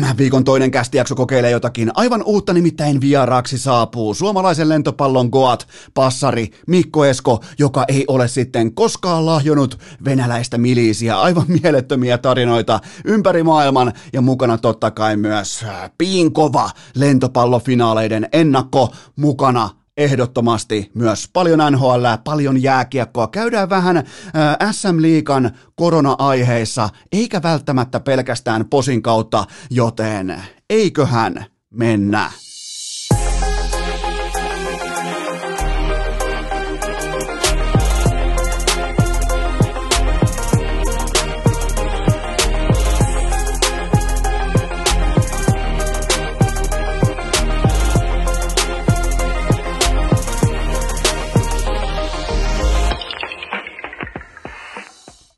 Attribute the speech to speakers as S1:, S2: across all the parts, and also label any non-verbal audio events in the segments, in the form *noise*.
S1: Tämän viikon toinen kästijakso kokeilee jotakin aivan uutta, nimittäin vieraaksi saapuu suomalaisen lentopallon Goat passari Mikko Esko, joka ei ole sitten koskaan lahjonut venäläistä miliisiä, aivan *laughs* mielettömiä tarinoita ympäri maailman ja mukana totta kai myös piinkova lentopallofinaaleiden ennakko mukana ehdottomasti myös paljon NHL, paljon jääkiekkoa. Käydään vähän äh, SM-liikan korona-aiheissa, eikä välttämättä pelkästään posin kautta, joten eiköhän mennä.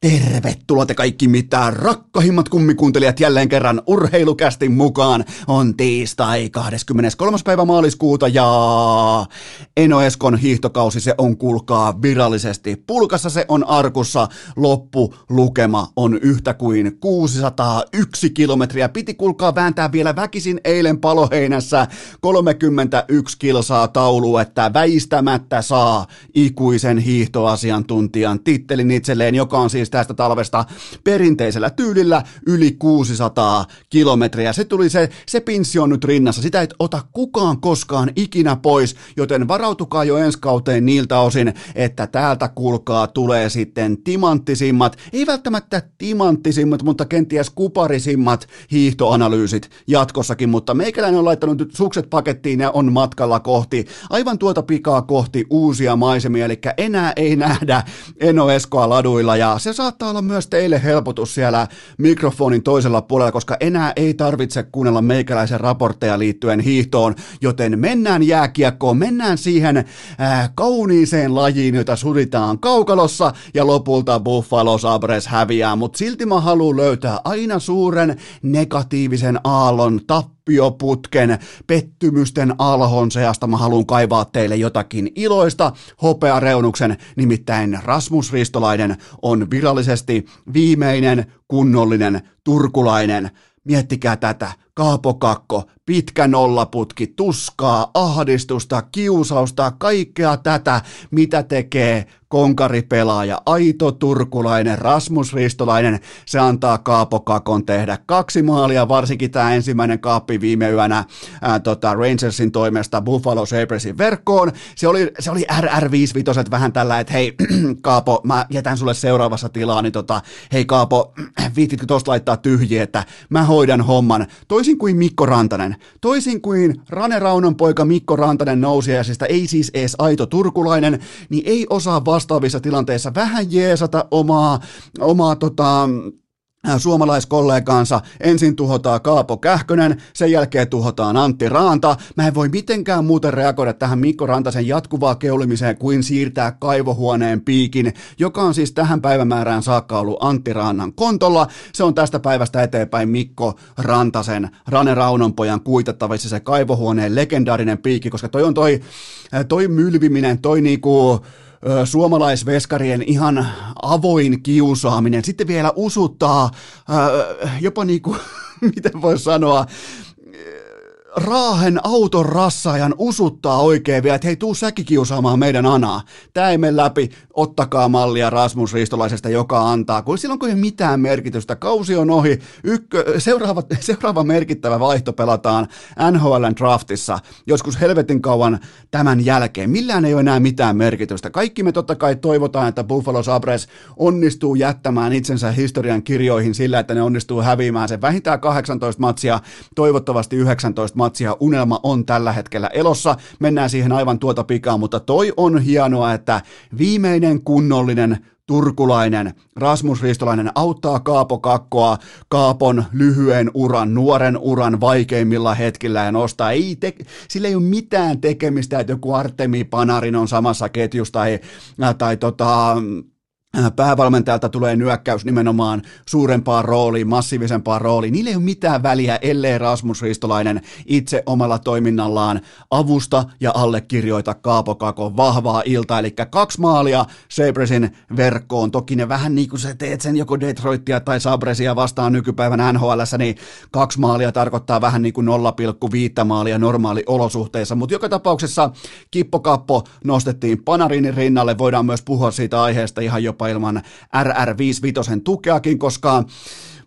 S1: Tervetuloa te kaikki mitään rakkahimmat kummikuuntelijat jälleen kerran urheilukästin mukaan. On tiistai 23. päivä maaliskuuta ja Eno Eskon hiihtokausi se on kuulkaa virallisesti. Pulkassa se on arkussa. Loppulukema on yhtä kuin 601 kilometriä. Piti kuulkaa vääntää vielä väkisin eilen paloheinässä 31 kilsaa taulu, että väistämättä saa ikuisen hiihtoasiantuntijan tittelin itselleen, joka on siis tästä talvesta perinteisellä tyylillä yli 600 kilometriä. Se tuli se, se pinssi on nyt rinnassa, sitä ei ota kukaan koskaan ikinä pois, joten varautukaa jo ensi kauteen niiltä osin, että täältä kuulkaa tulee sitten timanttisimmat, ei välttämättä timanttisimmat, mutta kenties kuparisimmat hiihtoanalyysit jatkossakin, mutta meikäläinen on laittanut nyt sukset pakettiin ja on matkalla kohti, aivan tuota pikaa kohti uusia maisemia, eli enää ei nähdä Eno Eskoa laduilla ja se saattaa olla myös teille helpotus siellä mikrofonin toisella puolella, koska enää ei tarvitse kuunnella meikäläisen raportteja liittyen hiihtoon, joten mennään jääkiekkoon, mennään siihen äh, kauniiseen lajiin, jota suritaan kaukalossa ja lopulta Buffalo Sabres häviää, mutta silti mä haluan löytää aina suuren negatiivisen aallon tappaa tappioputken, pettymysten alhon seasta mä haluan kaivaa teille jotakin iloista. Hopeareunuksen, nimittäin Rasmus Ristolainen on virallisesti viimeinen kunnollinen turkulainen. Miettikää tätä, Kaapo Kakko, pitkä nollaputki, tuskaa, ahdistusta, kiusausta, kaikkea tätä, mitä tekee konkaripelaaja, aito turkulainen, Rasmus Ristolainen, se antaa Kaapo Kakon tehdä kaksi maalia, varsinkin tämä ensimmäinen kaappi viime yönä ää, tota Rangersin toimesta Buffalo Sabresin verkkoon. Se oli, se oli RR55 vähän tällä, että hei *clears throat* Kaapo, mä jätän sulle seuraavassa tilaa, niin tota, hei Kaapo, *clears throat* viititkö tosta laittaa tyhjiä, että mä hoidan homman. Toisin kuin Mikko Rantanen, toisin kuin Rane Raunon poika Mikko Rantanen nousiaisista, ei siis edes aito turkulainen, niin ei osaa vastaavissa tilanteissa vähän jeesata omaa, omaa tota, suomalaiskollegaansa. Ensin tuhotaan Kaapo Kähkönen, sen jälkeen tuhotaan Antti Raanta. Mä en voi mitenkään muuten reagoida tähän Mikko Rantasen jatkuvaa keulimiseen kuin siirtää kaivohuoneen piikin, joka on siis tähän päivämäärään saakka ollut Antti Raannan kontolla. Se on tästä päivästä eteenpäin Mikko Rantasen, Rane Raunonpojan kuitattavissa se kaivohuoneen legendaarinen piikki, koska toi on toi, toi mylviminen, toi niinku suomalaisveskarien ihan avoin kiusaaminen, sitten vielä usuttaa jopa *laughs* niin kuin, miten voi sanoa, Raahen auton rassaajan usuttaa oikein vielä, että hei, tuu säkin kiusaamaan meidän Anaa. Tämä ei mene läpi, ottakaa mallia Rasmus Ristolaisesta, joka antaa, kun silloin kun ei mitään merkitystä, kausi on ohi, Ykkö, seuraava, *laughs* seuraava merkittävä vaihto pelataan NHLn draftissa, joskus helvetin kauan tämän jälkeen. Millään ei ole enää mitään merkitystä. Kaikki me totta kai toivotaan, että Buffalo Sabres onnistuu jättämään itsensä historian kirjoihin sillä, että ne onnistuu häviämään sen vähintään 18 matsia, toivottavasti 19 matsia. Unelma on tällä hetkellä elossa. Mennään siihen aivan tuota pikaa, mutta toi on hienoa, että viimeinen kunnollinen turkulainen Rasmus Ristolainen auttaa Kaapo Kakkoa Kaapon lyhyen uran, nuoren uran vaikeimmilla hetkillä ja nostaa. Ei te, sillä ei ole mitään tekemistä, että joku Artemi Panarin on samassa ketjussa tai, tai tota, päävalmentajalta tulee nyökkäys nimenomaan suurempaan rooliin, massiivisempaan rooliin. Niillä ei ole mitään väliä, ellei Rasmus Ristolainen itse omalla toiminnallaan avusta ja allekirjoita Kaapo Kakon vahvaa iltaa. Eli kaksi maalia Sabresin verkkoon. Toki ne vähän niin kuin sä teet sen joko Detroitia tai Sabresia vastaan nykypäivän NHL, niin kaksi maalia tarkoittaa vähän niin kuin 0,5 maalia normaali olosuhteissa. Mutta joka tapauksessa Kippokappo nostettiin Panarinin rinnalle. Voidaan myös puhua siitä aiheesta ihan jopa ilman RR55 tukeakin, koska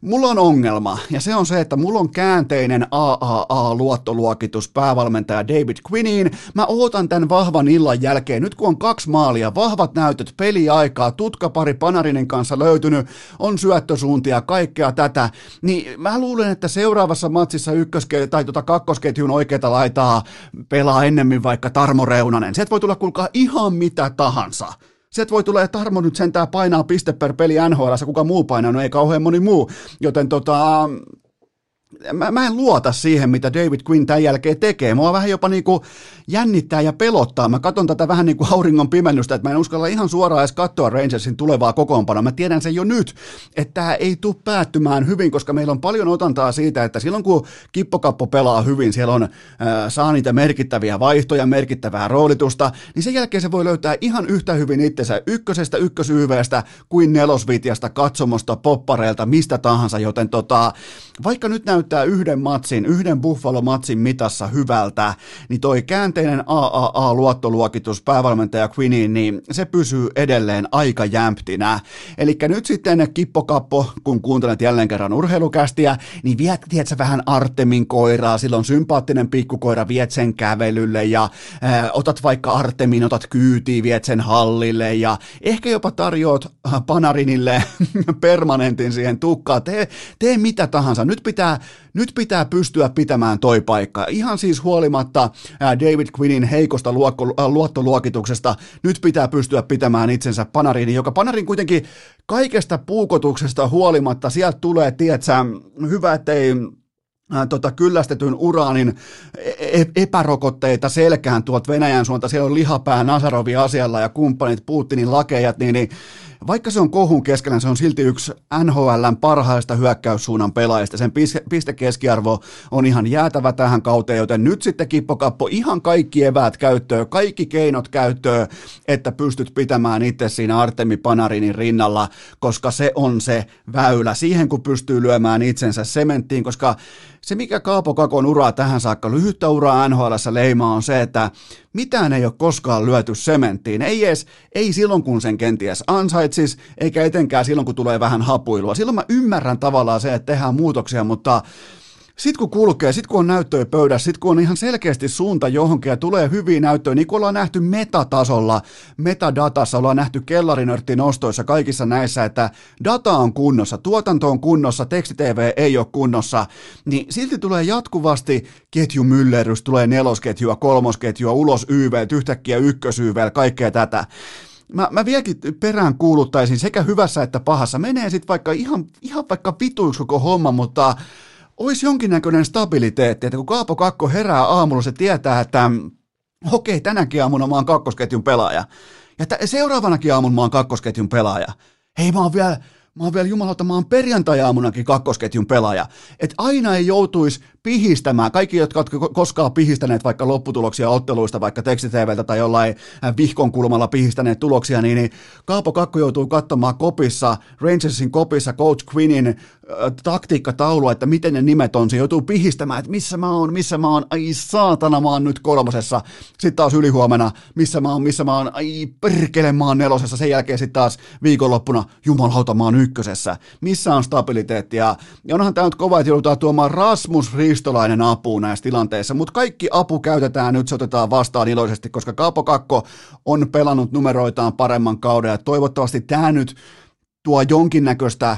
S1: Mulla on ongelma, ja se on se, että mulla on käänteinen AAA-luottoluokitus päävalmentaja David Quinniin. Mä ootan tämän vahvan illan jälkeen, nyt kun on kaksi maalia, vahvat näytöt, peliaikaa, tutkapari Panarinen kanssa löytynyt, on syöttösuuntia, kaikkea tätä, niin mä luulen, että seuraavassa matsissa ykköske- tai tota kakkosketjun oikeita laitaa pelaa ennemmin vaikka Tarmo Reunanen. Sieltä voi tulla kuulkaa ihan mitä tahansa. Sieltä voi tulla, että Tarmo nyt sentään painaa piste per peli NHL, kuka muu painaa, no ei kauhean moni muu, joten tota, mä, mä en luota siihen, mitä David Quinn tämän jälkeen tekee. Mua vähän jopa niin kuin jännittää ja pelottaa. Mä katson tätä vähän niin kuin auringon pimennystä, että mä en uskalla ihan suoraan edes katsoa Rangersin tulevaa kokoonpanoa. Mä tiedän sen jo nyt, että tämä ei tule päättymään hyvin, koska meillä on paljon otantaa siitä, että silloin kun Kippokappo pelaa hyvin, siellä on, äh, saa niitä merkittäviä vaihtoja, merkittävää roolitusta, niin sen jälkeen se voi löytää ihan yhtä hyvin itsensä ykkösestä, ykkösyyveestä kuin nelosvitjasta, katsomosta, poppareilta, mistä tahansa, joten tota, vaikka nyt näyttää yhden matsin, yhden Buffalo-matsin mitassa hyvältä, niin toi käänteinen AAA-luottoluokitus päävalmentaja Quinniin, niin se pysyy edelleen aika jämptinä. Eli nyt sitten kippokappo, kun kuuntelet jälleen kerran urheilukästiä, niin viet, viet sä vähän Artemin koiraa, silloin sympaattinen pikkukoira, viet sen kävelylle ja äh, otat vaikka Artemin, otat kyytiin, viet sen hallille ja ehkä jopa tarjoat Panarinille *laughs* permanentin siihen tukkaan, tee, tee mitä tahansa. Nyt pitää, nyt pitää pystyä pitämään toi paikka. Ihan siis huolimatta David Quinnin heikosta luottoluokituksesta, nyt pitää pystyä pitämään itsensä Panariin, joka Panarin kuitenkin kaikesta puukotuksesta huolimatta, sieltä tulee, tiedätkö, hyvä, ettei tota, kyllästetyn uraanin e-, e-, epärokotteita selkään tuolta Venäjän suunta, siellä on lihapää Nasarovi asialla ja kumppanit Putinin lakejat, niin, niin vaikka se on kohun keskellä, se on silti yksi NHLn parhaista hyökkäyssuunnan pelaajista. Sen pistekeskiarvo on ihan jäätävä tähän kauteen, joten nyt sitten Kippokappo ihan kaikki eväät käyttöön, kaikki keinot käyttöön, että pystyt pitämään itse siinä Artemi Panarinin rinnalla, koska se on se väylä siihen, kun pystyy lyömään itsensä sementtiin, koska se, mikä Kaapo Kakon uraa tähän saakka, lyhyttä uraa NHL leimaa, on se, että mitään ei ole koskaan lyöty sementtiin. Ei edes, ei silloin, kun sen kenties ansaitsis, eikä etenkään silloin, kun tulee vähän hapuilua. Silloin mä ymmärrän tavallaan se, että tehdään muutoksia, mutta sitten kun kulkee, sitten kun on näyttöjä pöydässä, sitten kun on ihan selkeästi suunta johonkin ja tulee hyviä näyttöjä, niin kuin ollaan nähty metatasolla, metadatassa, ollaan nähty kellarinörtti nostoissa kaikissa näissä, että data on kunnossa, tuotanto on kunnossa, tekstitv ei ole kunnossa, niin silti tulee jatkuvasti ketjumyllerys, tulee nelosketjua, kolmosketjua, ulos YV, yhtäkkiä ykkösYV, kaikkea tätä mä, mä vieläkin perään kuuluttaisin sekä hyvässä että pahassa. Menee sitten vaikka ihan, ihan vaikka vituiksi koko homma, mutta olisi jonkinnäköinen stabiliteetti, että kun Kaapo Kakko herää aamulla, se tietää, että okei, tänäkin aamuna mä oon kakkosketjun pelaaja. Ja t- seuraavanakin aamuna mä oon kakkosketjun pelaaja. Hei, mä oon vielä, mä oon vielä jumalauta, mä oon perjantai-aamunakin kakkosketjun pelaaja. Että aina ei joutuisi pihistämään, kaikki, jotka ovat koskaan pihistäneet vaikka lopputuloksia otteluista, vaikka tekstiteveltä tai jollain äh, vihkon kulmalla pihistäneet tuloksia, niin, niin Kaapo Kakko joutuu katsomaan kopissa, Rangersin kopissa Coach Quinnin äh, taktiikkataulua, että miten ne nimet on, se joutuu pihistämään, että missä mä oon, missä mä oon, ai saatana, mä oon nyt kolmosessa, sitten taas ylihuomenna, missä mä oon, missä mä oon, ai perkele, mä oon nelosessa, sen jälkeen sitten taas viikonloppuna, jumalauta, mä oon ykkösessä, missä on stabiliteetti, ja, onhan tämä nyt kova, että joudutaan tuomaan Rasmus kristolainen apu näissä tilanteissa, mutta kaikki apu käytetään nyt, se otetaan vastaan iloisesti, koska Kaapo Kakko on pelannut numeroitaan paremman kauden. Ja toivottavasti tämä nyt tuo jonkinnäköistä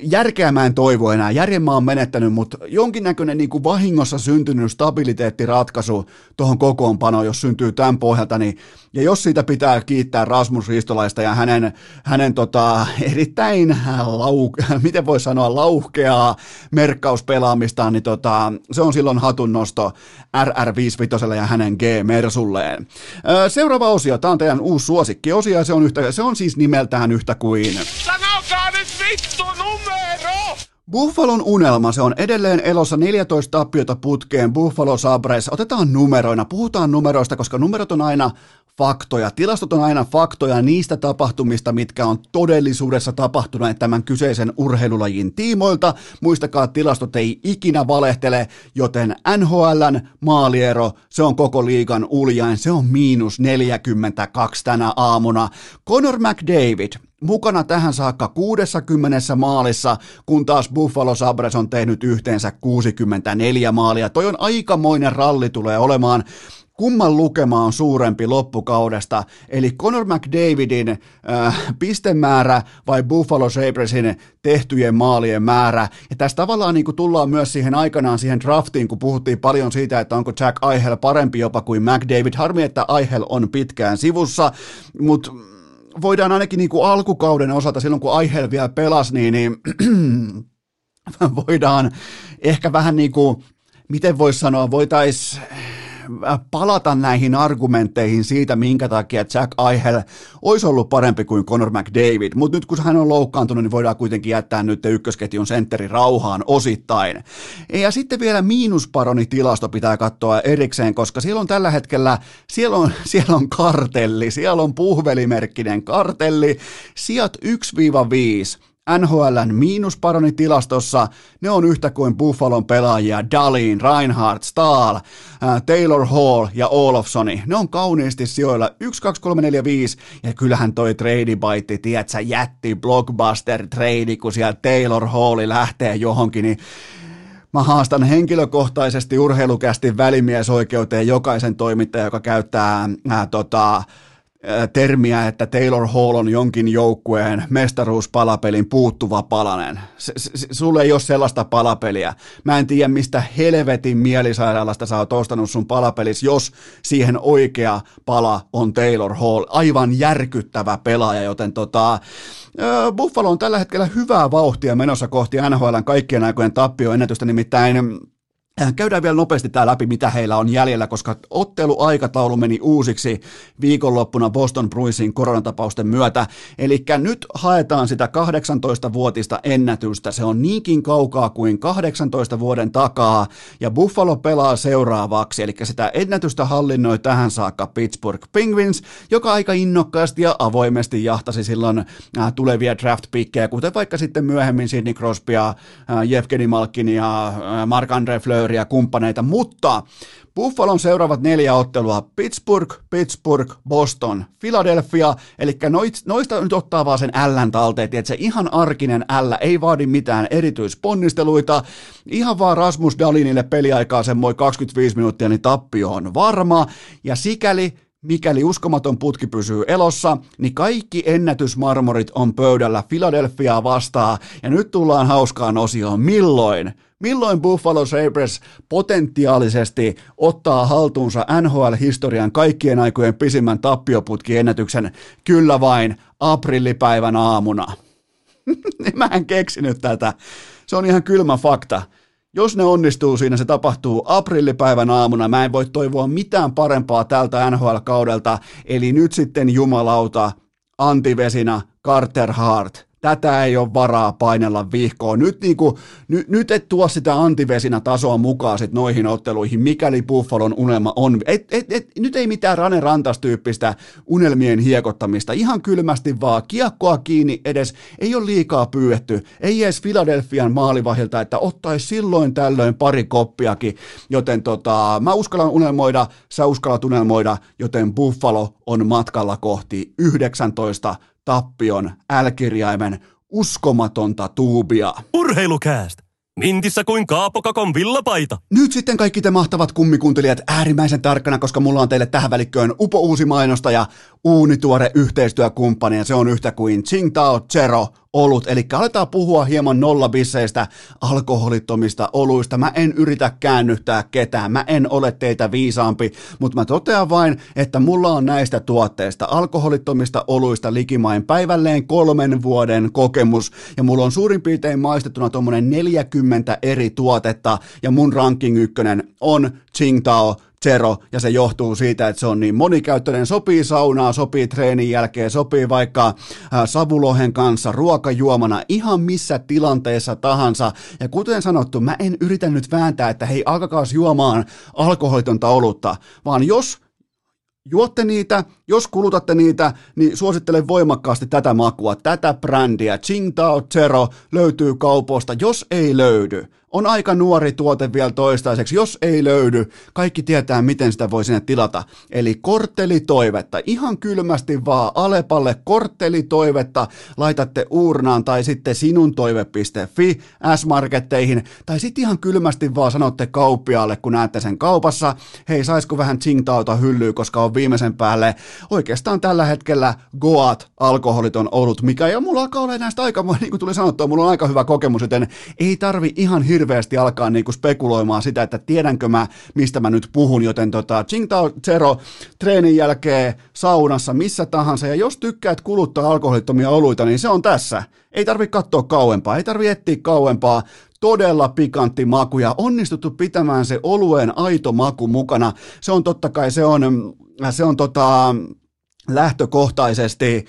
S1: järkeä mä en toivo enää, järjen mä oon menettänyt, mutta jonkinnäköinen niin kuin vahingossa syntynyt stabiliteettiratkaisu tuohon kokoonpanoon, jos syntyy tämän pohjalta, niin, ja jos siitä pitää kiittää Rasmus Ristolaista ja hänen, hänen tota, erittäin lau, *laughs* miten voi sanoa, lauhkeaa merkkauspelaamistaan, niin tota, se on silloin hatunnosto RR55 ja hänen G-Mersulleen. Seuraava osio, tämä on teidän uusi suosikkiosio, ja se on, yhtä, se on siis nimeltään yhtä kuin... Sanokaa nyt vittu numero! Buffalon unelma, se on edelleen elossa 14 tappiota putkeen Buffalo Sabres. Otetaan numeroina, puhutaan numeroista, koska numerot on aina faktoja. Tilastot on aina faktoja niistä tapahtumista, mitkä on todellisuudessa tapahtuneet tämän kyseisen urheilulajin tiimoilta. Muistakaa, tilastot ei ikinä valehtele, joten NHLn maaliero, se on koko liigan uljain, se on miinus 42 tänä aamuna. Conor McDavid, mukana tähän saakka 60 maalissa, kun taas Buffalo Sabres on tehnyt yhteensä 64 maalia. Toi on aikamoinen ralli tulee olemaan kumman lukema on suurempi loppukaudesta, eli Conor McDavidin äh, pistemäärä vai Buffalo Sabresin tehtyjen maalien määrä. Ja tässä tavallaan niin kuin tullaan myös siihen aikanaan siihen draftiin, kun puhuttiin paljon siitä, että onko Jack Eichel parempi jopa kuin McDavid. Harmi, että Eichel on pitkään sivussa, mutta voidaan ainakin niin kuin alkukauden osalta, silloin kun Eichel vielä pelasi, niin, niin *clears throat* voidaan ehkä vähän niin kuin, miten voisi sanoa, voitaisiin palata näihin argumentteihin siitä, minkä takia Jack Eichel olisi ollut parempi kuin Conor McDavid, mutta nyt kun hän on loukkaantunut, niin voidaan kuitenkin jättää nyt ykkösketjun sentteri rauhaan osittain. Ja sitten vielä miinusparonitilasto pitää katsoa erikseen, koska siellä on tällä hetkellä, siellä on, *laughs* siellä on kartelli, siellä on puhvelimerkkinen kartelli, sijat 1-5 NHLn miinusparonitilastossa ne on yhtä kuin Buffalon pelaajia Dalin, Reinhardt, Stahl, äh, Taylor Hall ja Olofsoni. Ne on kauniisti sijoilla 1, 2, 3, 4, 5 ja kyllähän toi trade bite, tiedätkö, jätti blockbuster trade, kun siellä Taylor Halli lähtee johonkin, niin Mä haastan henkilökohtaisesti urheilukästi välimiesoikeuteen jokaisen toimittajan, joka käyttää ää, tota, termiä, että Taylor Hall on jonkin joukkueen mestaruuspalapelin puuttuva palanen. S- s- sulle ei ole sellaista palapeliä. Mä en tiedä, mistä helvetin mielisairaalasta sä oot ostanut sun palapelis, jos siihen oikea pala on Taylor Hall. Aivan järkyttävä pelaaja, joten tota, Buffalo on tällä hetkellä hyvää vauhtia menossa kohti NHLn kaikkien aikojen tappioennätystä, nimittäin käydään vielä nopeasti tämä läpi, mitä heillä on jäljellä, koska otteluaikataulu meni uusiksi viikonloppuna Boston Bruinsin koronatapausten myötä. Eli nyt haetaan sitä 18-vuotista ennätystä. Se on niinkin kaukaa kuin 18 vuoden takaa, ja Buffalo pelaa seuraavaksi. Eli sitä ennätystä hallinnoi tähän saakka Pittsburgh Penguins, joka aika innokkaasti ja avoimesti jahtasi silloin äh, tulevia draft-pikkejä, kuten vaikka sitten myöhemmin Sidney Crosbya, äh, Jevgeni Malkin ja Mark-André Fleur ja kumppaneita, mutta Buffalon seuraavat neljä ottelua, Pittsburgh, Pittsburgh, Boston, Philadelphia, eli noista nyt ottaa vaan sen Ln talteen, että se ihan arkinen L ei vaadi mitään erityisponnisteluita, ihan vaan Rasmus Dalinille peliaikaa sen moi 25 minuuttia, niin tappio on varma, ja sikäli Mikäli uskomaton putki pysyy elossa, niin kaikki ennätysmarmorit on pöydällä Philadelphiaa vastaan, ja nyt tullaan hauskaan osioon. Milloin? Milloin Buffalo Sabres potentiaalisesti ottaa haltuunsa NHL-historian kaikkien aikojen pisimmän tappioputkiennätyksen? Kyllä vain aprillipäivän aamuna. *laughs* Mä en keksinyt tätä. Se on ihan kylmä fakta. Jos ne onnistuu siinä, se tapahtuu aprillipäivän aamuna. Mä en voi toivoa mitään parempaa tältä NHL-kaudelta. Eli nyt sitten jumalauta, antivesina Carter Hart – tätä ei ole varaa painella vihkoon. Nyt, niin kuin, ny, nyt et tuo sitä antivesinä tasoa mukaan sit noihin otteluihin, mikäli Buffalon unelma on. Et, et, et, nyt ei mitään Rane Rantas-tyyppistä unelmien hiekottamista, ihan kylmästi vaan. Kiekkoa kiinni edes, ei ole liikaa pyydetty, ei edes Philadelphian maalivahilta, että ottaisi silloin tällöin pari koppiakin, joten tota, mä uskallan unelmoida, sä uskallat unelmoida, joten Buffalo on matkalla kohti 19 tappion älkirjaimen uskomatonta tuubia.
S2: Urheilukääst! Mintissä kuin Kaapokakon villapaita.
S1: Nyt sitten kaikki te mahtavat kummikuuntelijat äärimmäisen tarkkana, koska mulla on teille tähän välikköön upo uusi mainosta ja uunituore yhteistyökumppani ja se on yhtä kuin Tsingtao Zero olut. Eli aletaan puhua hieman nollabisseistä, alkoholittomista oluista. Mä en yritä käännyttää ketään, mä en ole teitä viisaampi, mutta mä totean vain, että mulla on näistä tuotteista, alkoholittomista oluista likimain päivälleen kolmen vuoden kokemus, ja mulla on suurin piirtein maistettuna tuommoinen 40 eri tuotetta, ja mun ranking ykkönen on Tsingtao Zero, ja se johtuu siitä, että se on niin monikäyttöinen, sopii saunaa, sopii treenin jälkeen, sopii vaikka savulohen kanssa, ruokajuomana, ihan missä tilanteessa tahansa. Ja kuten sanottu, mä en yritä nyt vääntää, että hei, alkakaas juomaan alkoholitonta olutta, vaan jos juotte niitä, jos kulutatte niitä, niin suosittelen voimakkaasti tätä makua, tätä brändiä. Tsingtao Zero löytyy kaupoista, jos ei löydy on aika nuori tuote vielä toistaiseksi. Jos ei löydy, kaikki tietää, miten sitä voi sinne tilata. Eli korttelitoivetta, ihan kylmästi vaan Alepalle korttelitoivetta laitatte uurnaan tai sitten sinuntoive.fi S-marketteihin tai sitten ihan kylmästi vaan sanotte kauppiaalle, kun näette sen kaupassa, hei saisiko vähän Tsingtauta hyllyä, koska on viimeisen päälle oikeastaan tällä hetkellä Goat alkoholiton ollut, mikä ei mulla alkaa olla näistä aika, *laughs* niin kuin tuli sanottua, mulla on aika hyvä kokemus, joten ei tarvi ihan hirveä hirveästi alkaa niinku spekuloimaan sitä, että tiedänkö mä, mistä mä nyt puhun, joten tota, Tsingtao Zero treenin jälkeen saunassa, missä tahansa, ja jos tykkäät kuluttaa alkoholittomia oluita, niin se on tässä. Ei tarvi katsoa kauempaa, ei tarvi etsiä kauempaa, todella pikantti maku ja onnistuttu pitämään se oluen aito maku mukana. Se on totta kai, se on, se on tota, lähtökohtaisesti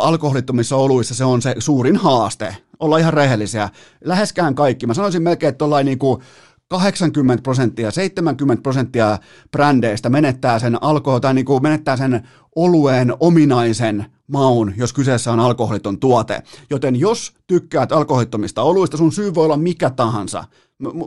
S1: alkoholittomissa oluissa se on se suurin haaste. Olla ihan rehellisiä. Läheskään kaikki. Mä sanoisin melkein, että ollaan niin kuin 80 prosenttia, 70 prosenttia brändeistä menettää sen alkohol, tai niin kuin menettää sen olueen ominaisen maun, jos kyseessä on alkoholiton tuote. Joten jos tykkäät alkoholittomista oluista, sun syy voi olla mikä tahansa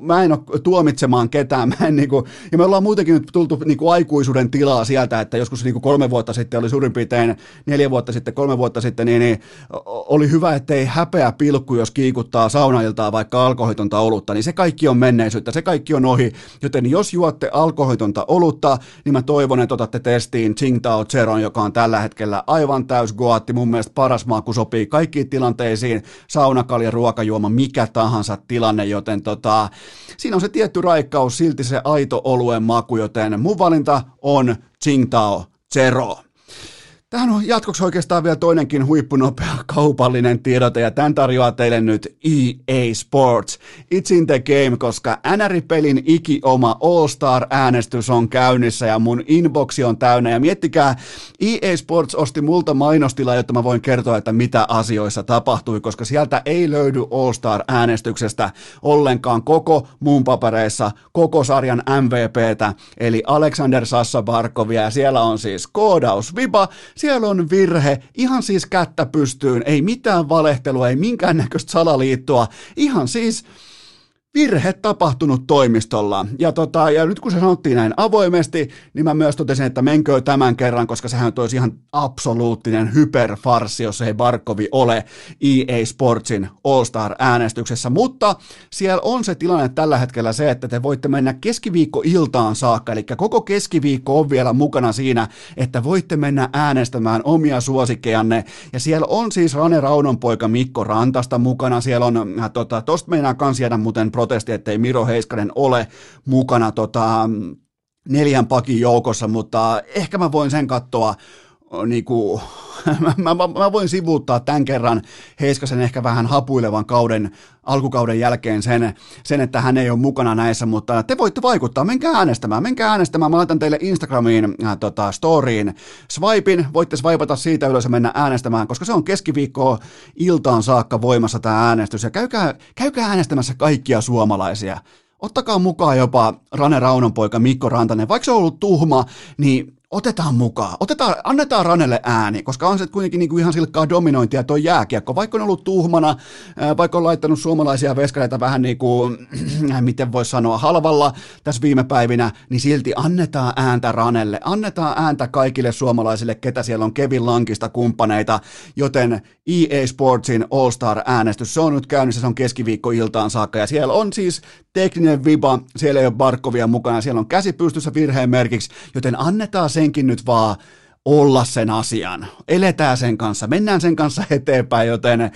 S1: mä en ole tuomitsemaan ketään, *laughs* mä en niinku, ja me ollaan muutenkin nyt tultu niinku aikuisuuden tilaa sieltä, että joskus niinku kolme vuotta sitten oli suurin piirtein neljä vuotta sitten, kolme vuotta sitten, niin, niin oli hyvä, ettei häpeä pilkku, jos kiikuttaa saunailtaa vaikka alkoholitonta olutta, niin se kaikki on menneisyyttä, se kaikki on ohi, joten jos juotte alkoholitonta olutta, niin mä toivon, että otatte testiin Tsingtao Zeron, joka on tällä hetkellä aivan täys goatti, mun mielestä paras maaku sopii kaikkiin tilanteisiin, saunakalja, ruokajuoma, mikä tahansa tilanne, joten tota, siinä on se tietty raikkaus, silti se aito oluen maku, joten mun valinta on Tsingtao Zero. Tähän on jatkoksi oikeastaan vielä toinenkin huippunopea kaupallinen tiedote, ja tämän tarjoaa teille nyt EA Sports. It's in the game, koska NR-pelin ikioma All-Star-äänestys on käynnissä, ja mun inboxi on täynnä, ja miettikää, EA Sports osti multa mainostila, jotta mä voin kertoa, että mitä asioissa tapahtui, koska sieltä ei löydy All-Star-äänestyksestä ollenkaan koko muun papereissa, koko sarjan MVPtä, eli Alexander Sassa Barkovia, ja siellä on siis koodaus Viba, siellä on virhe, ihan siis kättä pystyyn, ei mitään valehtelua, ei minkäännäköistä salaliittoa, ihan siis virhe tapahtunut toimistolla. Ja, tota, ja nyt kun se sanottiin näin avoimesti, niin mä myös totesin, että menkö tämän kerran, koska sehän olisi ihan absoluuttinen hyperfarsi, jos ei Barkovi ole EA Sportsin All-Star-äänestyksessä. Mutta siellä on se tilanne tällä hetkellä se, että te voitte mennä keskiviikko-iltaan saakka, eli koko keskiviikko on vielä mukana siinä, että voitte mennä äänestämään omia suosikkejanne. Ja siellä on siis Rane Raunon poika Mikko Rantasta mukana, siellä on, äh, tota, tosta meinaa kans jäädä muuten protesti, ettei Miro Heiskanen ole mukana tota, neljän pakin joukossa, mutta ehkä mä voin sen katsoa *laughs* niin kuin, mä, mä, mä, voin sivuuttaa tämän kerran Heiskasen ehkä vähän hapuilevan kauden, alkukauden jälkeen sen, sen, että hän ei ole mukana näissä, mutta te voitte vaikuttaa, menkää äänestämään, menkää äänestämään, mä laitan teille Instagramiin äh, tota, storyin swipein, voitte swipata siitä ylös ja mennä äänestämään, koska se on keskiviikkoa iltaan saakka voimassa tämä äänestys, ja käykää, käykää äänestämässä kaikkia suomalaisia, Ottakaa mukaan jopa Rane Raunon poika Mikko Rantanen, vaikka se on ollut tuhma, niin otetaan mukaan, otetaan, annetaan Ranelle ääni, koska on se kuitenkin niin kuin ihan silkkaa dominointia tuo jääkiekko, vaikka on ollut tuhmana, vaikka on laittanut suomalaisia veskareita vähän niin kuin, miten voisi sanoa, halvalla tässä viime päivinä, niin silti annetaan ääntä Ranelle, annetaan ääntä kaikille suomalaisille, ketä siellä on Kevin Lankista kumppaneita, joten EA Sportsin All-Star-äänestys, se on nyt käynnissä, se on keskiviikko-iltaan saakka, ja siellä on siis tekninen viba, siellä ei ole Barkovia mukana, siellä on käsi pystyssä virheen merkiksi, joten annetaan senkin nyt vaan olla sen asian. Eletään sen kanssa, mennään sen kanssa *laughs* eteenpäin, joten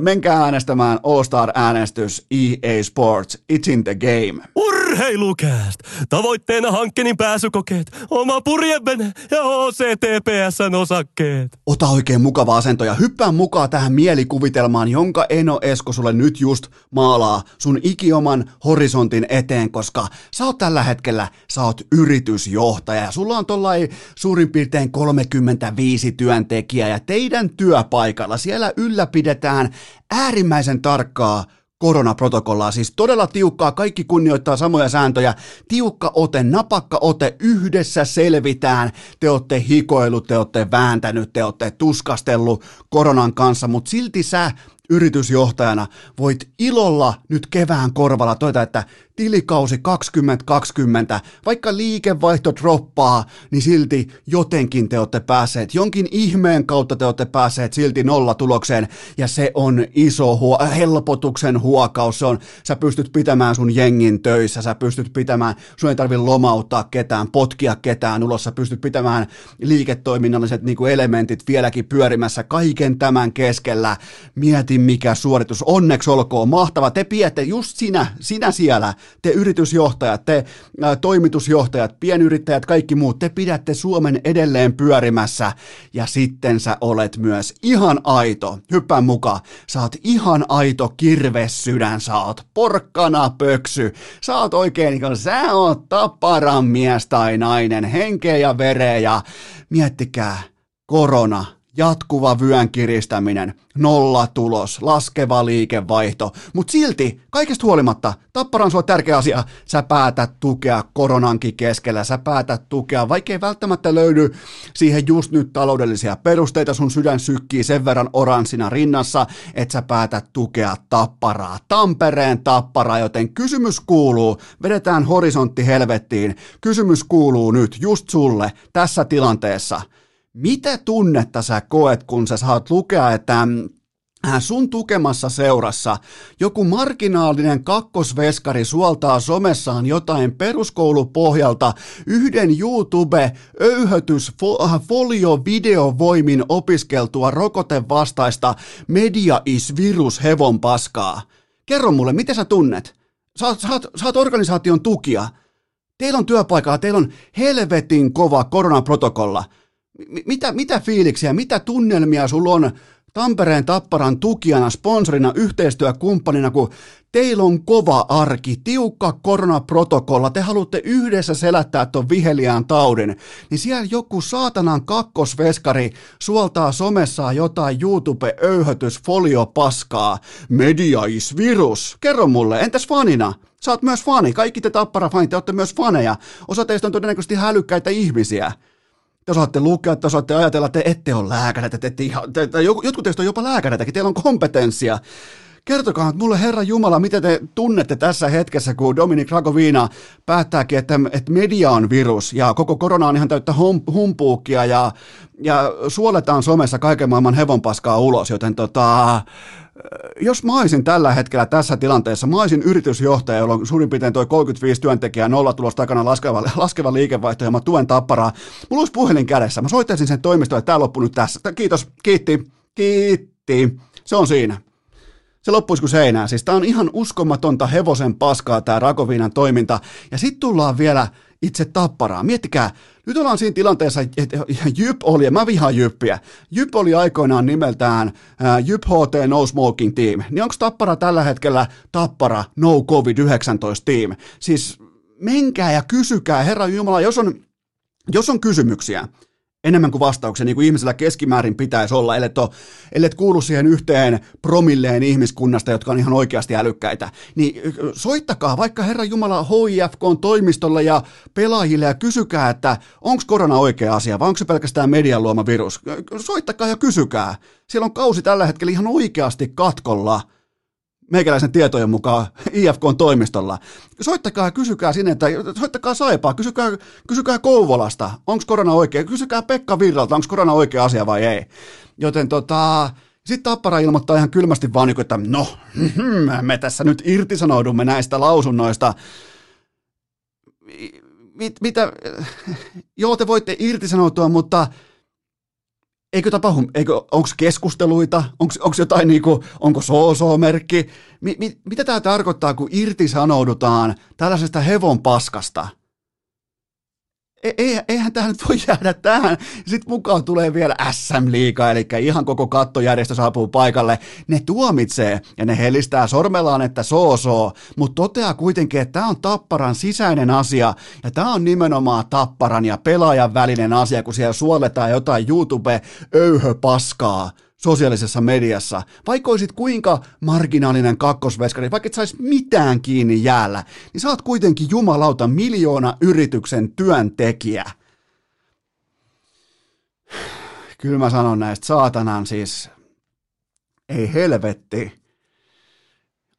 S1: menkää äänestämään All Star-äänestys EA Sports, It's in the Game.
S2: Urheilukääst! Tavoitteena hankkeenin pääsykokeet, oma purjevene ja OCTPSn osakkeet.
S1: Ota oikein mukava asento ja hyppää mukaan tähän mielikuvitelmaan, jonka Eno Esko sulle nyt just maalaa sun ikioman horisontin eteen, koska sä oot tällä hetkellä, sä oot yritysjohtaja ja sulla on tollai suurin piirtein 35 työntekijää ja teidän työpaikalla siellä ylläpidetään äärimmäisen tarkkaa koronaprotokollaa, siis todella tiukkaa, kaikki kunnioittaa samoja sääntöjä, tiukka ote, napakka ote, yhdessä selvitään, te olette hikoillut, te olette vääntänyt, te olette tuskastellut koronan kanssa, mutta silti sä yritysjohtajana voit ilolla nyt kevään korvalla toita, että tilikausi 2020, vaikka liikevaihto droppaa, niin silti jotenkin te olette päässeet, jonkin ihmeen kautta te olette päässeet silti nollatulokseen, ja se on iso huo- helpotuksen huokaus, se on, sä pystyt pitämään sun jengin töissä, sä pystyt pitämään, sun ei tarvi lomauttaa ketään, potkia ketään ulos, sä pystyt pitämään liiketoiminnalliset niin kuin elementit vieläkin pyörimässä kaiken tämän keskellä, mieti mikä suoritus, onneksi olkoon, mahtava, te piette just sinä, sinä siellä, te yritysjohtajat, te ä, toimitusjohtajat, pienyrittäjät, kaikki muut, te pidätte Suomen edelleen pyörimässä. Ja sitten sä olet myös ihan aito, hyppää mukaan, sä oot ihan aito kirvessydän, sä oot porkkana pöksy, sä oot oikein niin sä oot taparan mies tai nainen, henkeä ja vereä ja miettikää, korona, jatkuva vyön kiristäminen, nolla tulos, laskeva liikevaihto, mutta silti, kaikesta huolimatta, tappara on sulla tärkeä asia, sä päätät tukea koronankin keskellä, sä päätät tukea, vaikkei välttämättä löydy siihen just nyt taloudellisia perusteita, sun sydän sykkii sen verran oranssina rinnassa, että sä päätät tukea tapparaa, Tampereen tapparaa, joten kysymys kuuluu, vedetään horisontti helvettiin, kysymys kuuluu nyt just sulle tässä tilanteessa – mitä tunnetta sä koet, kun sä saat lukea, että mm, äh, sun tukemassa seurassa joku marginaalinen kakkosveskari suoltaa somessaan jotain peruskoulupohjalta yhden YouTube-öyhötys äh, folio-videovoimin opiskeltua rokotevastaista media is virus hevon paskaa. Kerro mulle, miten sä tunnet? Oot, sä oot organisaation tukia. Teillä on työpaikalla, teillä on helvetin kova koronaprotokolla – mitä, mitä fiiliksiä, mitä tunnelmia sulla on Tampereen Tapparan tukijana, sponsorina, yhteistyökumppanina, kun teillä on kova arki, tiukka koronaprotokolla, te haluatte yhdessä selättää ton viheliään taudin, niin siellä joku saatanan kakkosveskari suoltaa somessaan jotain YouTube-öyhötys paskaa. Media is virus. Kerro mulle, entäs fanina? Oot myös fani, kaikki te tappara fanit, te olette myös faneja. Osa teistä on todennäköisesti hälykkäitä ihmisiä te osaatte lukea, te osaatte ajatella, te ette ole lääkäreitä, te ette ihan, te, te, jotkut teistä on jopa lääkäreitäkin, teillä on kompetenssia. Kertokaa mulle, Herra Jumala, miten te tunnette tässä hetkessä, kun Dominik Rakovina päättääkin, että, että media on virus ja koko korona on ihan täyttä hum, humpuukia ja, ja suoletaan somessa kaiken maailman hevonpaskaa ulos, joten tota, jos mä olisin tällä hetkellä tässä tilanteessa, mä olisin yritysjohtaja, jolla on suurin piirtein toi 35 työntekijää, nolla tulos takana laskeva, laskeva liikevaihto ja mä tuen tapparaa. Mulla olisi puhelin kädessä, mä soittaisin sen toimistoon, että tämä loppui nyt tässä. Kiitos, kiitti, kiitti. Se on siinä. Se loppuisi kuin seinään. Siis tää on ihan uskomatonta hevosen paskaa tää Rakoviinan toiminta. Ja sitten tullaan vielä itse tapparaa. Miettikää, nyt ollaan siinä tilanteessa, että Jyp oli, ja mä vihaan Jyppiä, Jyp oli aikoinaan nimeltään Jyp HT No Smoking Team, niin onko Tappara tällä hetkellä Tappara No COVID-19 Team? Siis menkää ja kysykää, Herra Jumala, jos on, jos on kysymyksiä, enemmän kuin vastauksia, niin kuin ihmisellä keskimäärin pitäisi olla, ellei, ole, ellei kuulu siihen yhteen promilleen ihmiskunnasta, jotka on ihan oikeasti älykkäitä, niin soittakaa vaikka Herra Jumala HIFK on toimistolle ja pelaajille ja kysykää, että onko korona oikea asia vai onko se pelkästään median luoma virus. Soittakaa ja kysykää. Siellä on kausi tällä hetkellä ihan oikeasti katkolla – meikäläisen tietojen mukaan IFK on toimistolla. Soittakaa ja kysykää sinne, että soittakaa Saipaa, kysykää, kysykää Kouvolasta, onko korona oikea, kysykää Pekka Virralta, onko korona oikea asia vai ei. Joten tota, sitten Tappara ilmoittaa ihan kylmästi vaan, niin että no, me tässä nyt irtisanoudumme näistä lausunnoista. Mit, mitä, *laughs* joo te voitte irtisanoutua, mutta Eikö tapahdu, eikö, onko keskusteluita, onko jotain niinku, onko soosoo-merkki? Mi, mi, mitä tämä tarkoittaa, kun irtisanoudutaan tällaisesta hevon paskasta? E, eihän tähän nyt voi jäädä tähän. Sitten mukaan tulee vielä SM-liiga, eli ihan koko kattojärjestö saapuu paikalle. Ne tuomitsee ja ne helistää sormellaan, että soosoo, mutta toteaa kuitenkin, että tämä on Tapparan sisäinen asia ja tämä on nimenomaan Tapparan ja pelaajan välinen asia, kun siellä suoletaan jotain YouTube-öyhöpaskaa sosiaalisessa mediassa, vaikka olisit kuinka marginaalinen kakkosveskari, vaikka et saisi mitään kiinni jäällä, niin sä oot kuitenkin jumalauta miljoona yrityksen työntekijä. Kyllä mä sanon näistä. Saatanan siis, ei helvetti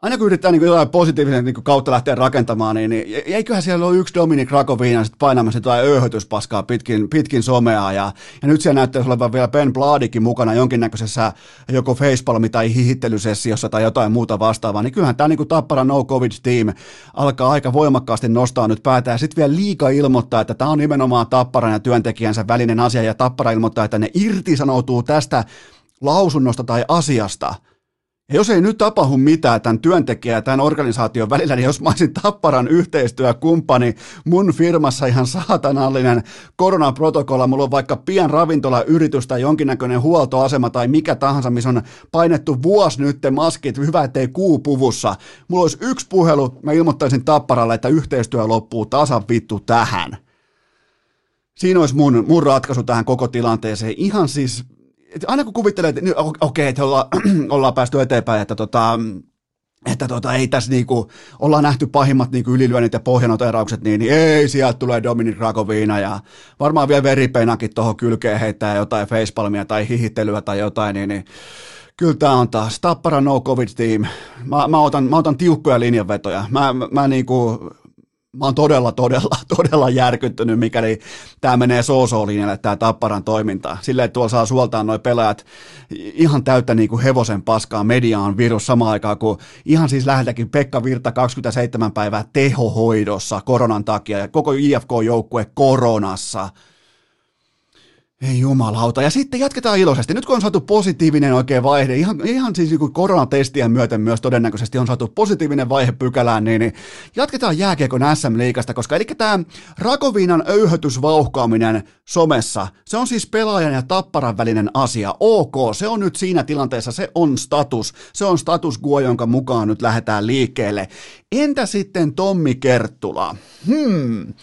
S1: aina kun yrittää niin jotain positiivisen niin kautta lähteä rakentamaan, niin, niin eiköhän siellä ole yksi Dominik Rakoviina sitten painamassa jotain öyhötyspaskaa pitkin, pitkin somea, ja, ja nyt siellä näyttäisi olevan vielä Ben Bladikin mukana jonkinnäköisessä joko facepalmi- tai hihittelysessiossa tai jotain muuta vastaavaa, niin kyllähän tämä niin Tappara No Covid Team alkaa aika voimakkaasti nostaa nyt päätä, ja sitten vielä liika ilmoittaa, että tämä on nimenomaan Tapparan ja työntekijänsä välinen asia, ja Tappara ilmoittaa, että ne irtisanoutuu tästä lausunnosta tai asiasta – ja jos ei nyt tapahdu mitään tämän työntekijän ja tämän organisaation välillä, niin jos mä olisin Tapparan yhteistyökumppani mun firmassa ihan saatanallinen koronaprotokolla, mulla on vaikka pien ravintolayritys tai jonkinnäköinen huoltoasema tai mikä tahansa, missä on painettu vuosi nyt maskit, hyvä ettei kuu puvussa. Mulla olisi yksi puhelu, mä ilmoittaisin Tapparalle, että yhteistyö loppuu tasan vittu tähän. Siinä olisi mun, mun ratkaisu tähän koko tilanteeseen. Ihan siis aina kun kuvittelee, että okei, okay, että olla, *clears throat* ollaan päästy eteenpäin, että tota, että tota, ei tässä niinku, ollaan nähty pahimmat niinku ylilyönnit ja pohjanoteraukset, niin, niin ei, sieltä tulee Dominic Rakoviina ja varmaan vielä veripeinakin tuohon kylkeen heittää jotain facepalmia tai hihittelyä tai jotain, niin, niin kyllä tämä on taas Tappara No Covid Team. Mä, mä, otan, mä otan tiukkoja linjanvetoja. Mä, mä, mä niinku, mä oon todella, todella, *laughs* todella järkyttynyt, mikäli tämä menee soosolinjalle, tämä Tapparan toiminta. Silleen, että tuolla saa suoltaan noin pelaajat ihan täyttä niin kuin hevosen paskaa mediaan virus samaan aikaan, kun ihan siis lähdetäkin Pekka Virta 27 päivää tehohoidossa koronan takia ja koko IFK-joukkue koronassa – ei jumalauta. Ja sitten jatketaan iloisesti. Nyt kun on saatu positiivinen oikein vaihe, ihan, ihan siis niin koronatestien myöten myös todennäköisesti on saatu positiivinen vaihe pykälään, niin, niin jatketaan jääkiekon SM-liikasta, koska eli tämä Rakoviinan öyhötysvauhkaaminen somessa, se on siis pelaajan ja tapparan välinen asia. Ok, se on nyt siinä tilanteessa, se on status. Se on status quo, jonka mukaan nyt lähdetään liikkeelle. Entä sitten Tommi Kerttula? Hmm.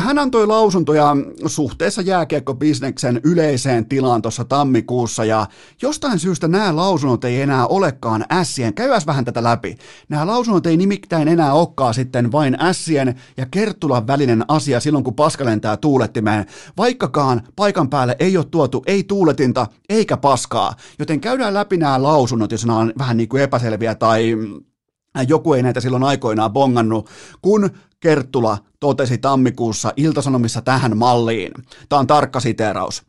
S1: Hän antoi lausuntoja suhteessa jääkiekkobisneksen yleiseen tilaan tuossa tammikuussa ja jostain syystä nämä lausunnot ei enää olekaan ässien. Käyväs vähän tätä läpi. Nämä lausunnot ei nimittäin enää olekaan sitten vain ässien ja Kerttulan välinen asia silloin kun paska lentää tuulettimeen, vaikkakaan paikan päälle ei ole tuotu ei tuuletinta eikä paskaa. Joten käydään läpi nämä lausunnot, jos nämä on vähän niin kuin epäselviä tai joku ei näitä silloin aikoinaan bongannut, kun Kerttula totesi tammikuussa Iltasanomissa tähän malliin. Tämä on tarkka siteeraus.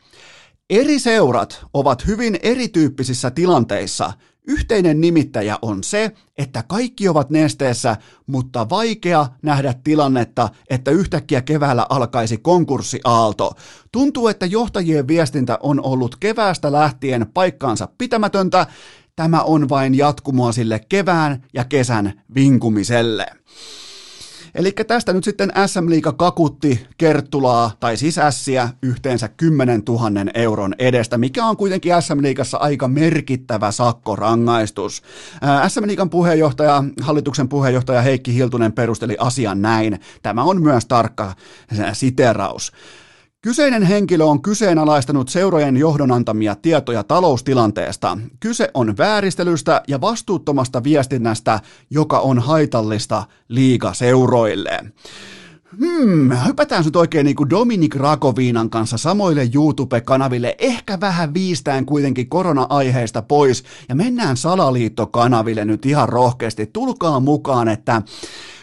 S1: Eri seurat ovat hyvin erityyppisissä tilanteissa. Yhteinen nimittäjä on se, että kaikki ovat nesteessä, mutta vaikea nähdä tilannetta, että yhtäkkiä keväällä alkaisi konkurssiaalto. Tuntuu, että johtajien viestintä on ollut keväästä lähtien paikkaansa pitämätöntä. Tämä on vain jatkumoa sille kevään ja kesän vinkumiselle. Eli tästä nyt sitten SM Liiga kakutti Kerttulaa, tai siis Ässiä, yhteensä 10 000 euron edestä, mikä on kuitenkin SM Liigassa aika merkittävä sakkorangaistus. SM Liigan puheenjohtaja, hallituksen puheenjohtaja Heikki Hiltunen perusteli asian näin. Tämä on myös tarkka siteraus. Kyseinen henkilö on kyseenalaistanut seurojen johdon antamia tietoja taloustilanteesta. Kyse on vääristelystä ja vastuuttomasta viestinnästä, joka on haitallista liigaseuroille. Hmm, hypätään nyt oikein niin kuin Dominik Rakoviinan kanssa samoille YouTube-kanaville, ehkä vähän viistään kuitenkin korona-aiheista pois, ja mennään Salaliitto-kanaville nyt ihan rohkeasti. Tulkaa mukaan, että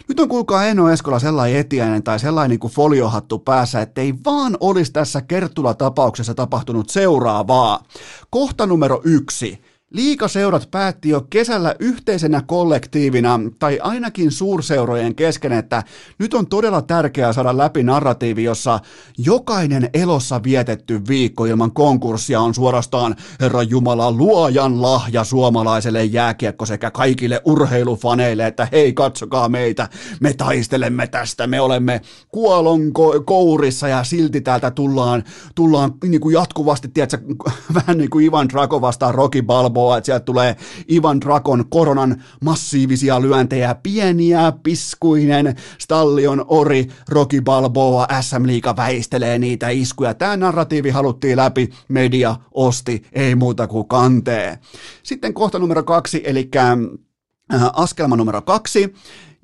S1: nyt on kuulkaa Eno Eskola sellainen etiäinen tai sellainen kuin foliohattu päässä, ettei vaan olisi tässä Kerttula-tapauksessa tapahtunut seuraavaa. Kohta numero yksi. Liikaseurat päätti jo kesällä yhteisenä kollektiivina, tai ainakin suurseurojen kesken, että nyt on todella tärkeää saada läpi narratiivi, jossa jokainen elossa vietetty viikko ilman konkurssia on suorastaan Herra Jumala luojan lahja suomalaiselle jääkiekko sekä kaikille urheilufaneille, että hei katsokaa meitä, me taistelemme tästä, me olemme kuolon ko- kourissa ja silti täältä tullaan, tullaan niin kuin jatkuvasti, tiedätkö, *laughs* vähän niin kuin Ivan Drago vastaan Rocky Balboa, Balboa, että sieltä tulee Ivan Drakon koronan massiivisia lyöntejä, pieniä, piskuinen, Stallion, Ori, Rocky Balboa, SM Liiga väistelee niitä iskuja. Tämä narratiivi haluttiin läpi, media osti, ei muuta kuin kantee. Sitten kohta numero kaksi, eli äh, askelma numero kaksi,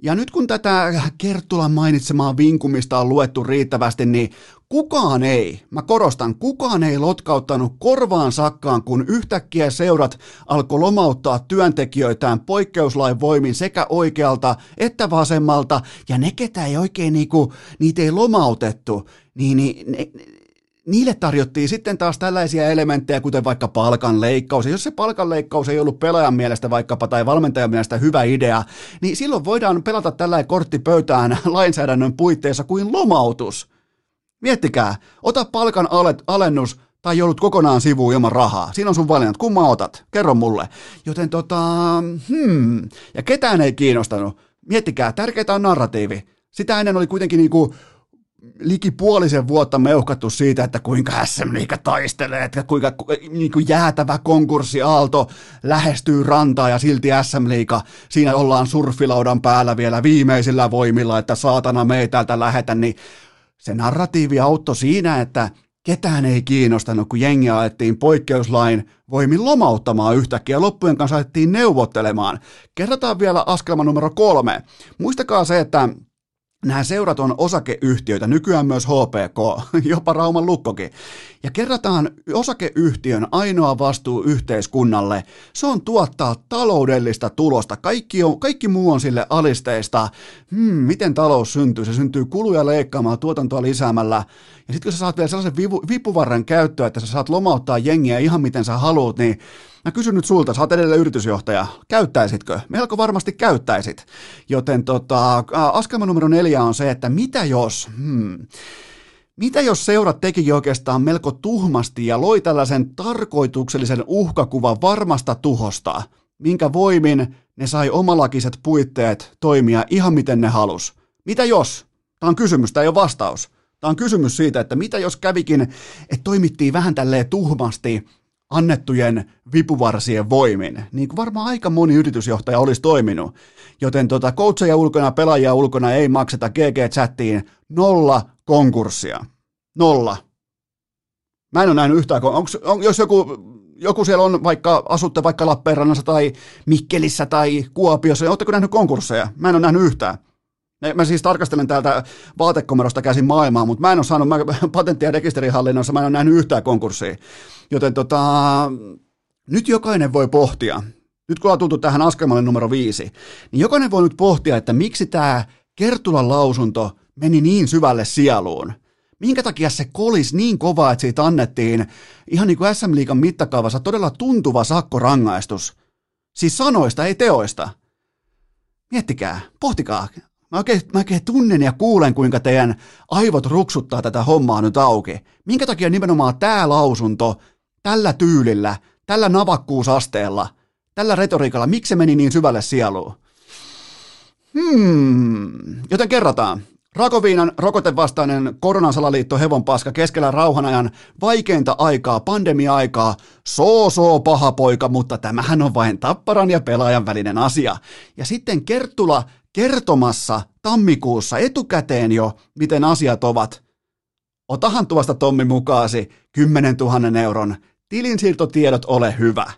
S1: ja nyt kun tätä Kerttulan mainitsemaa vinkumista on luettu riittävästi, niin kukaan ei, mä korostan, kukaan ei lotkauttanut korvaan sakkaan, kun yhtäkkiä seurat alkoi lomauttaa työntekijöitään poikkeuslain voimin sekä oikealta että vasemmalta, ja ne, ketä ei oikein niinku, niitä ei lomautettu, niin, niin ne, niille tarjottiin sitten taas tällaisia elementtejä, kuten vaikka palkanleikkaus. Ja jos se palkanleikkaus ei ollut pelaajan mielestä vaikkapa tai valmentajan mielestä hyvä idea, niin silloin voidaan pelata tällä kortti pöytään *laughs* lainsäädännön puitteissa kuin lomautus. Miettikää, ota palkan alennus tai joudut kokonaan sivuun ilman rahaa. Siinä on sun valinnat. Kumma otat? Kerro mulle. Joten tota, hmm, ja ketään ei kiinnostanut. Miettikää, tärkeää on narratiivi. Sitä ennen oli kuitenkin niinku liki puolisen vuotta meuhkattu siitä, että kuinka SM Liiga taistelee, että kuinka niin kuin jäätävä konkurssiaalto lähestyy rantaa ja silti SM Liiga, siinä ollaan surfilaudan päällä vielä viimeisillä voimilla, että saatana me ei täältä lähetä, niin se narratiivi auttoi siinä, että ketään ei kiinnostanut, kun jengi alettiin poikkeuslain voimin lomauttamaan yhtäkkiä. Loppujen kanssa alettiin neuvottelemaan. Kerrotaan vielä askelma numero kolme. Muistakaa se, että Nämä seurat on osakeyhtiöitä, nykyään myös HPK, *laughs* jopa Rauman lukkokin. Ja kerrataan osakeyhtiön ainoa vastuu yhteiskunnalle, se on tuottaa taloudellista tulosta. Kaikki, on, kaikki muu on sille alisteista. Hmm, miten talous syntyy? Se syntyy kuluja leikkaamalla, tuotantoa lisäämällä. Ja sitten kun sä saat vielä sellaisen vipu, vipuvarren käyttöä, että sä saat lomauttaa jengiä ihan miten sä haluat, niin Mä kysyn nyt sulta, sä oot edelleen yritysjohtaja, käyttäisitkö? Melko varmasti käyttäisit. Joten tota, askelma numero neljä on se, että mitä jos, hmm, mitä jos seurat tekikin oikeastaan melko tuhmasti ja loi tällaisen tarkoituksellisen uhkakuvan varmasta tuhosta, minkä voimin ne sai omalakiset puitteet toimia ihan miten ne halus? Mitä jos? Tämä on kysymys, tämä ei ole vastaus. Tämä on kysymys siitä, että mitä jos kävikin, että toimittiin vähän tälleen tuhmasti annettujen vipuvarsien voimin, niin kuin varmaan aika moni yritysjohtaja olisi toiminut. Joten tota, coacheja ulkona, pelaajia ulkona ei makseta GG-chattiin nolla konkurssia. Nolla. Mä en ole nähnyt yhtään, on, jos joku, joku siellä on vaikka, asutte vaikka Lappeenrannassa tai Mikkelissä tai Kuopiossa, niin oletteko nähnyt konkursseja? Mä en ole nähnyt yhtään. Mä siis tarkastelen täältä vaatekomerosta käsin maailmaa, mutta mä en ole saanut mä, *laughs* patentti- ja rekisterihallinnossa, mä en ole nähnyt yhtään konkurssia. Joten tota, nyt jokainen voi pohtia, nyt kun on tultu tähän askelmalle numero viisi, niin jokainen voi nyt pohtia, että miksi tämä Kertulan lausunto meni niin syvälle sieluun. Minkä takia se kolis niin kova, että siitä annettiin ihan niin kuin SM Liigan mittakaavassa todella tuntuva sakkorangaistus. Siis sanoista, ei teoista. Miettikää, pohtikaa, Mä oikein, mä oikein tunnen ja kuulen, kuinka teidän aivot ruksuttaa tätä hommaa nyt auki. Minkä takia nimenomaan tämä lausunto tällä tyylillä, tällä navakkuusasteella, tällä retoriikalla, miksi se meni niin syvälle sieluun? Hmm, joten kerrataan. Rakoviinan rokotevastainen koronasalaliitto hevon paska keskellä rauhanajan vaikeinta aikaa, pandemia-aikaa, soo soo paha poika, mutta tämähän on vain tapparan ja pelaajan välinen asia. Ja sitten Kerttula kertomassa tammikuussa etukäteen jo, miten asiat ovat. Otahan tuosta Tommi mukaasi 10 000 euron tilinsiirtotiedot ole hyvä.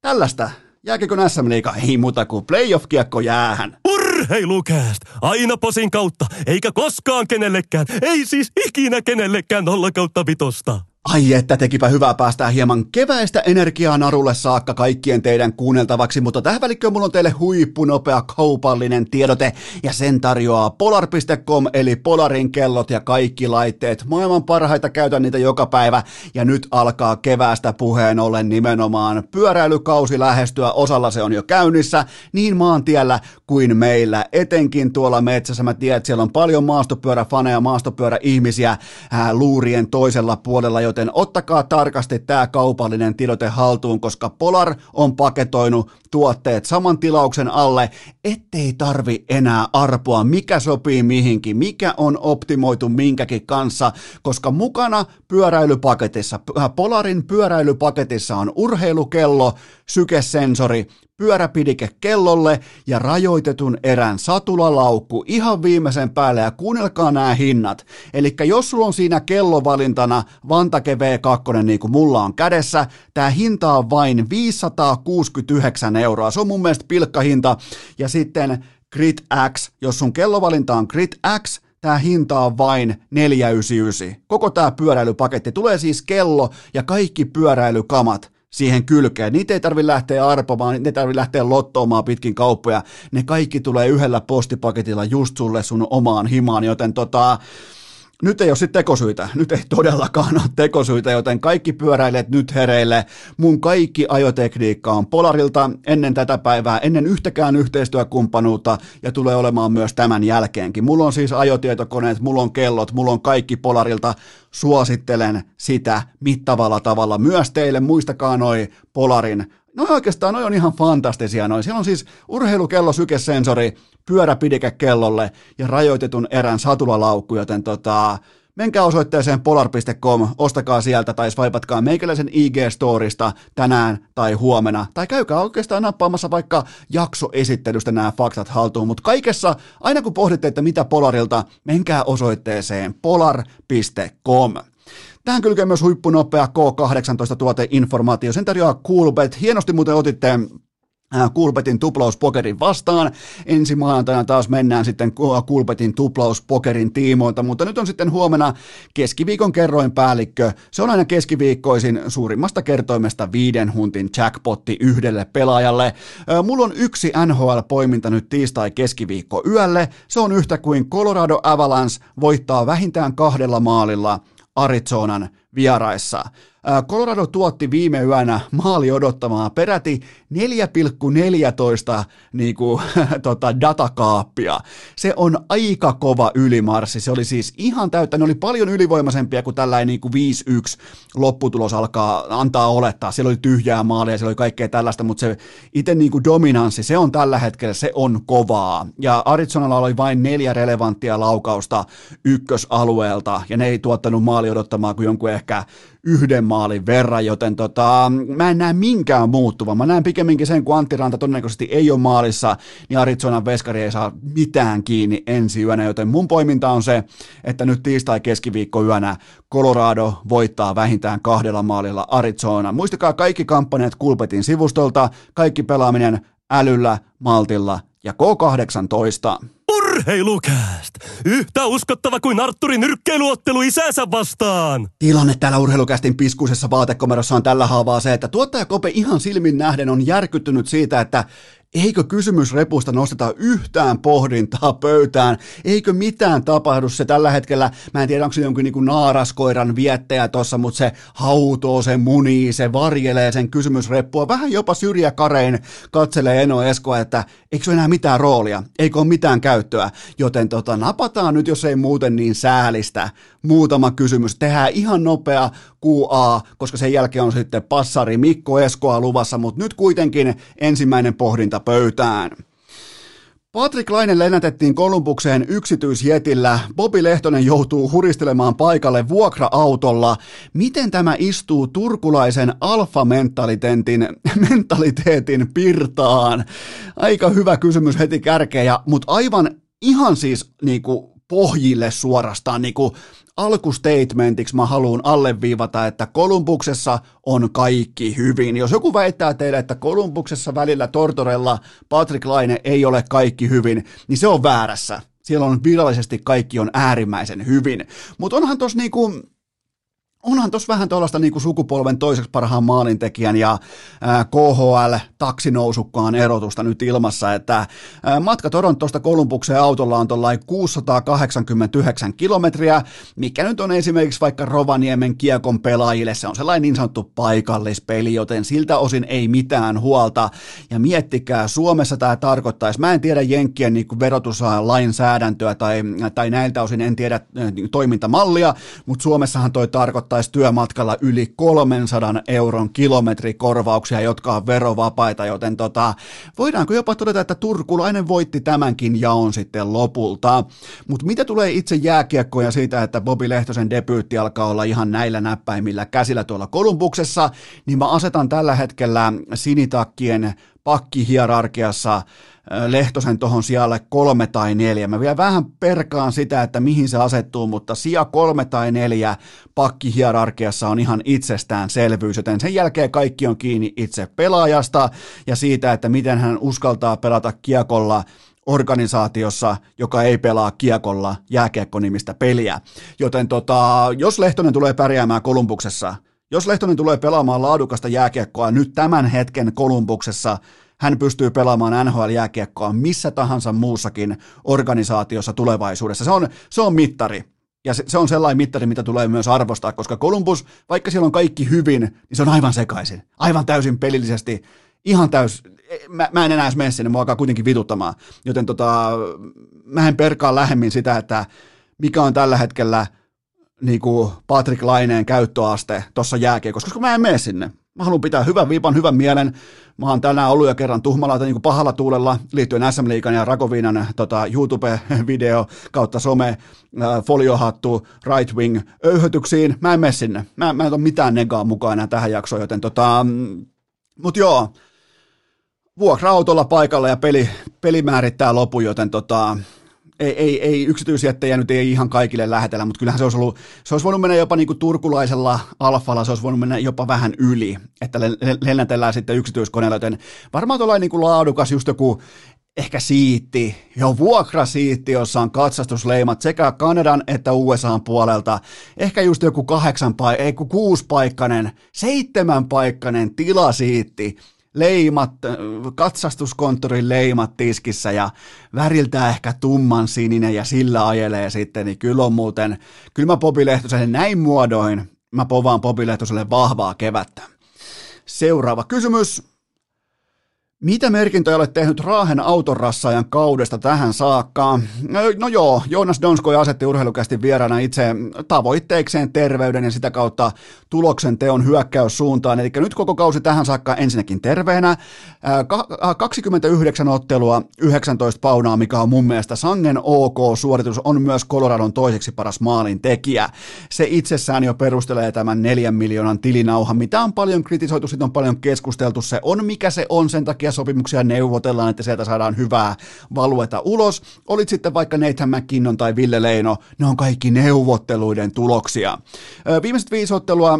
S1: Tällaista Jääkekö SM Liiga ei muuta kuin playoff-kiekko jäähän.
S2: Urheilukääst! Aina posin kautta, eikä koskaan kenellekään, ei siis ikinä kenellekään nolla kautta vitosta.
S1: Ai että tekipä hyvää päästään hieman keväistä energiaa narulle saakka kaikkien teidän kuunneltavaksi, mutta tähän välikköön mulla on teille huippunopea kaupallinen tiedote ja sen tarjoaa polar.com eli Polarin kellot ja kaikki laitteet. Maailman parhaita käytän niitä joka päivä ja nyt alkaa keväästä puheen ollen nimenomaan pyöräilykausi lähestyä. Osalla se on jo käynnissä niin maantiellä kuin meillä, etenkin tuolla metsässä. Mä tiedän, että siellä on paljon maastopyöräfaneja, maastopyöräihmisiä ää, luurien toisella puolella, joten ottakaa tarkasti tämä kaupallinen tiedote haltuun, koska Polar on paketoinut tuotteet saman tilauksen alle, ettei tarvi enää arpoa, mikä sopii mihinkin, mikä on optimoitu minkäkin kanssa, koska mukana pyöräilypaketissa, Polarin pyöräilypaketissa on urheilukello, sykesensori, pyöräpidike kellolle ja rajoitetun erän satulalaukku ihan viimeisen päälle ja kuunnelkaa nämä hinnat. Eli jos sulla on siinä kellovalintana Vantake V2 niin kuin mulla on kädessä, tämä hinta on vain 569 euroa. Se on mun mielestä pilkkahinta. Ja sitten Grid X, jos sun kellovalinta on Grid X, tämä hinta on vain 499. Koko tämä pyöräilypaketti tulee siis kello ja kaikki pyöräilykamat siihen kylkeen. Niitä ei tarvitse lähteä arpomaan, niitä ei tarvitse lähteä lottoamaan pitkin kauppoja. Ne kaikki tulee yhdellä postipaketilla just sulle sun omaan himaan, joten tota, nyt ei ole sitten tekosyitä, nyt ei todellakaan ole tekosyitä, joten kaikki pyöräilijät nyt hereille. Mun kaikki ajotekniikka on Polarilta ennen tätä päivää, ennen yhtäkään yhteistyökumppanuutta ja tulee olemaan myös tämän jälkeenkin. Mulla on siis ajotietokoneet, mulla on kellot, mulla on kaikki Polarilta. Suosittelen sitä mittavalla tavalla myös teille. Muistakaa noi Polarin No oikeastaan noi on ihan fantastisia noin. Siellä on siis urheilukello, sykesensori, pyöräpidike kellolle ja rajoitetun erän satulalaukku, joten tota, menkää osoitteeseen polar.com, ostakaa sieltä tai swipatkaa meikäläisen IG-storista tänään tai huomenna, tai käykää oikeastaan nappaamassa vaikka jaksoesittelystä nämä faktat haltuun, mutta kaikessa, aina kun pohditte, että mitä Polarilta, menkää osoitteeseen polar.com. Tähän kylkee myös huippunopea K18-tuoteinformaatio. Sen tarjoaa Coolbet. Hienosti muuten otitte Kulpetin tuplauspokerin vastaan. Ensi maanantaina taas mennään sitten Kulpetin tuplauspokerin tiimoilta, mutta nyt on sitten huomenna keskiviikon kerroin päällikkö. Se on aina keskiviikkoisin suurimmasta kertoimesta viiden huntin jackpotti yhdelle pelaajalle. Mulla on yksi NHL-poiminta nyt tiistai keskiviikko yölle. Se on yhtä kuin Colorado Avalanche voittaa vähintään kahdella maalilla Arizonan vieraissa. Colorado tuotti viime yönä maali odottamaan peräti 4,14 niin kuin, *laughs* tota, datakaappia. Se on aika kova ylimarssi. Se oli siis ihan täyttä. Ne oli paljon ylivoimaisempia kuin tällainen niin kuin 5-1 lopputulos alkaa antaa olettaa. Siellä oli tyhjää maalia, siellä oli kaikkea tällaista, mutta se itse niin dominanssi, se on tällä hetkellä, se on kovaa. Ja Arizonalla oli vain neljä relevanttia laukausta ykkösalueelta, ja ne ei tuottanut maali odottamaan kuin jonkun ehkä yhden maalin verran, joten tota, mä en näe minkään muuttuvan. Mä näen pikemminkin sen, kun Antti Ranta todennäköisesti ei ole maalissa, niin Arizonan veskari ei saa mitään kiinni ensi yönä, joten mun poiminta on se, että nyt tiistai keskiviikko yönä Colorado voittaa vähintään kahdella maalilla Arizona. Muistakaa kaikki kampanjat Kulpetin sivustolta, kaikki pelaaminen älyllä, maltilla ja K18.
S2: Urheilukääst! Yhtä uskottava kuin Arturin nyrkkeiluottelu isänsä vastaan!
S1: Tilanne täällä urheilukästin piskuisessa vaatekomerossa on tällä haavaa se, että tuottaja Kope ihan silmin nähden on järkyttynyt siitä, että Eikö kysymysrepusta nosteta yhtään pohdintaa pöytään? Eikö mitään tapahdu se tällä hetkellä? Mä en tiedä, onko se jonkun niin naaraskoiran viettäjä tuossa, mutta se hautoo, se munii, se varjelee sen kysymysreppua. Vähän jopa syrjäkarein katselee Eno Eskoa, että eikö se enää mitään roolia? Eikö ole mitään käyttöä? Joten tota, napataan nyt, jos ei muuten niin säälistä. Muutama kysymys. Tehdään ihan nopea QA, koska sen jälkeen on sitten passari Mikko Eskoa luvassa, mutta nyt kuitenkin ensimmäinen pohdinta pöytään. Patrick Laine lennätettiin Kolumbukseen yksityisjetillä. Bobi Lehtonen joutuu huristelemaan paikalle vuokra-autolla. Miten tämä istuu turkulaisen alfa-mentaliteetin mentaliteetin pirtaan? Aika hyvä kysymys heti kärkeä, mutta aivan ihan siis niinku pohjille suorastaan niinku alkustatementiksi mä haluan alleviivata, että Kolumbuksessa on kaikki hyvin. Jos joku väittää teille, että Kolumbuksessa välillä Tortorella Patrick Laine ei ole kaikki hyvin, niin se on väärässä. Siellä on virallisesti kaikki on äärimmäisen hyvin. Mutta onhan tos niinku, onhan tuossa vähän tuollaista niin sukupolven toiseksi parhaan maalintekijän ja ää, KHL taksinousukkaan erotusta nyt ilmassa, että matka Torontosta Kolumbukseen autolla on tuollain 689 kilometriä, mikä nyt on esimerkiksi vaikka Rovaniemen kiekon pelaajille, se on sellainen niin sanottu paikallispeli, joten siltä osin ei mitään huolta, ja miettikää, Suomessa tämä tarkoittaisi, mä en tiedä Jenkkien niin verotuslainsäädäntöä tai, tai näiltä osin en tiedä toimintamallia, mutta Suomessahan toi tarkoittaa tarkoittaisi työmatkalla yli 300 euron kilometrikorvauksia, jotka on verovapaita, joten tota, voidaanko jopa todeta, että turkulainen voitti tämänkin jaon sitten lopulta. Mutta mitä tulee itse jääkiekkoon ja siitä, että Bobi Lehtosen debyytti alkaa olla ihan näillä näppäimillä käsillä tuolla Kolumbuksessa, niin mä asetan tällä hetkellä sinitakkien pakkihierarkiassa Lehtosen tuohon sijalle kolme tai neljä. Mä vielä vähän perkaan sitä, että mihin se asettuu, mutta sija kolme tai neljä pakkihierarkiassa on ihan itsestäänselvyys, joten sen jälkeen kaikki on kiinni itse pelaajasta ja siitä, että miten hän uskaltaa pelata kiekolla organisaatiossa, joka ei pelaa kiekolla jääkiekko-nimistä peliä. Joten tota, jos Lehtonen tulee pärjäämään Kolumbuksessa, jos Lehtonen tulee pelaamaan laadukasta jääkiekkoa nyt tämän hetken Kolumbuksessa, hän pystyy pelaamaan NHL-jääkiekkoa missä tahansa muussakin organisaatiossa tulevaisuudessa. Se on, se on mittari. Ja se, se on sellainen mittari, mitä tulee myös arvostaa, koska Columbus, vaikka siellä on kaikki hyvin, niin se on aivan sekaisin. Aivan täysin pelillisesti. Ihan täys, mä, mä en enää mene sinne, mua alkaa kuitenkin vituttamaan. Joten tota, mä en perkaa lähemmin sitä, että mikä on tällä hetkellä niin kuin Patrick Laineen käyttöaste tuossa jääkiekossa, koska mä en mene sinne. Mä haluan pitää hyvän viipan, hyvän mielen. Mä oon tänään ollut jo kerran tuhmalla niin kuin pahalla tuulella liittyen SM Liikan ja Rakoviinan tota, YouTube-video kautta some, äh, foliohattu, right wing öyhötyksiin. Mä en mene sinne. Mä, mä en ole mitään negaa mukaan enää tähän jaksoon, joten tota, mm, mut joo, vuokra-autolla paikalla ja peli, peli määrittää lopun, joten tota, ei, ei, ei yksityisjättejä nyt ei ihan kaikille lähetellä, mutta kyllähän se olisi ollut, se olisi voinut mennä jopa niin kuin turkulaisella alfalla, se olisi voinut mennä jopa vähän yli, että lennätellään sitten yksityiskoneella, joten varmaan tuollainen niin kuin laadukas just joku ehkä siitti, jo vuokrasiitti, jossa on katsastusleimat sekä Kanadan että USA puolelta. Ehkä just joku kahdeksan ei kun kuuspaikkainen, seitsemänpaikkainen tilasiitti, leimat, katsastuskonttorin leimat tiskissä ja väriltä ehkä tumman sininen ja sillä ajelee sitten, niin kyllä on muuten, kyllä mä Lehtoselle näin muodoin, mä povaan Popi Lehtoselle vahvaa kevättä. Seuraava kysymys. Mitä merkintöjä olet tehnyt Raahen autonrassaajan kaudesta tähän saakka? No, no joo, Joonas Donskoi asetti urheilukästi vieraana itse tavoitteikseen terveyden ja sitä kautta tuloksen teon hyökkäyssuuntaan. Eli nyt koko kausi tähän saakka ensinnäkin terveenä. 29 ottelua, 19 paunaa, mikä on mun mielestä sangen ok suoritus, on myös Coloradon toiseksi paras maalin tekijä. Se itsessään jo perustelee tämän neljän miljoonan tilinauhan, mitä on paljon kritisoitu, siitä on paljon keskusteltu. Se on mikä se on, sen takia sopimuksia neuvotellaan, että sieltä saadaan hyvää valueta ulos. Olit sitten vaikka Nathan McKinnon tai Ville Leino, ne on kaikki neuvotteluiden tuloksia. Viimeiset viisi ottelua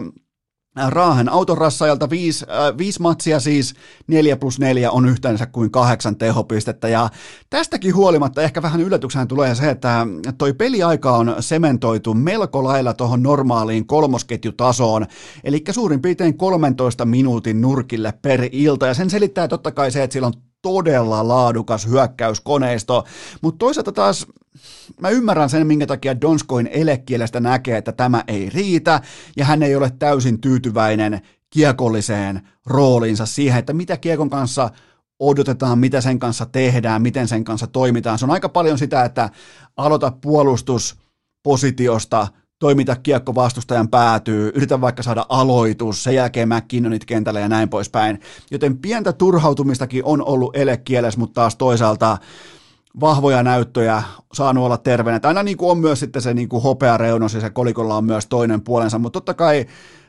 S1: Raahen autorassajalta viisi, äh, viisi matsia siis, neljä plus neljä on yhteensä kuin kahdeksan tehopistettä. Ja tästäkin huolimatta ehkä vähän yllätyksenä tulee se, että toi peliaika on sementoitu melko lailla tuohon normaaliin kolmosketjutasoon, eli suurin piirtein 13 minuutin nurkille per ilta. Ja sen selittää totta kai se, että sillä on todella laadukas hyökkäyskoneisto, mutta toisaalta taas mä ymmärrän sen, minkä takia Donskoin elekielestä näkee, että tämä ei riitä, ja hän ei ole täysin tyytyväinen kiekolliseen rooliinsa siihen, että mitä kiekon kanssa odotetaan, mitä sen kanssa tehdään, miten sen kanssa toimitaan. Se on aika paljon sitä, että aloita puolustuspositiosta, toimita kiekko vastustajan päätyy, yritä vaikka saada aloitus, sen jälkeen McKinnonit kentälle ja näin poispäin. Joten pientä turhautumistakin on ollut elekielessä, mutta taas toisaalta vahvoja näyttöjä, saanut olla terveenä. Aina niin kuin on myös sitten se niin kuin hopea reunos ja se kolikolla on myös toinen puolensa, mutta totta kai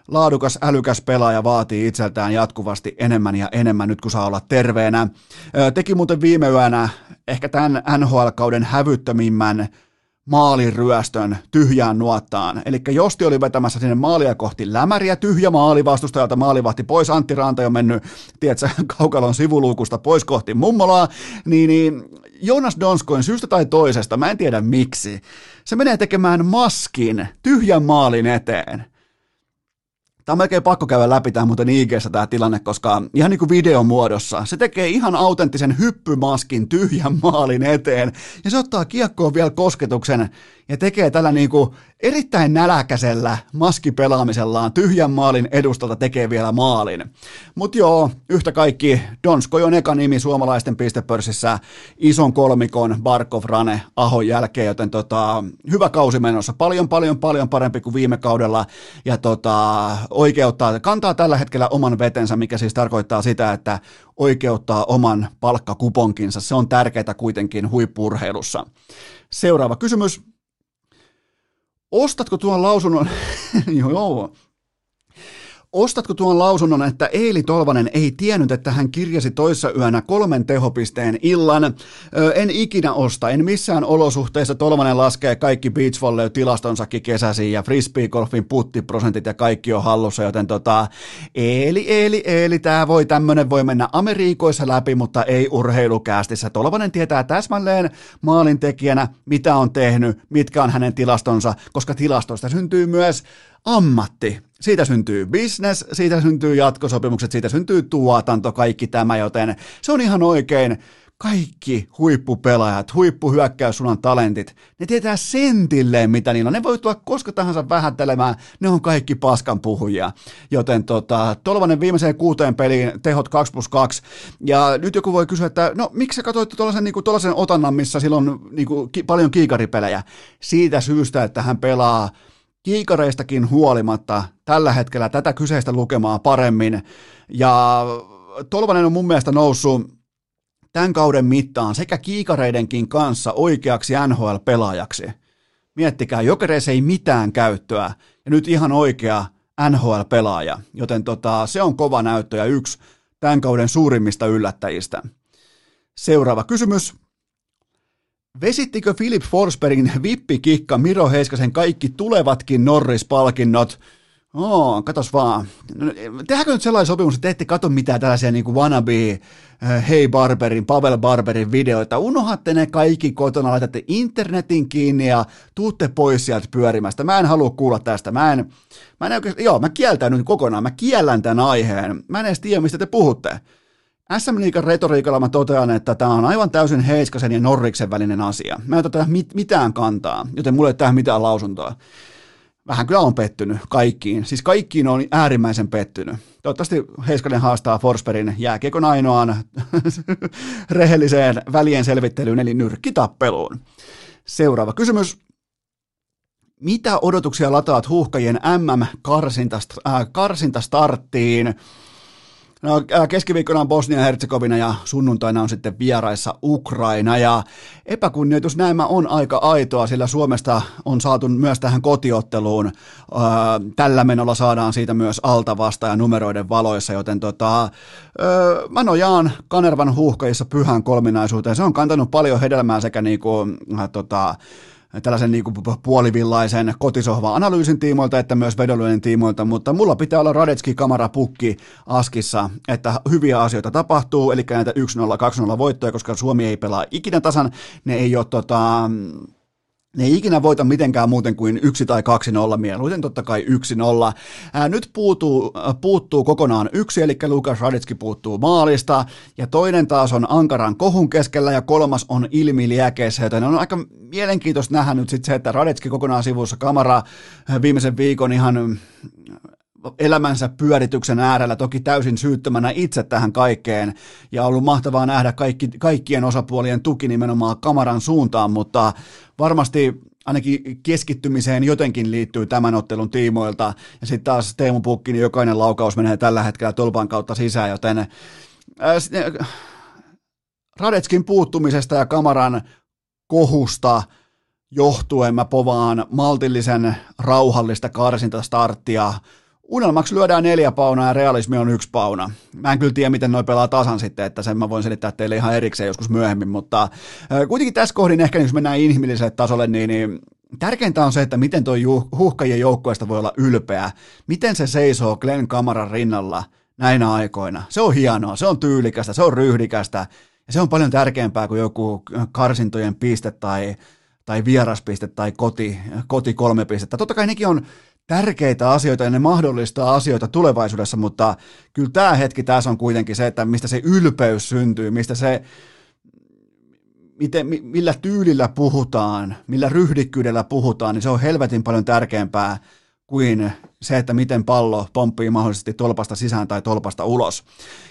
S1: laadukas, älykäs pelaaja vaatii itseltään jatkuvasti enemmän ja enemmän nyt kun saa olla terveenä. Teki muuten viime yönä ehkä tämän NHL-kauden hävyttömimmän maaliryöstön tyhjään nuottaan. Eli Josti oli vetämässä sinne maalia kohti lämäriä, tyhjä maali vastustajalta, maalivahti pois, Antti Ranta jo mennyt, tiedätkö, *laughs* kaukalon sivuluukusta pois kohti mummolaa, niin, niin Jonas Donskoin syystä tai toisesta, mä en tiedä miksi, se menee tekemään maskin tyhjän maalin eteen. Tämä on melkein pakko käydä läpi tämä muuten ig tämä tilanne, koska ihan niin kuin videomuodossa se tekee ihan autenttisen hyppymaskin tyhjän maalin eteen. Ja se ottaa kiekkoon vielä kosketuksen ja tekee tällä niin kuin erittäin näläkäisellä maskipelaamisellaan tyhjän maalin edustalta tekee vielä maalin. Mutta joo, yhtä kaikki Donskoi on eka nimi suomalaisten pistepörssissä ison kolmikon Barkov, Rane, Ahon jälkeen, joten tota, hyvä kausi menossa. Paljon, paljon, paljon parempi kuin viime kaudella ja tota, oikeuttaa, kantaa tällä hetkellä oman vetensä, mikä siis tarkoittaa sitä, että oikeuttaa oman palkkakuponkinsa. Se on tärkeää kuitenkin huippurheilussa. Seuraava kysymys. Ostatko tuon lausunnon? *laughs* joo, joo. Ostatko tuon lausunnon, että Eili Tolvanen ei tiennyt, että hän kirjasi toissa yönä kolmen tehopisteen illan? Ö, en ikinä osta, en missään olosuhteessa Tolvanen laskee kaikki beachvolley-tilastonssakin kesäsiin ja frisbeegolfin puttiprosentit ja kaikki on hallussa, joten tota, Eeli, Eeli, Eeli, tää voi, tämmönen voi mennä Amerikoissa läpi, mutta ei urheilukäästissä. Tolvanen tietää täsmälleen maalintekijänä, mitä on tehnyt, mitkä on hänen tilastonsa, koska tilastoista syntyy myös ammatti. Siitä syntyy business, siitä syntyy jatkosopimukset, siitä syntyy tuotanto, kaikki tämä, joten se on ihan oikein. Kaikki huippupelaajat, huippuhyökkäyssuunnan talentit, ne tietää sentilleen, mitä niillä on. Ne voi tulla koska tahansa vähättelemään, ne on kaikki paskan puhujia. Joten tota, Tolvanen viimeiseen kuuteen peliin tehot 2 plus 2. Ja nyt joku voi kysyä, että no miksi sä katsoit tuollaisen, niin kuin, otannan, missä silloin on niin kuin, ki- paljon kiikaripelejä? Siitä syystä, että hän pelaa kiikareistakin huolimatta tällä hetkellä tätä kyseistä lukemaa paremmin. Ja Tolvanen on mun mielestä noussut tämän kauden mittaan sekä kiikareidenkin kanssa oikeaksi NHL-pelaajaksi. Miettikää, jokereissa ei mitään käyttöä ja nyt ihan oikea NHL-pelaaja, joten tota, se on kova näyttö ja yksi tämän kauden suurimmista yllättäjistä. Seuraava kysymys. Vesittikö Philip Forsbergin vippikikka Miro Heiskasen kaikki tulevatkin Norris-palkinnot? Oo, katos vaan. No, tehdäänkö nyt sellainen sopimus, että te ette katso mitään tällaisia niin kuin wannabe äh, Hei Barberin, Pavel Barberin videoita. Unohatte ne kaikki kotona, laitatte internetin kiinni ja tuutte pois sieltä pyörimästä. Mä en halua kuulla tästä. Mä en, mä en oikeasti, joo, mä kieltäydyn kokonaan. Mä kiellän tämän aiheen. Mä en edes tiedä, mistä te puhutte. SM Liikan retoriikalla mä totean, että tämä on aivan täysin Heiskasen ja Norriksen välinen asia. Mä en ota mit- mitään kantaa, joten mulle ei tähän mitään lausuntoa. Vähän kyllä on pettynyt kaikkiin. Siis kaikkiin on äärimmäisen pettynyt. Toivottavasti Heiskanen haastaa Forsbergin jääkiekon ainoaan *laughs* rehelliseen välien selvittelyyn, eli nyrkkitappeluun. Seuraava kysymys. Mitä odotuksia lataat huuhkajien MM-karsintastarttiin? No, keskiviikkona on Bosnia-Herzegovina ja sunnuntaina on sitten vieraissa Ukraina ja epäkunnioitus näemmä on aika aitoa, sillä Suomesta on saatu myös tähän kotiotteluun. Tällä menolla saadaan siitä myös alta vasta ja numeroiden valoissa, joten tota, mä nojaan Kanervan huuhkajissa pyhän kolminaisuuteen. Se on kantanut paljon hedelmää sekä niinku, tota, tällaisen niin kuin puolivillaisen kotisohva-analyysin tiimoilta, että myös vedonlyönnin tiimoilta, mutta mulla pitää olla Radetski kamera pukki askissa, että hyviä asioita tapahtuu, eli näitä 1-0, 2-0 voittoja, koska Suomi ei pelaa ikinä tasan, ne ei ole tota, ne ei ikinä voita mitenkään muuten kuin yksi tai kaksi nolla, mieluiten totta kai yksi nolla. Ää, nyt puuttuu, puuttuu kokonaan yksi, eli Lukas Radetski puuttuu maalista, ja toinen taas on Ankaran kohun keskellä, ja kolmas on ilmi liäkeessä, joten on aika mielenkiintoista nähdä nyt sitten se, että Radetski kokonaan sivussa, kamera viimeisen viikon ihan elämänsä pyörityksen äärellä, toki täysin syyttömänä itse tähän kaikkeen, ja ollut mahtavaa nähdä kaikki, kaikkien osapuolien tuki nimenomaan kamaran suuntaan, mutta varmasti ainakin keskittymiseen jotenkin liittyy tämän ottelun tiimoilta, ja sitten taas Teemu Pukki, niin jokainen laukaus menee tällä hetkellä tolpan kautta sisään, joten äh, Radetskin puuttumisesta ja kamaran kohusta johtuen mä povaan maltillisen rauhallista karsinta starttia Unelmaksi lyödään neljä paunaa ja realismi on yksi pauna. Mä en kyllä tiedä, miten noi pelaa tasan sitten, että sen mä voin selittää teille ihan erikseen joskus myöhemmin, mutta kuitenkin tässä kohdin ehkä, jos mennään inhimilliselle tasolle, niin, niin tärkeintä on se, että miten tuo huuhkajien joukkueesta voi olla ylpeä. Miten se seisoo Glenn Kamaran rinnalla näinä aikoina. Se on hienoa, se on tyylikästä, se on ryhdikästä ja se on paljon tärkeämpää kuin joku karsintojen piste tai, tai vieraspiste tai koti, koti kolme pistettä. Totta kai nekin on tärkeitä asioita ja ne mahdollistaa asioita tulevaisuudessa, mutta kyllä tämä hetki tässä on kuitenkin se, että mistä se ylpeys syntyy, mistä se, miten, millä tyylillä puhutaan, millä ryhdikkyydellä puhutaan, niin se on helvetin paljon tärkeämpää kuin se, että miten pallo pomppii mahdollisesti tolpasta sisään tai tolpasta ulos.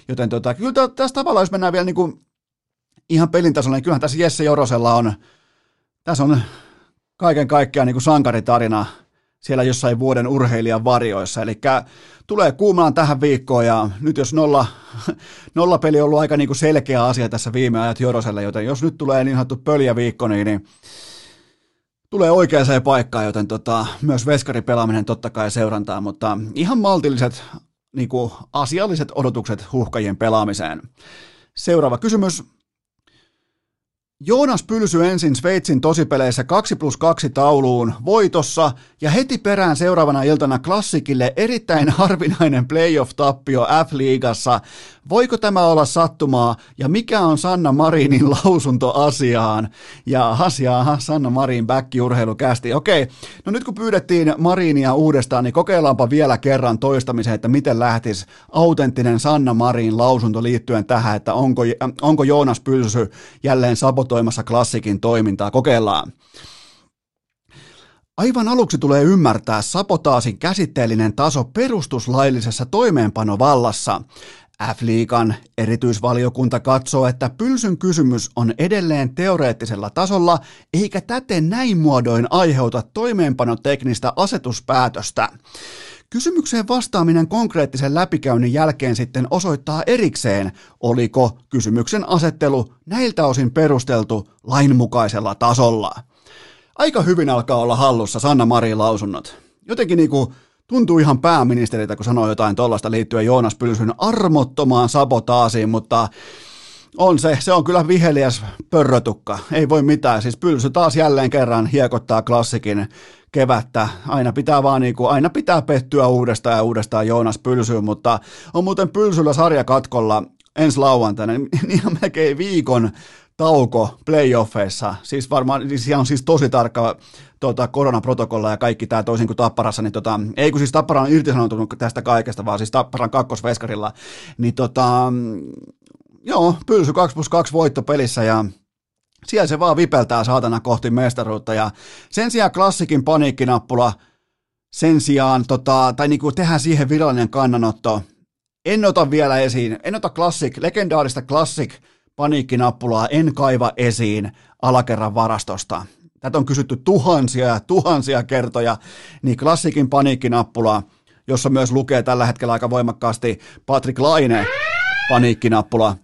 S1: Joten tota, kyllä tässä tavallaan, jos mennään vielä niin kuin ihan pelin tasolla, niin kyllähän tässä Jesse Jorosella on, tässä on kaiken kaikkiaan niin kuin sankaritarina siellä jossain vuoden urheilijan varjoissa. Eli tulee kuumaan tähän viikkoon ja nyt jos nolla, *laughs* nolla peli on ollut aika niin kuin selkeä asia tässä viime ajat Joroselle, joten jos nyt tulee niin sanottu pöljäviikko, niin, niin tulee oikeaan paikkaan, joten tota, myös veskaripelaaminen totta kai seurantaa, mutta ihan maltilliset niin kuin asialliset odotukset huhkajien pelaamiseen. Seuraava kysymys. Joonas pylsy ensin Sveitsin tosipeleissä 2 plus 2 tauluun voitossa ja heti perään seuraavana iltana klassikille erittäin *laughs* harvinainen playoff-tappio F-liigassa. Voiko tämä olla sattumaa ja mikä on Sanna Marinin lausunto asiaan? Ja asiaa Sanna Marin urheilukästi. Okei, no nyt kun pyydettiin Marinia uudestaan, niin kokeillaanpa vielä kerran toistamiseen, että miten lähtisi autenttinen Sanna Marin lausunto liittyen tähän, että onko, onko Joonas Pylsy jälleen sabotoimassa klassikin toimintaa. Kokeillaan. Aivan aluksi tulee ymmärtää sabotaasin käsitteellinen taso perustuslaillisessa toimeenpanovallassa. F-liigan erityisvaliokunta katsoo, että pylsyn kysymys on edelleen teoreettisella tasolla, eikä täten näin muodoin aiheuta toimeenpanoteknistä asetuspäätöstä. Kysymykseen vastaaminen konkreettisen läpikäynnin jälkeen sitten osoittaa erikseen, oliko kysymyksen asettelu näiltä osin perusteltu lainmukaisella tasolla. Aika hyvin alkaa olla hallussa Sanna Marin lausunnot. Jotenkin niinku tuntuu ihan pääministeriltä, kun sanoo jotain tollasta liittyen Joonas Pylsyn armottomaan sabotaasiin, mutta on se, se on kyllä viheliäs pörrötukka, ei voi mitään. Siis Pylsy taas jälleen kerran hiekottaa klassikin kevättä. Aina pitää vaan niinku, aina pitää pettyä uudestaan ja uudestaan Joonas Pylsyyn, mutta on muuten Pylsyllä sarjakatkolla ensi lauantaina, niin ihan melkein viikon tauko playoffeissa, siis varmaan, siis siellä on siis tosi tarkka tota, koronaprotokolla ja kaikki tämä toisin kuin Tapparassa, niin tota, ei kun siis Tappara on irtisanoutunut tästä kaikesta, vaan siis Tapparan kakkosveskarilla, niin tota, joo, pylsy 2 plus 2 voitto pelissä ja siellä se vaan vipeltää saatana kohti mestaruutta ja sen sijaan klassikin paniikkinappula, sen sijaan, tota, tai niinku tehdään siihen virallinen kannanotto, en ota vielä esiin, en ota klassik, legendaarista klassik paniikkinappulaa en kaiva esiin alakerran varastosta. Tätä on kysytty tuhansia ja tuhansia kertoja, niin klassikin paniikkinappula, jossa myös lukee tällä hetkellä aika voimakkaasti Patrick Laine paniikkinappula,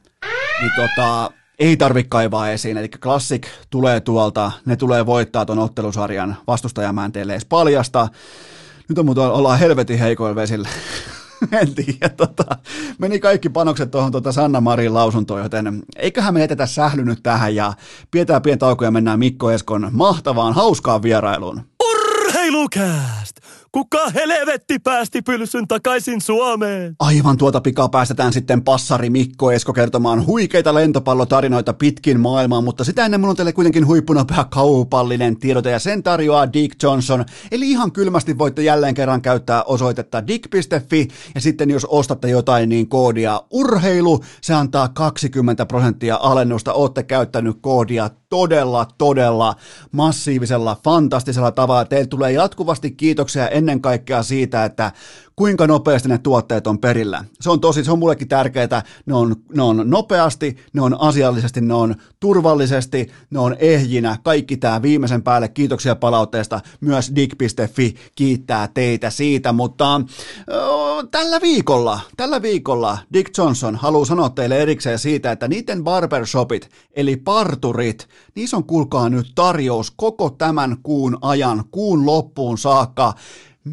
S1: niin tota, ei tarvitse kaivaa esiin. Eli Classic tulee tuolta, ne tulee voittaa tuon ottelusarjan vastustajamään teille edes paljasta. Nyt on muuten ollaan helvetin heikoilla vesillä. *laughs* en tiedä, tota, meni kaikki panokset tuohon tota Sanna Marin lausuntoon, joten eiköhän me etetä sählynyt tähän ja pidetään pientä tauko ja mennään Mikko Eskon mahtavaan, hauskaan vierailuun.
S2: Urheilukääst! Kuka helvetti päästi pylsyn takaisin Suomeen?
S1: Aivan tuota pikaa päästetään sitten passari Mikko Esko kertomaan huikeita lentopallotarinoita pitkin maailmaa, mutta sitä ennen mun on teille kuitenkin huippunopea kaupallinen tiedote ja sen tarjoaa Dick Johnson. Eli ihan kylmästi voitte jälleen kerran käyttää osoitetta dick.fi ja sitten jos ostatte jotain niin koodia urheilu, se antaa 20 prosenttia alennusta. Ootte käyttänyt koodia todella, todella massiivisella, fantastisella tavalla. Teille tulee jatkuvasti kiitoksia ennen kaikkea siitä, että kuinka nopeasti ne tuotteet on perillä. Se on tosi, se on mullekin tärkeää. Ne on, ne on nopeasti, ne on asiallisesti, ne on turvallisesti, ne on ehjinä. Kaikki tämä viimeisen päälle. Kiitoksia palautteesta. Myös dig.fi kiittää teitä siitä, mutta tällä viikolla, tällä viikolla Dick Johnson haluaa sanoa teille erikseen siitä, että niiden barbershopit, eli parturit, niissä on kuulkaa nyt tarjous koko tämän kuun ajan, kuun loppuun saakka.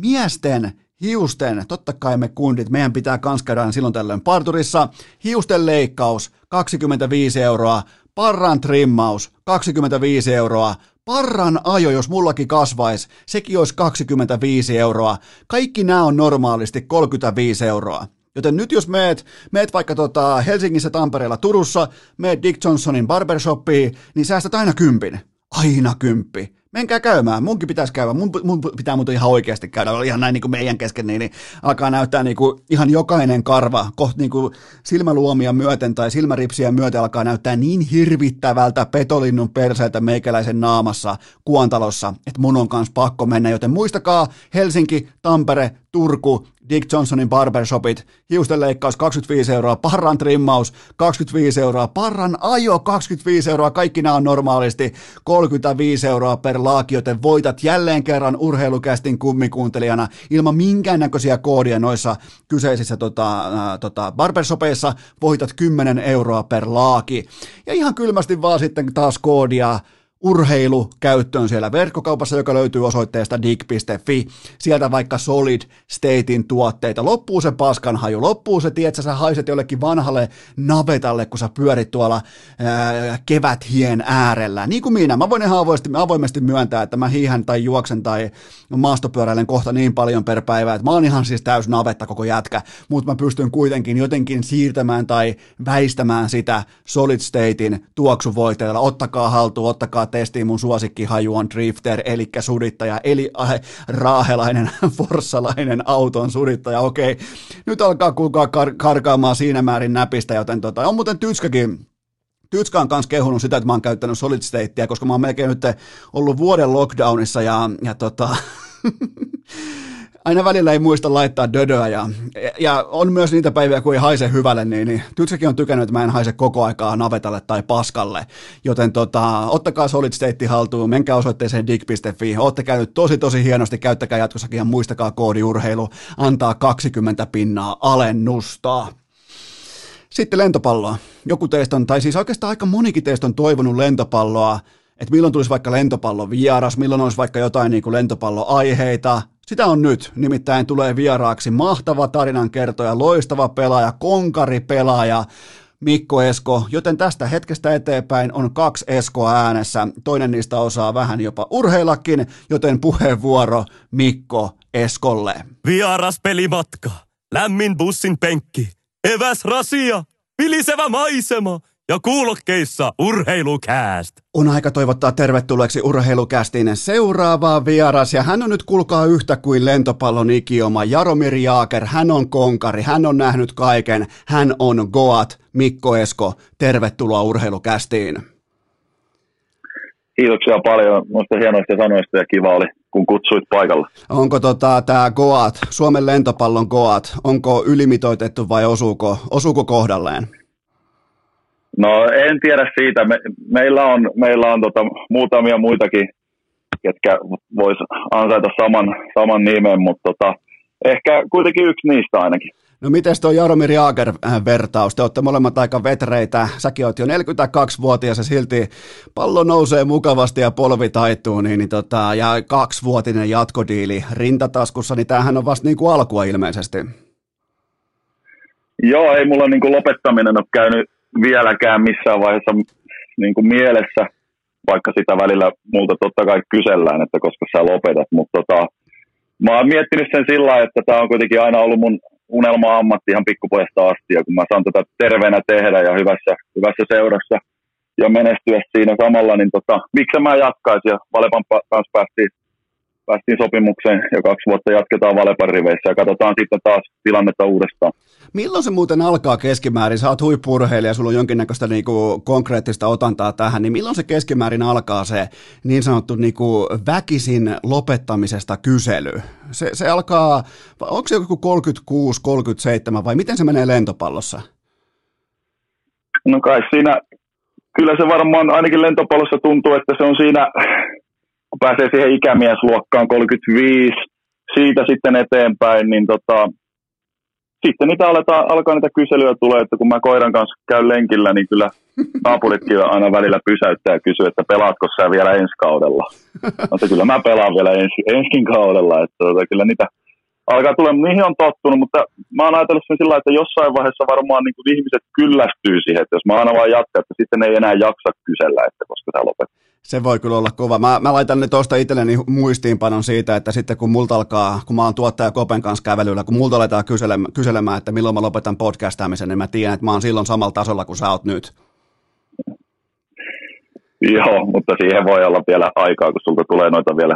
S1: Miesten hiusten, totta kai me kundit, meidän pitää kans käydä silloin tällöin parturissa, hiusten leikkaus 25 euroa, parran trimmaus 25 euroa, parran ajo, jos mullakin kasvaisi, sekin olisi 25 euroa. Kaikki nämä on normaalisti 35 euroa. Joten nyt jos meet, meet vaikka tota Helsingissä, Tampereella, Turussa, meet Dick Johnsonin barbershoppiin, niin säästät aina kympin. Aina kymppi Menkää käymään, munkin pitäisi käydä, mun, mun pitää muuten ihan oikeasti käydä, ihan näin niin kuin meidän kesken, niin, niin alkaa näyttää niin kuin ihan jokainen karva, kohta niin kuin silmäluomia myöten tai silmäripsiä myöten alkaa näyttää niin hirvittävältä petolinnun perseeltä meikäläisen naamassa Kuantalossa, että mun on kanssa pakko mennä, joten muistakaa Helsinki, Tampere, Turku, Dick Johnsonin barbershopit, hiustenleikkaus 25 euroa, parran trimmaus 25 euroa, parran ajo 25 euroa, kaikki nämä on normaalisti 35 euroa per laaki, joten voitat jälleen kerran urheilukästin kummikuuntelijana ilman minkäännäköisiä koodia noissa kyseisissä tota, äh, tota, barbershopeissa, voitat 10 euroa per laaki. Ja ihan kylmästi vaan sitten taas koodia urheilu käyttöön siellä verkkokaupassa, joka löytyy osoitteesta dig.fi. Sieltä vaikka Solid Statein tuotteita. Loppuu se paskanhaju, loppuu se, tiedätkö, sä haiset jollekin vanhalle navetalle, kun sä pyörit tuolla ää, keväthien äärellä. Niin kuin minä, mä voin ihan avoimesti, avoimesti myöntää, että mä hiihän tai juoksen tai maastopyöräilen kohta niin paljon per päivä, että mä oon ihan siis täys navetta koko jätkä, mutta mä pystyn kuitenkin jotenkin siirtämään tai väistämään sitä Solid Statein tuoksuvoiteella. Ottakaa haltuun, ottakaa testiin mun suosikkihaju on drifter, eli sudittaja, eli äh, raahelainen, *laughs* forssalainen auton sudittaja. Okei, nyt alkaa kuulkaa kar- karkaamaan siinä määrin näpistä, joten tota, on muuten Tytskäkin Tytskä on kanssa kehunut sitä, että mä oon käyttänyt Solid Statea, koska mä oon melkein nyt ollut vuoden lockdownissa ja, ja tota, *laughs* aina välillä ei muista laittaa dödöä ja, ja on myös niitä päiviä, kun ei haise hyvälle, niin, niin Tytsäkin on tykännyt, että mä en haise koko aikaa navetalle tai paskalle, joten tota, ottakaa Solid State haltuun, menkää osoitteeseen dig.fi, ootte käynyt tosi tosi hienosti, käyttäkää jatkossakin ja muistakaa koodiurheilu, antaa 20 pinnaa alennusta. Sitten lentopalloa. Joku teistä on, tai siis oikeastaan aika monikin teistä on toivonut lentopalloa, että milloin tulisi vaikka lentopallo vieras, milloin olisi vaikka jotain niin kuin lentopalloaiheita, sitä on nyt, nimittäin tulee vieraaksi mahtava tarinankertoja, loistava pelaaja, konkari pelaaja, Mikko Esko, joten tästä hetkestä eteenpäin on kaksi Eskoa äänessä. Toinen niistä osaa vähän jopa urheillakin, joten puheenvuoro Mikko Eskolle.
S2: Vieras pelimatka, lämmin bussin penkki, eväs rasia, vilisevä maisema ja kuulokkeissa urheilukääst.
S1: On aika toivottaa tervetulleeksi urheilukästiin seuraavaa vieras ja hän on nyt kulkaa yhtä kuin lentopallon ikioma Jaromir Jaaker. Hän on konkari, hän on nähnyt kaiken, hän on Goat. Mikko Esko, tervetuloa urheilukästiin.
S3: Kiitoksia paljon noista hienoista sanoista ja kiva oli, kun kutsuit paikalla.
S1: Onko tota, tämä Goat, Suomen lentopallon Goat, onko ylimitoitettu vai osuuko, osuuko kohdalleen?
S3: No en tiedä siitä. Me, meillä on, meillä on tota, muutamia muitakin, ketkä vois ansaita saman, saman nimen, mutta tota, ehkä kuitenkin yksi niistä ainakin.
S1: No miten tuo Jaromir Jaager äh, vertaus? Te olette molemmat aika vetreitä. Säkin oot jo 42-vuotias ja silti pallo nousee mukavasti ja polvi taittuu. Niin, niin tota, ja kaksivuotinen jatkodiili rintataskussa, niin tämähän on vasta niin kuin alkua ilmeisesti.
S3: Joo, ei mulla niin kuin lopettaminen ole käynyt vieläkään missään vaiheessa niin kuin mielessä, vaikka sitä välillä multa totta kai kysellään, että koska sä lopetat, mutta tota, mä oon miettinyt sen sillä että tämä on kuitenkin aina ollut mun unelma-ammatti ihan pikkupojasta asti, ja kun mä saan tätä terveenä tehdä ja hyvässä, hyvässä seurassa ja menestyä siinä samalla, niin tota, miksi mä jatkaisin, ja Valepan kanssa päästiin päästiin sopimukseen ja kaksi vuotta jatketaan Valepan riveissä ja katsotaan sitten taas tilannetta uudestaan.
S1: Milloin se muuten alkaa keskimäärin? Sä oot huippurheilija, sulla on jonkinnäköistä niinku konkreettista otantaa tähän, niin milloin se keskimäärin alkaa se niin sanottu niinku väkisin lopettamisesta kysely? Se, se alkaa, onko se joku 36, 37 vai miten se menee lentopallossa?
S3: No kai siinä, kyllä se varmaan ainakin lentopallossa tuntuu, että se on siinä kun pääsee siihen ikämiesluokkaan 35, siitä sitten eteenpäin, niin tota, sitten niitä aletaan, alkaa niitä kyselyjä tulee, että kun mä koiran kanssa käyn lenkillä, niin kyllä naapuritkin aina välillä pysäyttää ja kysyy, että pelaatko sä vielä ensi kaudella. No, kyllä mä pelaan vielä ensi, ensi kaudella, että tota, kyllä niitä alkaa tulla, niihin on tottunut, mutta mä oon ajatellut sen sillä että jossain vaiheessa varmaan niin kuin ihmiset kyllästyy siihen, että jos mä aina vaan jatkan, että sitten ei enää jaksa kysellä, että koska sä lopet.
S1: Se voi kyllä olla kova. Mä, mä laitan nyt tuosta itselleni muistiinpanon siitä, että sitten kun multa alkaa, kun mä oon tuottaja Kopen kanssa kävelyllä, kun multa aletaan kyselemään, kyselemään, että milloin mä lopetan podcastaamisen, niin mä tiedän, että mä oon silloin samalla tasolla kuin sä oot nyt.
S3: Joo, mutta siihen voi olla vielä aikaa, kun sulta tulee noita vielä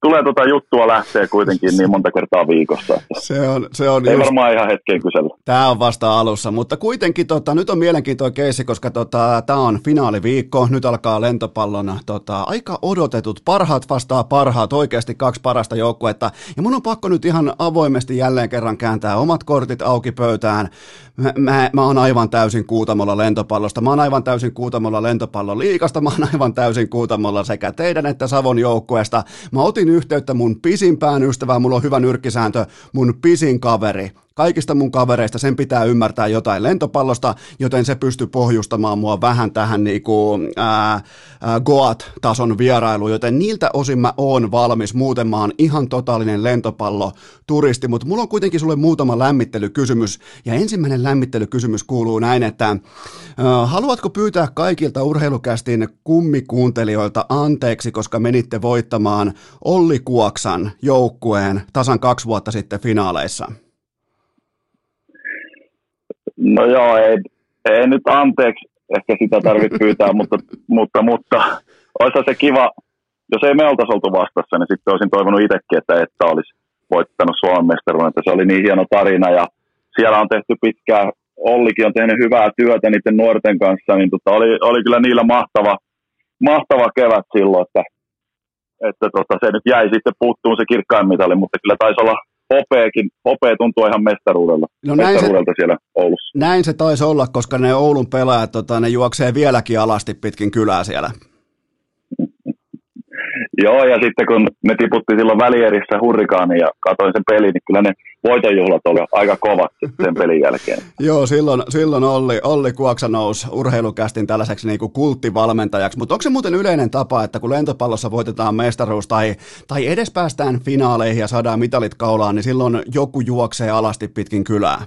S3: tulee tota juttua lähtee kuitenkin niin monta kertaa viikossa. Että
S1: se on, se on
S3: ei
S1: just,
S3: varmaan ihan hetken kysellä.
S1: Tämä on vasta alussa, mutta kuitenkin tota, nyt on mielenkiintoinen keissi, koska tota, tämä on finaaliviikko, nyt alkaa lentopallon tota, aika odotetut, parhaat vastaa parhaat, oikeasti kaksi parasta joukkuetta, ja mun on pakko nyt ihan avoimesti jälleen kerran kääntää omat kortit auki pöytään, mä, mä, mä oon aivan täysin kuutamolla lentopallosta, mä oon aivan täysin kuutamolla lentopallon liikasta, mä oon aivan täysin kuutamolla sekä teidän että Savon joukkueesta, mä otin yhteyttä mun pisimpään ystävään, mulla on hyvä nyrkkisääntö, mun pisin kaveri, kaikista mun kavereista sen pitää ymmärtää jotain lentopallosta, joten se pystyy pohjustamaan mua vähän tähän niinku, ää, ää, Goat-tason vierailuun, joten niiltä osin mä oon valmis, muuten mä oon ihan totaalinen lentopalloturisti, mutta mulla on kuitenkin sulle muutama lämmittelykysymys, ja ensimmäinen lämmittelykysymys kuuluu näin, että ää, haluatko pyytää kaikilta urheilukästin kummikuuntelijoilta anteeksi, koska menitte voittamaan Olli Kuoksan joukkueen tasan kaksi vuotta sitten finaaleissa?
S3: No joo, ei, ei nyt anteeksi ehkä sitä tarvitse pyytää, mutta, mutta, mutta olisi se kiva, jos ei me oltaisi oltu vastassa, niin sitten olisin toivonut itsekin, että että olisi voittanut Suomen mestaruuden, että se oli niin hieno tarina ja siellä on tehty pitkää, Ollikin on tehnyt hyvää työtä niiden nuorten kanssa, niin tota, oli, oli kyllä niillä mahtava, mahtava kevät silloin, että, että tota, se nyt jäi sitten puuttuun se kirkkain mitali, mutta kyllä taisi olla hopeakin, hopea tuntuu ihan mestaruudella, no mestaruudelta se, siellä Oulussa.
S1: Näin se taisi olla, koska ne Oulun pelaajat, tota, ne juoksee vieläkin alasti pitkin kylää siellä.
S3: Joo, ja sitten kun ne tiputti silloin välierissä hurrikaani ja katsoin sen pelin, niin kyllä ne voitonjuhlat oli aika kovat sen pelin jälkeen. *laughs*
S1: Joo, silloin, silloin Olli, Olli Kuoksa nousi urheilukästin tällaiseksi niin kuin kulttivalmentajaksi, mutta onko se muuten yleinen tapa, että kun lentopallossa voitetaan mestaruus tai, tai edes päästään finaaleihin ja saadaan mitalit kaulaan, niin silloin joku juoksee alasti pitkin kylää?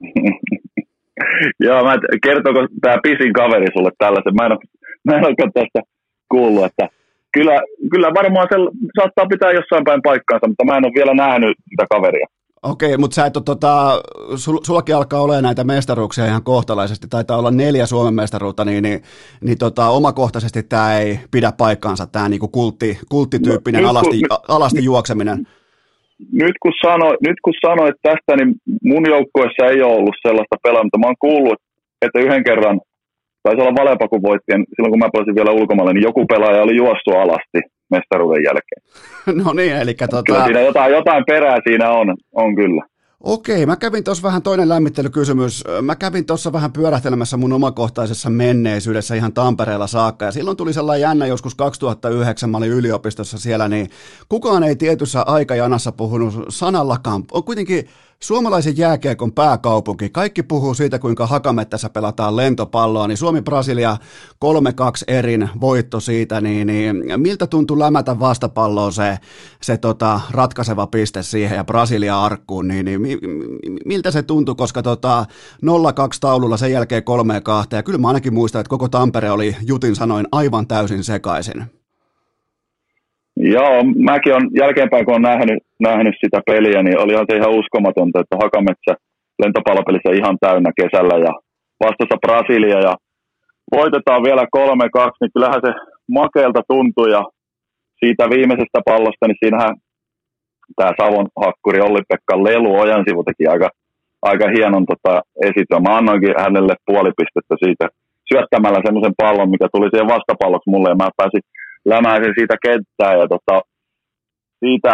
S1: *laughs*
S3: Joo, mä kertooko tämä pisin kaveri sulle tällaisen? Mä en ole, mä en ole tästä kuullut, että kyllä, kyllä varmaan se saattaa pitää jossain päin paikkaansa, mutta mä en ole vielä nähnyt sitä kaveria.
S1: Okei, mutta sä et ole, tota, sul, sullakin alkaa olla näitä mestaruuksia ihan kohtalaisesti, taitaa olla neljä Suomen mestaruutta, niin, niin, niin tota, omakohtaisesti tämä ei pidä paikkaansa, tämä niinku kultti, kulttityyppinen no, alasti, kun, alasti juokseminen.
S3: Nyt kun, sano, nyt kun sanoit tästä, niin mun joukkueessa ei ole ollut sellaista pelaa, mutta mä oon kuullut, että yhden kerran taisi olla Valepa, kun voitti, silloin kun mä pelasin vielä ulkomaille, niin joku pelaaja oli juossut alasti mestaruuden jälkeen. *laughs*
S1: no niin, eli tota...
S3: Kyllä siinä jotain, jotain perää siinä on, on kyllä.
S1: Okei, mä kävin tuossa vähän toinen lämmittelykysymys. Mä kävin tuossa vähän pyörähtelemässä mun omakohtaisessa menneisyydessä ihan Tampereella saakka. Ja silloin tuli sellainen jännä joskus 2009, mä olin yliopistossa siellä, niin kukaan ei tietyssä aikajanassa puhunut sanallakaan. On kuitenkin Suomalaisen jääkiekon pääkaupunki. Kaikki puhuu siitä, kuinka Hakamettässä pelataan lentopalloa, niin Suomi-Brasilia 3-2 erin voitto siitä, niin, niin miltä tuntui lämätä vastapalloon se, se tota, ratkaiseva piste siihen ja Brasilia arkkuun, niin, niin mi, miltä se tuntui, koska tota, 0-2 taululla sen jälkeen 3-2, ja kyllä mä ainakin muistan, että koko Tampere oli Jutin sanoin aivan täysin sekaisin.
S3: Joo, mäkin on jälkeenpäin, kun on nähnyt, nähnyt sitä peliä, niin olihan se ihan uskomatonta, että Hakametsä lentopallopelissä ihan täynnä kesällä ja vastassa Brasilia ja voitetaan vielä 3-2, niin kyllähän se makeelta tuntui ja siitä viimeisestä pallosta, niin siinähän tämä Savon hakkuri Olli-Pekka Lelu Ojan teki aika, aika hienon tota, esitön. Mä annoinkin hänelle puolipistettä siitä syöttämällä semmoisen pallon, mikä tuli siihen vastapalloksi mulle ja mä pääsin lämäisin siitä kenttää ja tota, siitä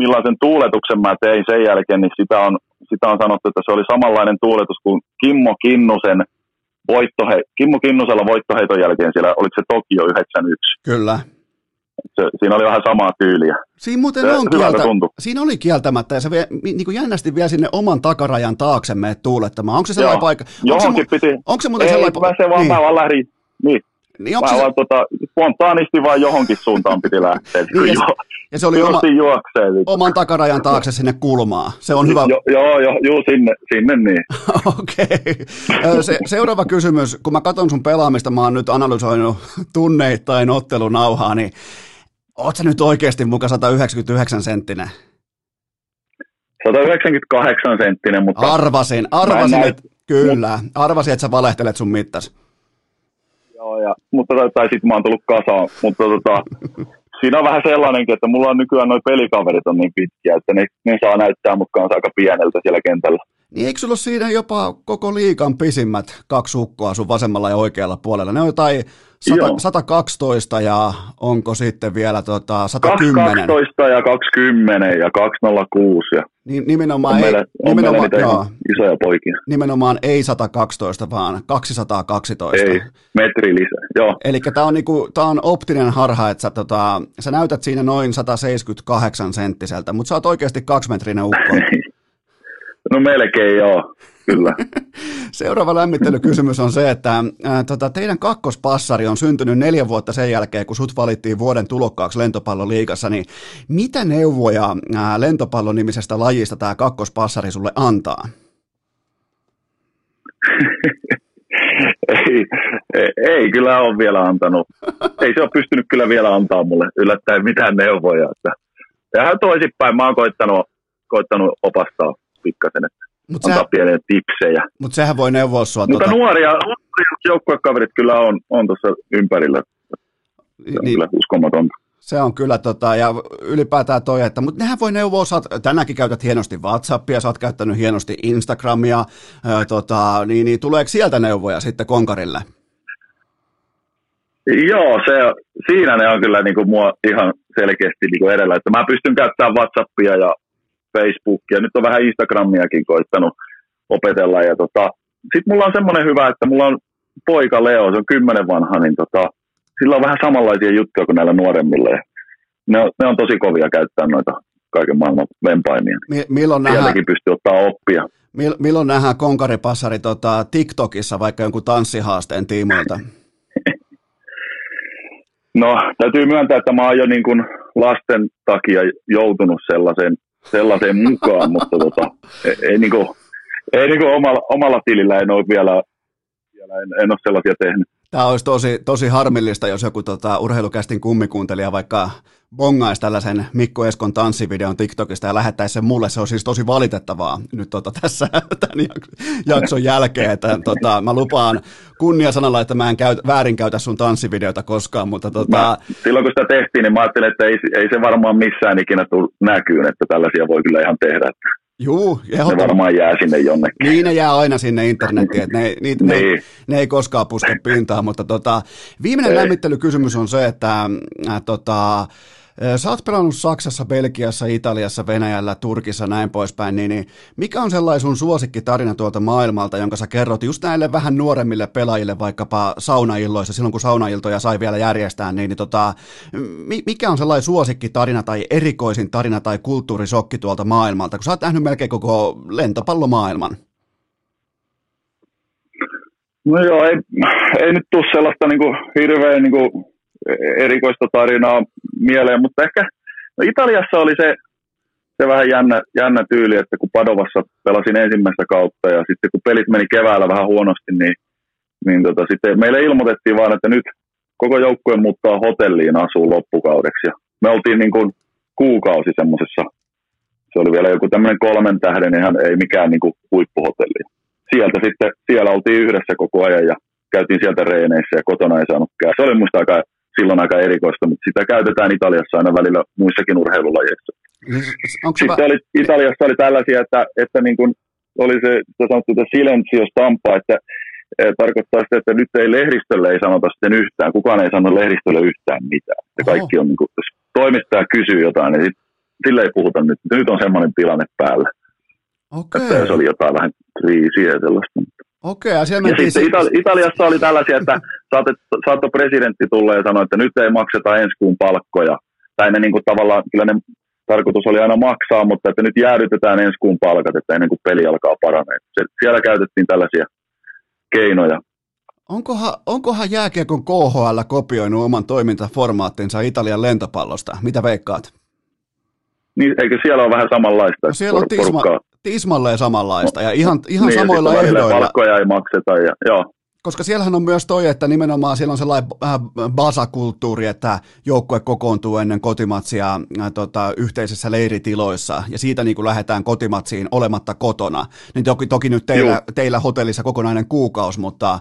S3: millaisen tuuletuksen mä tein sen jälkeen, niin sitä on, sitä on sanottu, että se oli samanlainen tuuletus kuin Kimmo Kinnusen voittohe, Kimmo Kinnusella voittoheiton jälkeen siellä, oliko se Tokio 91?
S1: Kyllä.
S3: Se, siinä oli vähän samaa tyyliä.
S1: Siinä muuten se, on kieltä, siinä oli kieltämättä, ja se vie, niin kuin jännästi vielä sinne oman takarajan taakse meet tuulettamaan. Onko se sellainen paikka?
S3: Johonkin
S1: onko se,
S3: piti.
S1: Onko se muuten
S3: ei,
S1: sellainen
S3: paikka? se vaan, niin. mä vaan lähdin, niin, niin onko se... vaan, tota, spontaanisti vaan johonkin suuntaan piti lähteä. niin, ja, jo,
S1: ja se oli oma,
S3: juoksee,
S1: oman takarajan taakse sinne kulmaa. Se on hyvä.
S3: Jo, joo, joo, joo, sinne, sinne niin. *laughs*
S1: Okei. Okay. Se, seuraava kysymys. Kun mä katson sun pelaamista, mä oon nyt analysoinut tunneittain ottelunauhaa, niin oot sä nyt oikeasti muka 199 senttinen?
S3: 198 senttinen, mutta...
S1: Arvasin, arvasin, että kyllä. Arvasin, että sä valehtelet sun mittas.
S3: Ja, mutta, tai, sitten mä oon tullut kasaan, mutta tota, siinä on vähän sellainenkin, että mulla on nykyään noin pelikaverit on niin pitkiä, että ne, ne saa näyttää mukaan aika pieneltä siellä kentällä.
S1: Niin eikö sulla ole siinä jopa koko liikan pisimmät kaksi ukkoa sun vasemmalla ja oikealla puolella? Ne on jotain 100, 112 ja onko sitten vielä tota 110?
S3: 212 ja 20 ja 206 ja
S1: niin, nimenomaan,
S3: on meillä,
S1: ei,
S3: on
S1: nimenomaan,
S3: meillä
S1: joo,
S3: isoja poikia.
S1: nimenomaan ei 112, vaan 212.
S3: Ei, metri lisää, joo.
S1: Eli tämä on, niinku, tää on optinen harha, että sä, tota, sä näytät siinä noin 178 senttiseltä, mutta sä oot oikeasti kaksimetrinen ukko. *laughs*
S3: no melkein joo, kyllä. *laughs*
S1: Seuraava lämmittelykysymys on se, että ää, tota, teidän kakkospassari on syntynyt neljä vuotta sen jälkeen, kun sut valittiin vuoden tulokkaaksi lentopalloliigassa, niin mitä neuvoja ää, lentopallon nimisestä lajista tämä kakkospassari sulle antaa?
S3: ei, *laughs* ei, ei kyllä ole vielä antanut. *laughs* Ei se ole pystynyt kyllä vielä antaa mulle yllättäen mitään neuvoja. Että, tähän toisinpäin mä oon koittanut, koittanut opastaa pikkasen, että Mut antaa sehän, pieniä tipsejä.
S1: Mutta sehän voi neuvoa sua.
S3: Mutta tuota... nuoria, nuoria joukkuekaverit kyllä on, on tuossa ympärillä. Se on niin, kyllä uskomatonta.
S1: Se on kyllä, tota, ja ylipäätään toi, että, mutta nehän voi neuvoa, sä oot, tänäänkin käytät hienosti Whatsappia, sä oot käyttänyt hienosti Instagramia, ää, tota, niin, niin tuleeko sieltä neuvoja sitten konkarille?
S3: Joo, se, siinä ne on kyllä niin kuin mua ihan selkeästi niin kuin edellä, että mä pystyn käyttämään Whatsappia ja Facebookia, nyt on vähän Instagramiakin koittanut opetella. Ja tota, sitten mulla on semmoinen hyvä, että mulla on poika Leo, se on kymmenen vanha, niin tota, sillä on vähän samanlaisia juttuja kuin näillä nuoremmilla. Ja ne, on, ne on tosi kovia käyttää noita kaiken maailman vempaimia.
S1: Mi- milloin
S3: Sieltäkin pystyy ottaa oppia.
S1: Mill- milloin nähdään konkaripassari tota, TikTokissa vaikka jonkun tanssihaasteen tiimoilta?
S3: no, täytyy myöntää, että mä oon jo niin kuin lasten takia joutunut sellaiseen sellaiseen mukaan, mutta tota, ei, ei, niinku, ei niinku omalla, omalla tilillä en ole vielä, vielä en, en ole sellaisia tehnyt.
S1: Tämä olisi tosi, tosi harmillista, jos joku tota, urheilukästin kummikuuntelija vaikka bongaisi tällaisen Mikko Eskon tanssivideon TikTokista ja lähettäisi sen mulle. Se on siis tosi valitettavaa nyt tota, tässä *laughs* tämän jakson jälkeen. Että, tota, mä lupaan kunniasanalla, että mä en käyt, väärinkäytä sun tanssivideota koskaan. Mutta, tota... mä,
S3: silloin kun sitä tehtiin, niin mä ajattelin, että ei, ei se varmaan missään ikinä tule näkyyn, että tällaisia voi kyllä ihan tehdä.
S1: Juu,
S3: Ne varmaan jää sinne jonnekin.
S1: Niin ne jää aina sinne internettiin, että ne, niitä, niin. ne, ne, ei koskaan puske pintaan, mutta tota, viimeinen ei. lämmittelykysymys on se, että äh, tota, Sä oot pelannut Saksassa, Belgiassa, Italiassa, Venäjällä, Turkissa näin poispäin, niin, niin mikä on sellainen sun suosikkitarina tuolta maailmalta, jonka sä kerrot just näille vähän nuoremmille pelaajille vaikkapa saunailloissa, silloin kun saunailtoja sai vielä järjestää, niin, niin tota, mikä on sellainen suosikkitarina tai erikoisin tarina tai kulttuurisokki tuolta maailmalta, kun sä oot nähnyt melkein koko lentopallomaailman?
S3: No joo, ei, ei nyt tule sellaista niin kuin, hirveän niin kuin, erikoista tarinaa mieleen, mutta ehkä no Italiassa oli se, se vähän jännä, jännä tyyli, että kun Padovassa pelasin ensimmäistä kautta ja sitten kun pelit meni keväällä vähän huonosti, niin, niin tota, sitten meille ilmoitettiin vaan, että nyt koko joukkue muuttaa hotelliin asuu loppukaudeksi. Ja me oltiin niin kuin kuukausi semmoisessa, se oli vielä joku tämmöinen kolmen tähden, ihan ei mikään niin kuin huippuhotelli. Sieltä sitten, siellä oltiin yhdessä koko ajan ja käytiin sieltä reeneissä ja kotona ei saanut käydä. Se oli musta aika silloin aika erikoista, mutta sitä käytetään Italiassa aina välillä muissakin urheilulajeissa. Sitten oli, Italiassa oli tällaisia, että, että niin kuin oli se, sanottu, että silenzio stampa, että e, tarkoittaa sitä, että nyt ei lehdistölle ei sanota sitten yhtään, kukaan ei sano lehdistölle yhtään mitään. Että kaikki on, niin kuin, jos toimittaja kysyy jotain, niin sit, sillä ei puhuta nyt. Nyt on semmoinen tilanne päällä.
S1: Okay.
S3: Että se oli jotain vähän kriisiä ja sellaista.
S1: Okei, ja,
S3: ja sitten Itali- Italiassa oli tällaisia, että saatte, saattoi presidentti tulla ja sanoa, että nyt ei makseta ensi kuun palkkoja. Tai ne niin kuin tavallaan, kyllä ne tarkoitus oli aina maksaa, mutta että nyt jäädytetään ensi kuun palkat, että ennen kuin peli alkaa paranee. Siellä käytettiin tällaisia keinoja.
S1: Onkohan, onkohan jääkiekon KHL kopioinut oman toimintaformaattinsa Italian lentopallosta? Mitä veikkaat?
S3: Niin, eikö siellä ole vähän samanlaista? No
S1: siellä on tisma, tismalleen samanlaista ja ihan, ihan niin, samoilla ehdoilla.
S3: Palkkoja ei makseta ja joo.
S1: Koska siellähän on myös toi, että nimenomaan siellä on sellainen äh, basakulttuuri, että joukkue kokoontuu ennen kotimatsia äh, tota, yhteisissä leiritiloissa ja siitä niin kuin lähdetään kotimatsiin olematta kotona. Niin toki, toki nyt teillä, teillä hotellissa kokonainen kuukausi, mutta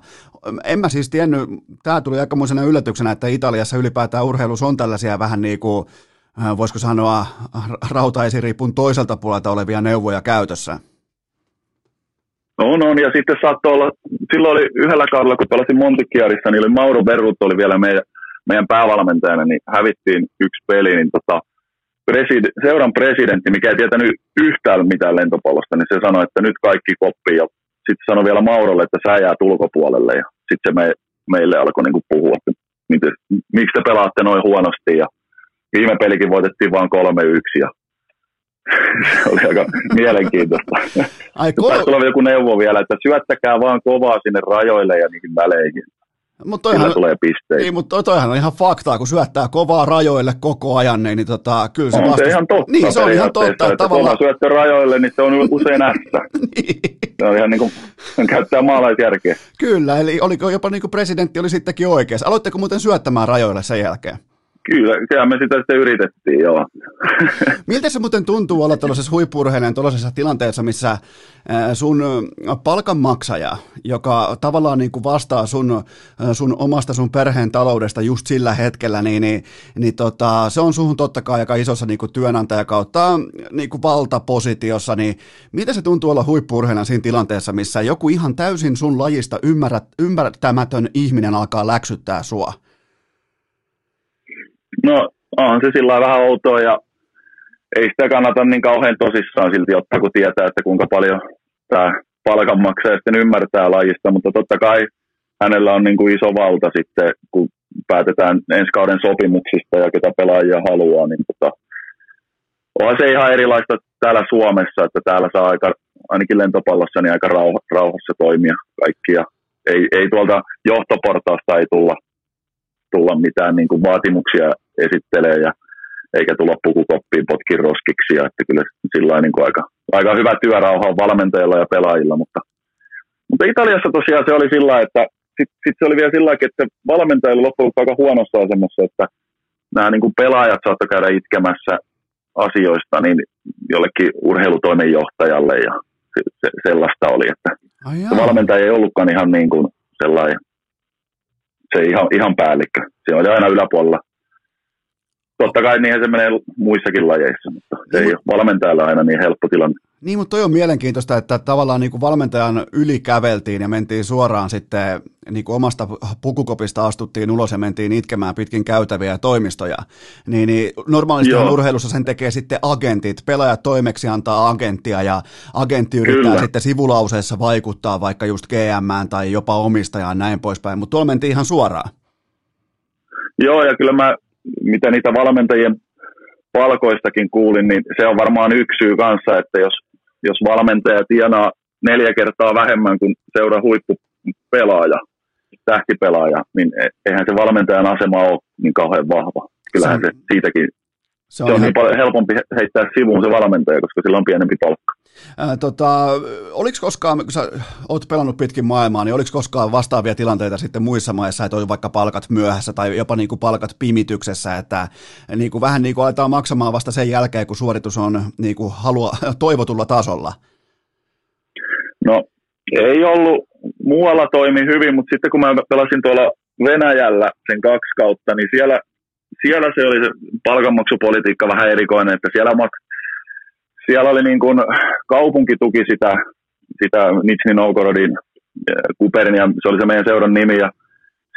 S1: en mä siis tiennyt, tämä tuli aikamoisena yllätyksenä, että Italiassa ylipäätään urheilussa on tällaisia vähän niin kuin, voisiko sanoa, rautaisiriipun toiselta puolelta olevia neuvoja käytössä.
S3: On, on, ja sitten saattoi olla, silloin oli yhdellä kaudella, kun pelasin Montikiarissa, niin oli Mauro Berrut oli vielä meidän, meidän päävalmentajana, niin hävittiin yksi peli, niin tota, presid, seuran presidentti, mikä ei tietänyt yhtään mitään lentopallosta, niin se sanoi, että nyt kaikki koppi, ja sitten sanoi vielä Maurolle, että sä jäät ulkopuolelle, ja sitten se me, meille alkoi niinku puhua, että miksi te pelaatte noin huonosti, ja viime pelikin voitettiin vain 3-1, ja *laughs* se oli aika mielenkiintoista. Ai, kol- tulla joku neuvo vielä, että syöttäkää vaan kovaa sinne rajoille ja niihin väleihin. Mut toihan, tulee pisteitä.
S1: Ei, mutta toihan on ihan faktaa, kun syöttää kovaa rajoille koko ajan, niin, niin tota, kyllä se
S3: on vastus... se ihan totta.
S1: Niin, se on ihan totta. Että,
S3: että tavallaan... syöttö rajoille, niin se on usein ässä. *laughs* niin. Se on ihan niin kuin, käyttää maalaisjärkeä.
S1: Kyllä, eli oliko jopa niin kuin presidentti oli sittenkin oikeassa. Aloitteko muuten syöttämään rajoille sen jälkeen?
S3: Kyllä, kyllä me sitä sitten yritettiin, joo. *laughs*
S1: Miltä se muuten tuntuu olla tuollaisessa huippurheilijan tuollaisessa tilanteessa, missä äh, sun palkanmaksaja, joka tavallaan niin kuin vastaa sun, äh, sun omasta sun perheen taloudesta just sillä hetkellä, niin, niin, niin tota, se on suhun totta kai aika isossa niin kuin työnantaja kautta niin kuin valtapositiossa, niin mitä se tuntuu olla huippurheilijan siinä tilanteessa, missä joku ihan täysin sun lajista ymmärrät, ymmärtämätön ihminen alkaa läksyttää sua?
S3: No on se sillä vähän outoa ja ei sitä kannata niin kauhean tosissaan silti ottaa, kun tietää, että kuinka paljon tämä palkanmaksaja sitten ymmärtää lajista, mutta totta kai hänellä on niin kuin iso valta sitten, kun päätetään ensi kauden sopimuksista ja ketä pelaajia haluaa, niin tota, on se ihan erilaista täällä Suomessa, että täällä saa aika, ainakin lentopallossa niin aika rauha, rauhassa toimia kaikki ja ei, ei tuolta johtoportaasta ei tulla, tulla mitään niin kuin vaatimuksia esittelee ja eikä tulla pukukoppiin potkin roskiksi. Ja että kyllä sillä niin kuin aika, aika hyvä työrauha on valmentajilla ja pelaajilla. Mutta, mutta Italiassa tosiaan se oli sillä että sitten sit se oli vielä sillä että valmentajilla loppujen aika huonossa asemassa, että nämä niin kuin pelaajat saattoi käydä itkemässä asioista niin jollekin urheilutoimenjohtajalle ja se, se, sellaista oli, että se valmentaja ei ollutkaan ihan niin kuin sellainen, se ihan, ihan päällikkö. Se oli aina yläpuolella totta kai niinhän se menee muissakin lajeissa, mutta se niin, ei ole valmentajalla aina niin helppo tilanne.
S1: Niin, mutta toi on mielenkiintoista, että tavallaan niin kuin valmentajan yli käveltiin ja mentiin suoraan sitten niin kuin omasta pukukopista astuttiin ulos ja mentiin itkemään pitkin käytäviä ja toimistoja. Niin, niin normaalisti urheilussa sen tekee sitten agentit. Pelaajat toimeksi antaa agenttia ja agentti yrittää Kyllä. sitten sivulauseessa vaikuttaa vaikka just GM tai jopa omistajaan näin poispäin, mutta tuolla mentiin ihan suoraan.
S3: Joo, ja kyllä mä mitä niitä valmentajien palkoistakin kuulin, niin se on varmaan yksi syy kanssa, että jos, jos valmentaja tienaa neljä kertaa vähemmän kuin seura huippupelaaja, tähtipelaaja, niin e, eihän se valmentajan asema ole niin kauhean vahva. Kyllähän se, se siitäkin se on, se on niin paljon helpompi heittää sivuun se valmentaja, koska sillä on pienempi palkka.
S1: Ää, tota, oliko koskaan, kun sä oot pelannut pitkin maailmaa, niin oliko koskaan vastaavia tilanteita sitten muissa maissa, että oli vaikka palkat myöhässä tai jopa niin kuin palkat pimityksessä, että niin kuin vähän niin kuin aletaan maksamaan vasta sen jälkeen, kun suoritus on niin kuin halua, *laughs* toivotulla tasolla?
S3: No ei ollut, muualla toimi hyvin, mutta sitten kun mä pelasin tuolla Venäjällä sen kaksi kautta, niin siellä, siellä se oli se palkanmaksupolitiikka vähän erikoinen, että siellä mak- siellä oli niin kuin, kaupunki tuki sitä, sitä Nitsni Novgorodin Kuperin, ja se oli se meidän seuran nimi, ja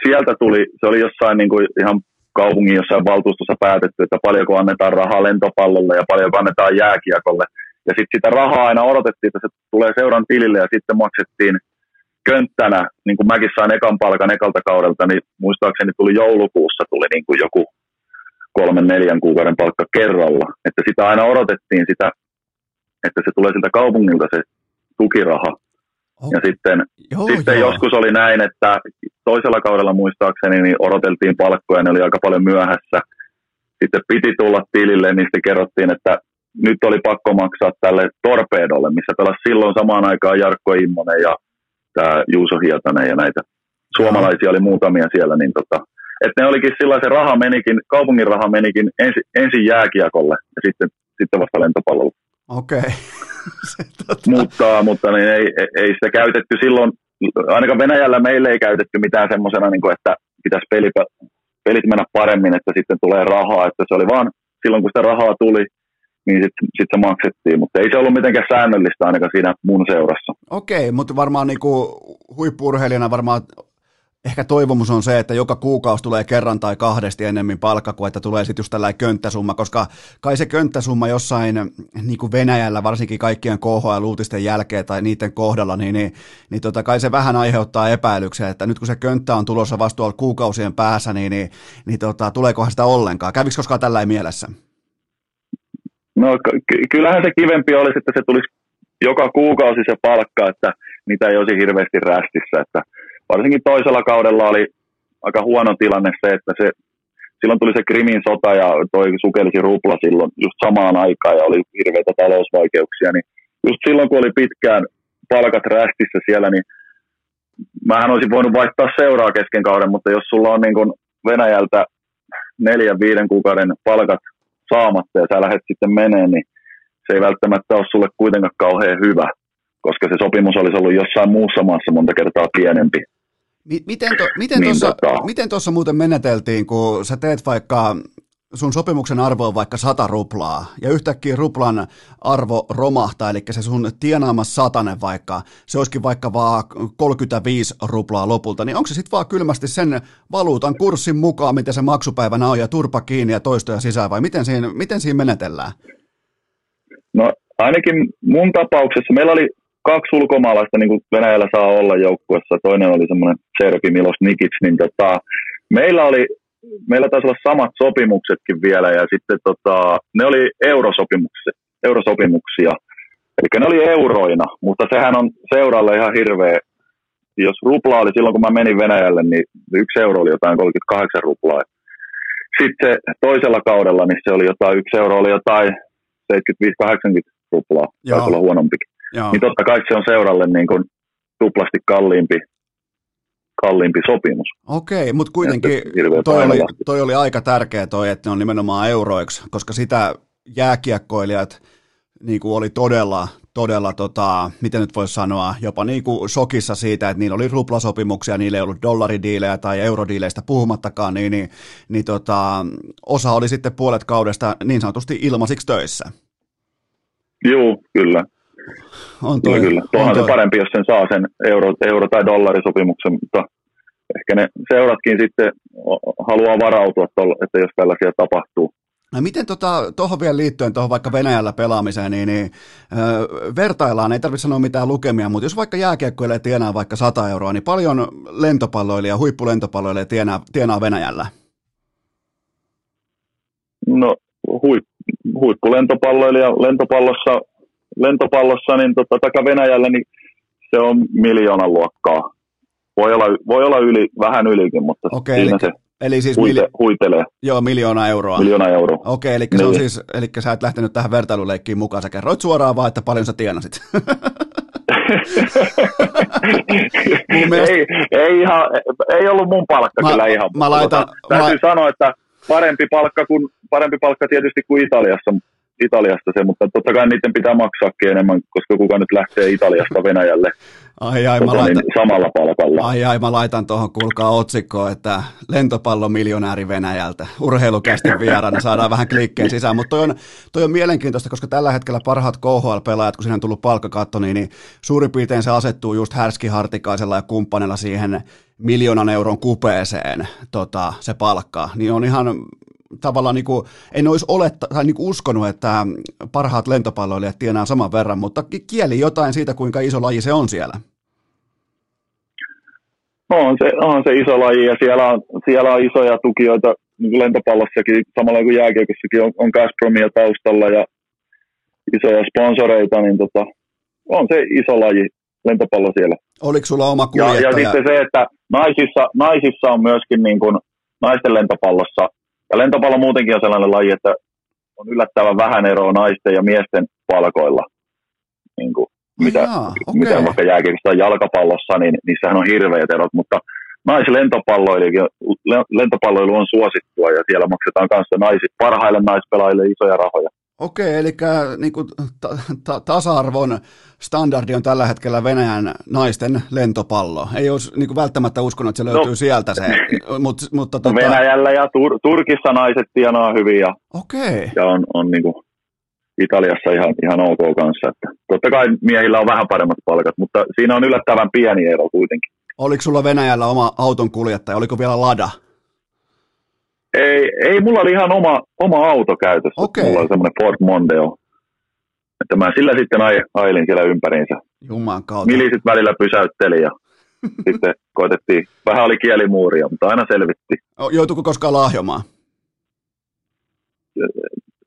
S3: sieltä tuli, se oli jossain niin kuin ihan kaupungin jossain valtuustossa päätetty, että paljonko annetaan rahaa lentopallolle ja paljonko annetaan jääkiekolle. Ja sitten sitä rahaa aina odotettiin, että se tulee seuran tilille ja sitten maksettiin könttänä, niin kuin mäkin sain ekan palkan ekalta kaudelta, niin muistaakseni tuli joulukuussa tuli niin kuin joku kolmen neljän kuukauden palkka kerralla. Että sitä aina odotettiin sitä että se tulee siltä kaupungilta se tukiraha. Oh. Ja sitten, joo, sitten joo. joskus oli näin, että toisella kaudella muistaakseni niin odoteltiin palkkoja, ne oli aika paljon myöhässä. Sitten piti tulla tilille, niin sitten kerrottiin, että nyt oli pakko maksaa tälle Torpedolle, missä pelasi silloin samaan aikaan Jarkko Immonen ja tämä Juuso Hietanen ja näitä suomalaisia oli muutamia siellä, niin tota, että ne olikin sillä se raha menikin, kaupungin raha menikin ensi, ensin jääkiekolle ja sitten, sitten vasta lentopallolle.
S1: Okei. *laughs* Okay.
S3: tota... mutta, mutta niin ei, ei sitä käytetty silloin, ainakaan Venäjällä meille ei käytetty mitään semmoisena, niin että pitäisi peli, pelit mennä paremmin, että sitten tulee rahaa, että se oli vaan silloin, kun sitä rahaa tuli, niin sitten sit se maksettiin, mutta ei se ollut mitenkään säännöllistä ainakaan siinä mun seurassa.
S1: Okei, mutta varmaan niinku huippurheilijana varmaan ehkä toivomus on se, että joka kuukausi tulee kerran tai kahdesti enemmän palkka kuin että tulee sitten just tällainen könttäsumma, koska kai se könttäsumma jossain niin kuin Venäjällä, varsinkin kaikkien KHL-uutisten jälkeen tai niiden kohdalla, niin, niin, niin tota, kai se vähän aiheuttaa epäilyksiä, että nyt kun se könttä on tulossa vasta kuukausien päässä, niin, niin, niin tota, tuleekohan sitä ollenkaan? Kävikö koskaan tällä mielessä?
S3: No ky- kyllähän se kivempi olisi, että se tulisi joka kuukausi se palkka, että niitä ei olisi hirveästi rästissä, että varsinkin toisella kaudella oli aika huono tilanne se, että se, silloin tuli se Krimin sota ja toi sukelisi rupla silloin just samaan aikaan ja oli hirveitä talousvaikeuksia, niin just silloin kun oli pitkään palkat rästissä siellä, niin mähän olisin voinut vaihtaa seuraa kesken kauden, mutta jos sulla on niin kuin Venäjältä neljän, viiden kuukauden palkat saamatta ja sä lähdet sitten menee, niin se ei välttämättä ole sulle kuitenkaan kauhean hyvä, koska se sopimus olisi ollut jossain muussa maassa monta kertaa pienempi.
S1: Miten, to, miten, niin tuossa, tota... miten muuten meneteltiin, kun sä teet vaikka sun sopimuksen arvo on vaikka 100 ruplaa, ja yhtäkkiä ruplan arvo romahtaa, eli se sun tienaama satanen vaikka, se olisikin vaikka vaan 35 ruplaa lopulta, niin onko se sitten vaan kylmästi sen valuutan kurssin mukaan, mitä se maksupäivänä on, ja turpa kiinni ja toistoja sisään, vai miten siinä, miten siinä menetellään?
S3: No ainakin mun tapauksessa, meillä oli kaksi ulkomaalaista, niin kuin Venäjällä saa olla joukkuessa. Toinen oli semmoinen Serbi Milos Nikic, niin tota, meillä oli meillä taisi olla samat sopimuksetkin vielä, ja sitten tota, ne oli eurosopimuksia, eurosopimuksia. Eli ne oli euroina, mutta sehän on seuralle ihan hirveä. Jos rupla oli silloin, kun mä menin Venäjälle, niin yksi euro oli jotain 38 ruplaa. Sitten toisella kaudella, niin se oli jotain, yksi euro oli jotain 75-80 ruplaa, taisi olla huonompikin. Joo. Niin totta kai se on seuralle niin kuin tuplasti kalliimpi, kalliimpi sopimus.
S1: Okei, mutta kuitenkin toi oli, toi oli aika tärkeä toi, että ne on nimenomaan euroiksi, koska sitä jääkiekkoilijat niin kuin oli todella, todella, tota, miten nyt voisi sanoa, jopa niin kuin shokissa siitä, että niillä oli ruplasopimuksia, niillä ei ollut dollaridiilejä tai eurodiileistä puhumattakaan, niin, niin, niin tota, osa oli sitten puolet kaudesta niin sanotusti ilmaisiksi töissä.
S3: Joo, kyllä. On toi, kyllä, kyllä. on se parempi, jos sen saa sen euro, euro- tai dollarisopimuksen, mutta ehkä ne seuratkin sitten haluaa varautua, että jos tällaisia tapahtuu.
S1: No miten tuohon tota, vielä liittyen tuohon vaikka Venäjällä pelaamiseen, niin, niin ö, vertaillaan, ei tarvitse sanoa mitään lukemia, mutta jos vaikka jääkiekkoille tienaa vaikka 100 euroa, niin paljon lentopalloilija, huippulentopalloilija tienaa, tienaa Venäjällä?
S3: No huip, huippulentopalloilija lentopallossa lentopallossa, niin tota, taka Venäjällä, niin se on miljoonan luokkaa. Voi olla, voi olla yli, vähän ylikin, mutta
S1: Okei,
S3: siinä
S1: eli,
S3: se
S1: eli siis
S3: huite,
S1: mil...
S3: huitelee.
S1: Joo, miljoona euroa.
S3: Miljoona euroa.
S1: Okei, eli, niin. se on siis, eli sä et lähtenyt tähän vertailuleikkiin mukaan, sä kerroit suoraan vaan, että paljon sä tienasit. *laughs*
S3: mielestä... ei, ei, ihan, ei ollut mun palkka mä, kyllä ihan.
S1: Mä laitan,
S3: Täytyy mä... sanoa, että parempi palkka, kuin, parempi palkka tietysti kuin Italiassa, Italiasta se, mutta totta kai niiden pitää maksaakin enemmän, koska kuka nyt lähtee Italiasta *laughs* Venäjälle?
S1: Ai, ai, tota, mä laitan,
S3: niin samalla palkalla.
S1: Ai ai, mä laitan tuohon, kuulkaa otsikkoon, että lentopallo miljonääri Venäjältä, urheilukästi vieraana, saadaan vähän klikkeen sisään, mutta toi on, toi on mielenkiintoista, koska tällä hetkellä parhaat KHL-pelaajat, kun siinä on tullut palkkakatto, niin, niin suurin piirtein se asettuu just Härski Hartikaisella ja kumppanilla siihen miljoonan euron kupeeseen tota, se palkka, niin on ihan tavallaan niin kuin, en olisi oletta, tai niin kuin uskonut, että parhaat lentopalloilijat tienaa saman verran, mutta kieli jotain siitä, kuinka iso laji se on siellä.
S3: On se, on se iso laji ja siellä on, siellä on isoja tukijoita niin lentopallossakin, samalla kuin jääkiekossakin on, on Gazpromia taustalla ja isoja sponsoreita, niin tota, on se iso laji lentopallo siellä.
S1: Oliko sulla oma kuljettaja?
S3: Ja, ja sitten se, että naisissa, naisissa on myöskin niin kuin, naisten lentopallossa ja lentopallo muutenkin on sellainen laji, että on yllättävän vähän eroa naisten ja miesten palkoilla. Niin kuin, mitä, Jaa, okay. mitä vaikka jääkiekossa tai jalkapallossa, niin niissähän on hirveät erot, mutta lentopalloilu on suosittua ja siellä maksetaan kanssa naiset, parhaille naispelaajille isoja rahoja.
S1: Okei, eli niin kuin, ta- ta- tasa-arvon standardi on tällä hetkellä Venäjän naisten lentopallo. Ei olisi niin kuin välttämättä uskonut, että se löytyy no, sieltä se.
S3: Mut, mutta, tota... Venäjällä ja Tur- Turkissa naiset tienaa hyvin ja,
S1: Okei.
S3: ja on, on niin kuin Italiassa ihan, ihan ok kanssa. Että totta kai miehillä on vähän paremmat palkat, mutta siinä on yllättävän pieni ero kuitenkin.
S1: Oliko sulla Venäjällä oma auton kuljettaja? Oliko vielä Lada?
S3: Ei, ei mulla oli ihan oma, oma auto käytössä. Okay. Mulla oli semmoinen Ford Mondeo. Että mä sillä sitten ailin siellä ympäriinsä.
S1: Juman kautta.
S3: Milisit välillä pysäytteli ja *laughs* sitten koitettiin. Vähän oli kielimuuria, mutta aina selvitti.
S1: Joutuiko koskaan lahjomaan?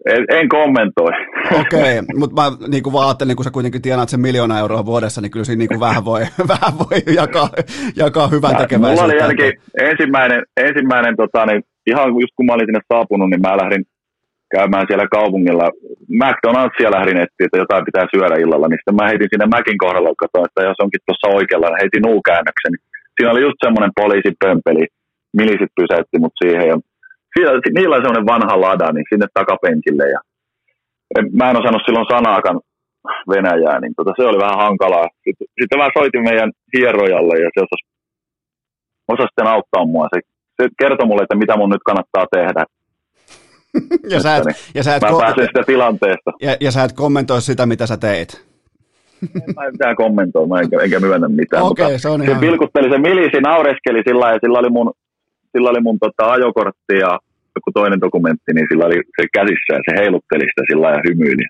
S3: En, en kommentoi.
S1: Okei, *laughs* okay, mutta mä niin kuin vaan ajattelin, kun sä kuitenkin tienaat sen miljoona euroa vuodessa, niin kyllä siinä niin kuin vähän voi, *laughs* vähän voi jakaa, jakaa hyvän tekeväisyyttä.
S3: Mulla oli ainakin ensimmäinen, ensimmäinen tota, niin ihan just kun mä olin sinne saapunut, niin mä lähdin käymään siellä kaupungilla. McDonald'sia lähdin etsiä, että jotain pitää syödä illalla, niin sitten mä heitin sinne Mäkin kohdalla, katsoin, että jos onkin tuossa oikealla, niin heitin nuukäännöksen. Niin siinä oli just semmoinen poliisipömpeli, milisit pysäytti mut siihen ja siellä, niillä oli semmoinen vanha lada, niin sinne takapenkille ja mä en osannut silloin sanaakaan Venäjää, niin tota, se oli vähän hankalaa. Sitten, sitten mä soitin meidän hierojalle ja se osasi, osasi sitten auttaa mua. Se se kertoi mulle, että mitä mun nyt kannattaa tehdä. *laughs*
S1: ja, sä et, ja sä et
S3: mä ko- pääsen sitä tilanteesta.
S1: Ja, ja sä et kommentoi sitä, mitä sä teit.
S3: mä en mitään kommentoi, mä enkä, enkä myönnä mitään.
S1: Okay, mutta se, on
S3: se vilkutteli, se milisi, naureskeli sillä ja sillä oli mun, sillä oli mun tota, ajokortti ja joku toinen dokumentti, niin sillä oli se käsissä ja se heilutteli sitä sillä ja hymyili.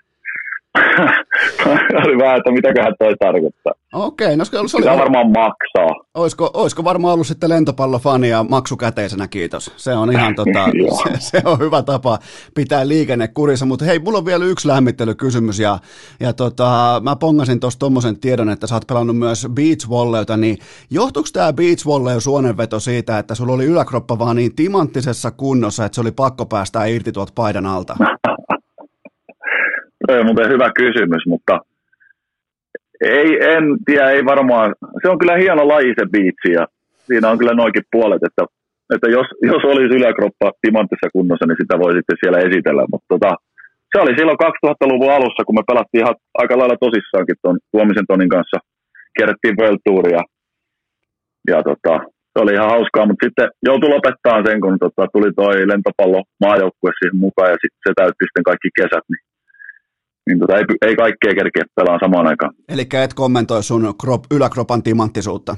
S3: *laughs* oli vähän, että mitäköhän toi tarkoittaa.
S1: Okei, no se oli...
S3: Sitä varmaan maksaa.
S1: Olisiko, olisiko varmaan ollut sitten lentopallofani ja maksukäteisenä, kiitos. Se on ihan *laughs* tota, se, se, on hyvä tapa pitää liikenne kurissa, mutta hei, mulla on vielä yksi lämmittelykysymys ja, ja tota, mä pongasin tuossa tommosen tiedon, että sä oot pelannut myös beach volleyta, niin johtuuko tämä beach volley suonenveto siitä, että sulla oli yläkroppa vaan niin timanttisessa kunnossa, että se oli pakko päästä irti tuolta paidan alta? *laughs*
S3: Se on muuten hyvä kysymys, mutta ei, en tiedä, ei varmaan. Se on kyllä hieno laji se biitsi ja siinä on kyllä noikin puolet, että, että jos, jos olisi yläkroppa timanttissa kunnossa, niin sitä voi sitten siellä esitellä. Mutta tota, se oli silloin 2000-luvun alussa, kun me pelattiin ihan aika lailla tosissaankin tuon Tuomisen Tonin kanssa. Kierrettiin World Touria ja tota, se oli ihan hauskaa, mutta sitten joutui lopettaa sen, kun tota, tuli toi lentopallo maajoukkue siihen mukaan ja sit se täytti sitten kaikki kesät, niin niin tota, ei, ei kaikkea kerkeä pelaa samaan aikaan.
S1: Eli et kommentoi sun krop, yläkropan timanttisuutta?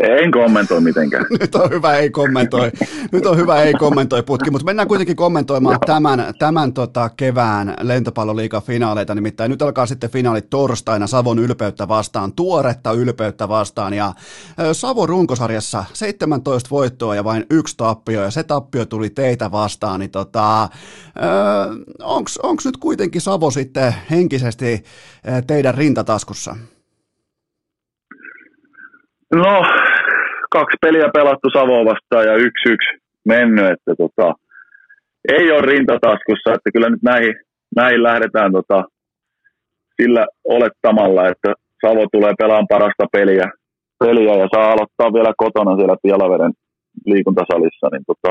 S3: En kommentoi mitenkään. *laughs*
S1: Nyt on hyvä, ei kommentoi. Nyt on hyvä, ei kommentoi putki, mutta mennään kuitenkin kommentoimaan tämän, tämän tota kevään lentopalloliikan finaaleita. Nimittäin nyt alkaa sitten finaalit torstaina Savon ylpeyttä vastaan, tuoretta ylpeyttä vastaan. Ja Savon runkosarjassa 17 voittoa ja vain yksi tappio, ja se tappio tuli teitä vastaan. Niin tota, onko nyt kuitenkin Savo sitten henkisesti teidän rintataskussa?
S3: No, kaksi peliä pelattu Savoa vastaan ja yksi yksi mennyt, että tota, ei ole rintataskussa, että kyllä nyt näihin, näihin lähdetään tota, sillä olettamalla, että Savo tulee pelaamaan parasta peliä, peliä ja saa aloittaa vielä kotona siellä Pielaveden liikuntasalissa, niin tota,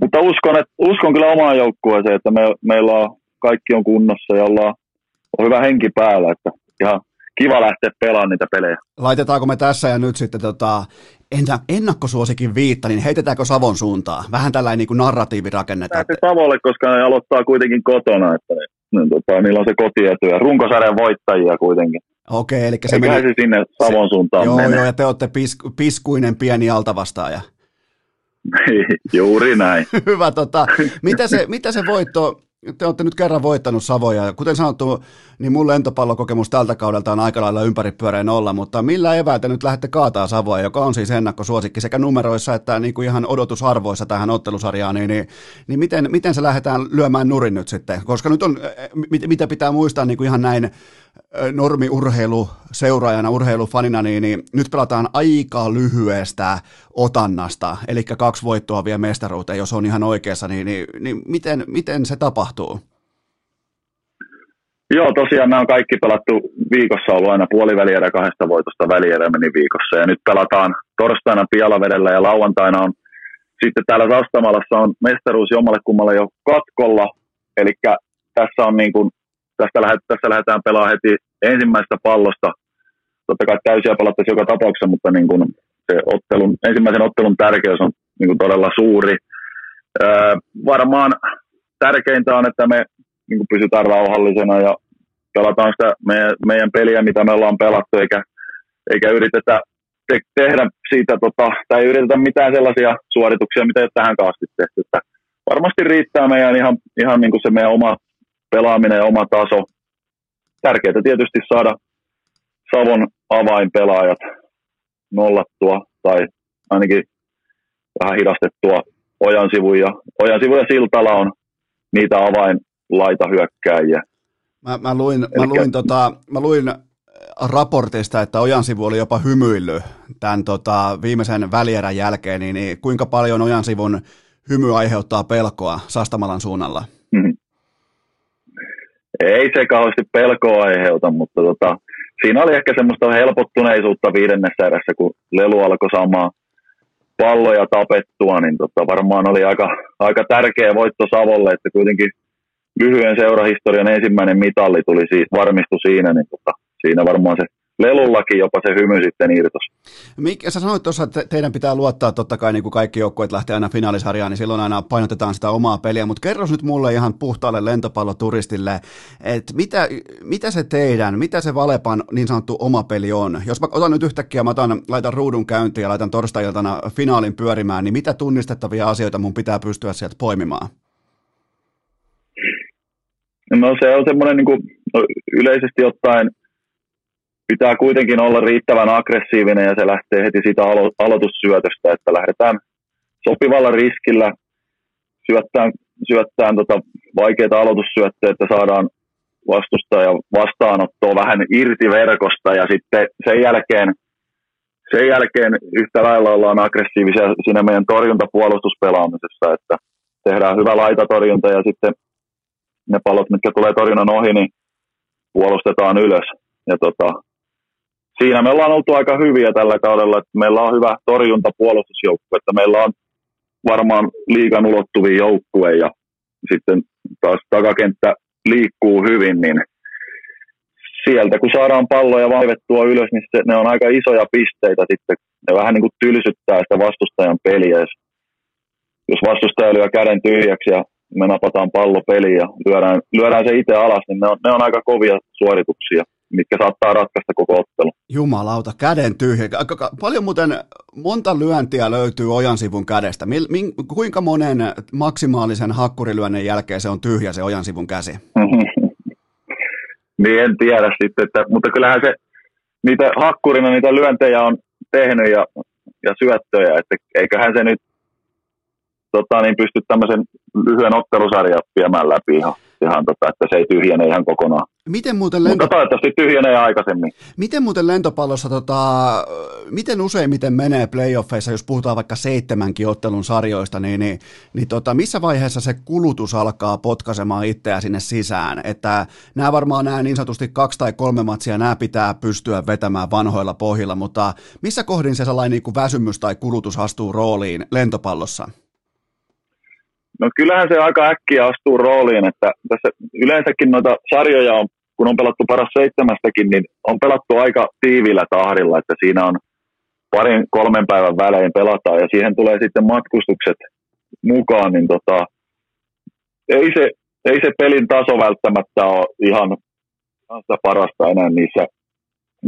S3: mutta uskon, että, uskon kyllä omaan joukkueeseen, että me, meillä on, kaikki on kunnossa ja ollaan, on hyvä henki päällä, että ihan kiva lähteä pelaamaan niitä pelejä.
S1: Laitetaanko me tässä ja nyt sitten tota, entä ennakkosuosikin viitta, niin heitetäänkö Savon suuntaan? Vähän tällainen niin kuin narratiivi rakennetaan.
S3: Se Savolle, koska ne aloittaa kuitenkin kotona, että ne, ne, tota, niillä on se kotietu ja runkosarjan voittajia kuitenkin.
S1: Okei, eli se
S3: menee... se sinne Savon suuntaan
S1: Joo, joo, ja te olette pis, piskuinen pieni altavastaaja. *laughs*
S3: Juuri näin. *laughs*
S1: Hyvä, tota, mitä, se, mitä se voitto, te olette nyt kerran voittanut Savoja. Kuten sanottu, niin mun lentopallokokemus tältä kaudelta on aika lailla ympäripyöreän olla, mutta millä eväältä nyt lähdette kaataa Savoja, joka on siis ennakkosuosikki sekä numeroissa että niin kuin ihan odotusarvoissa tähän ottelusarjaan, niin, niin, niin miten, miten se lähdetään lyömään nurin nyt sitten? Koska nyt on, mit, mitä pitää muistaa niin kuin ihan näin normiurheilu seuraajana, urheilufanina, niin, niin nyt pelataan aika lyhyestä otannasta, eli kaksi voittoa vielä mestaruuteen, jos on ihan oikeassa, niin, niin, niin miten, miten se tapahtuu?
S3: Joo, tosiaan nämä on kaikki pelattu viikossa ollut aina puolivälierä kahdesta voitosta välierä meni viikossa. Ja nyt pelataan torstaina Pialavedellä ja lauantaina on sitten täällä Sastamalassa on mestaruus jommalle kummalle jo katkolla, eli tässä, on niin kuin, tästä, lähdet, tässä lähdetään pelaamaan heti ensimmäisestä pallosta. Totta kai täysiä pelattaisiin joka tapauksessa, mutta niin kuin se ottelun, ensimmäisen ottelun tärkeys on niin kuin todella suuri. Öö, varmaan tärkeintä on, että me niin kuin pysytään rauhallisena ja pelataan sitä meidän, meidän peliä, mitä me ollaan pelattu, eikä, eikä yritetä te- tehdä siitä, tota, tai yritetä mitään sellaisia suorituksia, mitä ei ole tähän asti tehty. Että varmasti riittää meidän ihan, ihan niin kuin se meidän oma pelaaminen ja oma taso. Tärkeää tietysti saada Savon avainpelaajat nollattua tai ainakin vähän hidastettua Ojan sivu ja, Ojan sivu ja Siltala on niitä avainlaita hyökkääjiä.
S1: Mä, mä luin, Elikkä... mä luin, tota, mä luin raportista, että Ojansivu oli jopa hymyillyt tämän tota, viimeisen välierän jälkeen, niin, niin kuinka paljon Ojansivun hymy aiheuttaa pelkoa Sastamalan suunnalla?
S3: Ei se kauheasti pelkoa aiheuta, mutta tota, siinä oli ehkä semmoista helpottuneisuutta viidennessä erässä, kun Lelu alkoi saamaan palloja tapettua, niin tota, varmaan oli aika, aika tärkeä voitto Savolle, että kuitenkin lyhyen seurahistorian ensimmäinen mitalli tuli siitä, varmistu siinä, niin tota, siinä varmaan se lelullakin jopa se hymy sitten irtos.
S1: Mik, sä sanoit tuossa, että teidän pitää luottaa totta kai niin kuin kaikki joukkueet lähtee aina finaalisarjaan, niin silloin aina painotetaan sitä omaa peliä, mutta kerro nyt mulle ihan puhtaalle lentopalloturistille, että mitä, mitä se teidän, mitä se Valepan niin sanottu oma peli on? Jos mä otan nyt yhtäkkiä, mä otan, laitan ruudun käyntiin ja laitan torstai-iltana finaalin pyörimään, niin mitä tunnistettavia asioita mun pitää pystyä sieltä poimimaan?
S3: No se on semmoinen niin kuin, no, yleisesti ottaen pitää kuitenkin olla riittävän aggressiivinen ja se lähtee heti siitä alo- aloitussyötöstä, että lähdetään sopivalla riskillä syöttään, syöttään tota vaikeita aloitussyöttöjä, että saadaan vastustaja vastaanottoa vähän irti verkosta ja sitten sen jälkeen, sen jälkeen yhtä lailla ollaan aggressiivisia siinä meidän torjuntapuolustuspelaamisessa, että tehdään hyvä laitatorjunta ja sitten ne pallot, mitkä tulee torjunnan ohi, niin puolustetaan ylös. Ja tota, siinä me ollaan oltu aika hyviä tällä kaudella, että meillä on hyvä torjuntapuolustusjoukkue, että meillä on varmaan liikan ulottuvia joukkue ja sitten taas takakenttä liikkuu hyvin, niin sieltä kun saadaan palloja vaivettua ylös, niin se, ne on aika isoja pisteitä sitten. Ne vähän niin kuin tylsyttää sitä vastustajan peliä. Jos, jos vastustaja lyö käden tyhjäksi ja me napataan pallo peliin ja lyödään, lyödään se itse alas, niin ne on, ne on aika kovia suorituksia mitkä saattaa ratkaista koko ottelu.
S1: Jumalauta, käden tyhjä. Paljon muuten, monta lyöntiä löytyy ojan sivun kädestä. Mil, min, kuinka monen maksimaalisen hakkurilyönnin jälkeen se on tyhjä se ojan sivun käsi? *laughs*
S3: niin en tiedä sitten, että, mutta kyllähän se niitä hakkurina niitä lyöntejä on tehnyt ja, ja syöttöjä, että eiköhän se nyt tota, niin pysty tämmöisen lyhyen ottelusarjan viemään läpi ihan ihan tota, että se ei tyhjene ihan kokonaan.
S1: Miten muuten lento...
S3: Mutta toivottavasti tyhjenee aikaisemmin.
S1: Miten muuten lentopallossa, tota, miten useimmiten menee playoffeissa, jos puhutaan vaikka seitsemänkin ottelun sarjoista, niin, niin, niin tota, missä vaiheessa se kulutus alkaa potkaisemaan itseä sinne sisään? Että nämä varmaan nämä niin sanotusti kaksi tai kolme matsia, nämä pitää pystyä vetämään vanhoilla pohjilla, mutta missä kohdin se sellainen niin kuin väsymys tai kulutus astuu rooliin lentopallossa?
S3: No kyllähän se aika äkkiä astuu rooliin, että tässä yleensäkin noita sarjoja on, kun on pelattu paras seitsemästäkin, niin on pelattu aika tiivillä tahdilla, että siinä on parin kolmen päivän välein pelataan ja siihen tulee sitten matkustukset mukaan, niin tota, ei, se, ei se pelin taso välttämättä ole ihan, ihan sitä parasta enää niissä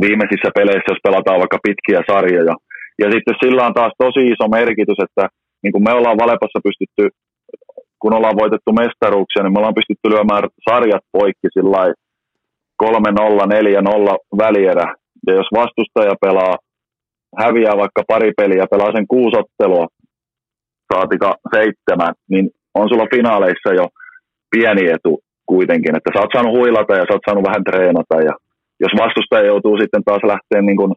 S3: viimeisissä peleissä, jos pelataan vaikka pitkiä sarjoja. Ja sitten sillä on taas tosi iso merkitys, että niin kuin me ollaan Valepassa pystytty kun ollaan voitettu mestaruuksia, niin me ollaan pystytty lyömään sarjat poikki sillä 3-0, 4-0 välierä. Ja jos vastustaja pelaa, häviää vaikka pari peliä, pelaa sen kuusi ottelua, saatika seitsemän, niin on sulla finaaleissa jo pieni etu kuitenkin, että sä oot saanut huilata ja sä oot saanut vähän treenata ja jos vastustaja joutuu sitten taas lähteä niin kuin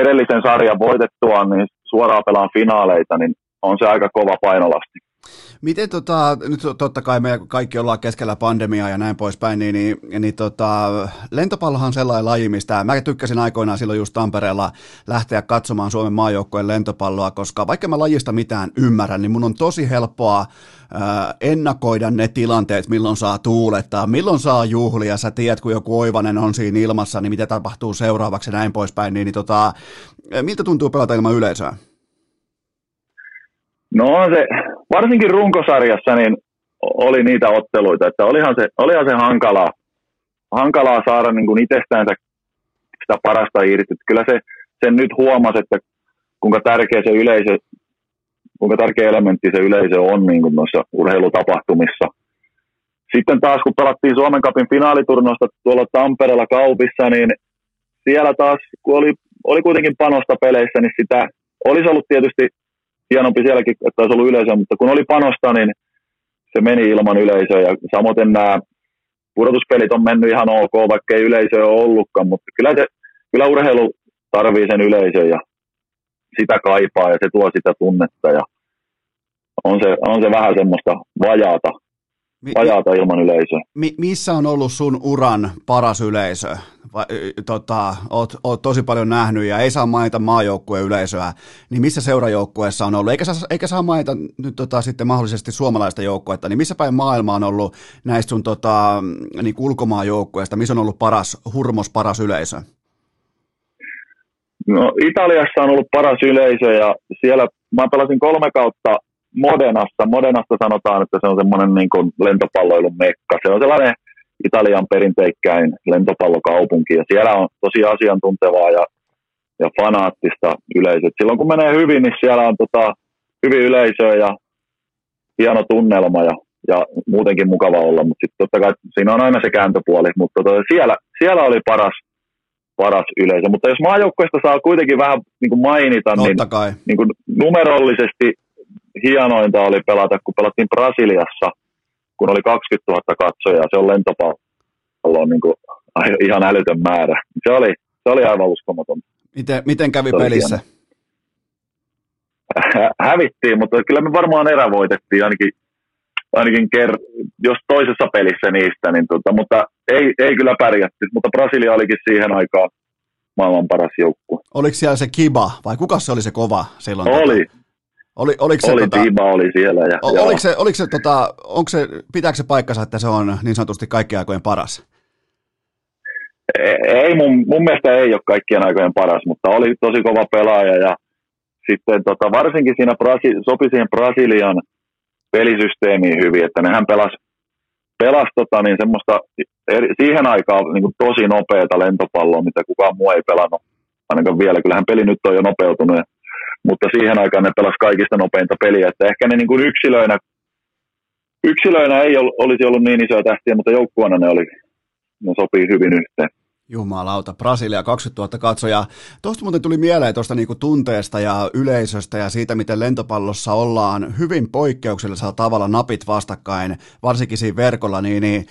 S3: edellisen sarjan voitettua, niin suoraan pelaan finaaleita, niin on se aika kova painolasti.
S1: Miten tota, nyt totta kai me kaikki ollaan keskellä pandemiaa ja näin poispäin, niin, niin, niin tota, lentopallohan on sellainen laji, mistä mä tykkäsin aikoinaan silloin just Tampereella lähteä katsomaan Suomen maajoukkojen lentopalloa, koska vaikka mä lajista mitään ymmärrän, niin mun on tosi helppoa ää, ennakoida ne tilanteet, milloin saa tuulettaa, milloin saa juhlia, sä tiedät, kun joku oivanen on siinä ilmassa, niin mitä tapahtuu seuraavaksi ja näin poispäin, niin, niin tota, miltä tuntuu pelata ilman yleisöä?
S3: No se, varsinkin runkosarjassa niin oli niitä otteluita, että olihan se, olihan se hankalaa, hankalaa saada niin kuin itsestäänsä sitä parasta irti. Kyllä se, sen nyt huomasi, että kuinka tärkeä se yleisö, kuinka tärkeä elementti se yleisö on niin kuin noissa urheilutapahtumissa. Sitten taas kun pelattiin Suomen Cupin finaaliturnosta tuolla Tampereella kaupissa, niin siellä taas, kun oli, oli kuitenkin panosta peleissä, niin sitä olisi ollut tietysti hienompi sielläkin, että olisi ollut yleisö, mutta kun oli panosta, niin se meni ilman yleisöä. Ja samoin nämä pudotuspelit on mennyt ihan ok, vaikka ei yleisöä ole ollutkaan, mutta kyllä, se, kyllä urheilu tarvii sen yleisön ja sitä kaipaa ja se tuo sitä tunnetta ja on se, on se vähän semmoista vajaata, vajaata ilman yleisöä.
S1: Mi, missä on ollut sun uran paras yleisö? Va, tota, oot, oot tosi paljon nähnyt ja ei saa mainita maajoukkueen yleisöä, niin missä seurajoukkueessa on ollut? Eikä saa, eikä saa mainita nyt tota, sitten mahdollisesti suomalaista joukkuetta, niin missä päin maailma on ollut näistä sun tota, niin ulkomaajoukkueista, missä on ollut paras, hurmos paras yleisö?
S3: No Italiassa on ollut paras yleisö ja siellä mä pelasin kolme kautta Modenasta. Modenasta sanotaan, että se on semmoinen niin kuin lentopalloilun mekka. Se on sellainen Italian perinteikkäin lentopallokaupunki ja siellä on tosi asiantuntevaa ja, ja fanaattista yleisöä. Silloin kun menee hyvin, niin siellä on tota, hyvin yleisöä ja hieno tunnelma ja, ja muutenkin mukava olla, mutta sitten totta kai siinä on aina se kääntöpuoli, mutta tota, siellä, siellä oli paras, paras yleisö. Mutta jos maajoukkoista saa kuitenkin vähän niin kuin mainita, niin, niin kuin numerollisesti hienointa oli pelata, kun pelattiin Brasiliassa, kun oli 20 000 katsojaa, se on lentopallo niin kuin ihan älytön määrä. Se oli, se oli aivan uskomaton.
S1: Miten, miten kävi pelissä?
S3: Hävittiin, mutta kyllä me varmaan erävoitettiin ainakin, ainakin ker- jos toisessa pelissä niistä, niin tota, mutta ei, ei kyllä pärjätty. Mutta Brasilia olikin siihen aikaan maailman paras joukkue.
S1: Oliko siellä se Kiba vai kuka se oli se kova silloin?
S3: Oli, tota?
S1: Oli, oliko se,
S3: oli tota, Tiima oli siellä. Ja,
S1: o, oliko se, oliko se, tota, onko se, pitääkö se paikkansa, että se on niin sanotusti kaikkien aikojen paras?
S3: Ei, mun, mun mielestä ei ole kaikkien aikojen paras, mutta oli tosi kova pelaaja ja sitten tota, varsinkin siinä Brasi, sopi siihen Brasilian pelisysteemiin hyvin, että nehän pelas, pelas tota, niin semmoista eri, siihen aikaan niin kuin tosi nopeata lentopalloa, mitä kukaan muu ei pelannut ainakaan vielä. Kyllähän peli nyt on jo nopeutunut ja mutta siihen aikaan ne pelas kaikista nopeinta peliä, että ehkä ne niin kuin yksilöinä, yksilöinä ei ol, olisi ollut niin isoja tähtiä, mutta joukkueena ne, oli, ne sopii hyvin yhteen.
S1: Jumalauta, Brasilia 20 000 katsojaa. Tuosta muuten tuli mieleen tuosta niinku tunteesta ja yleisöstä ja siitä, miten lentopallossa ollaan hyvin poikkeuksellisella tavalla napit vastakkain, varsinkin siinä verkolla, niin, niin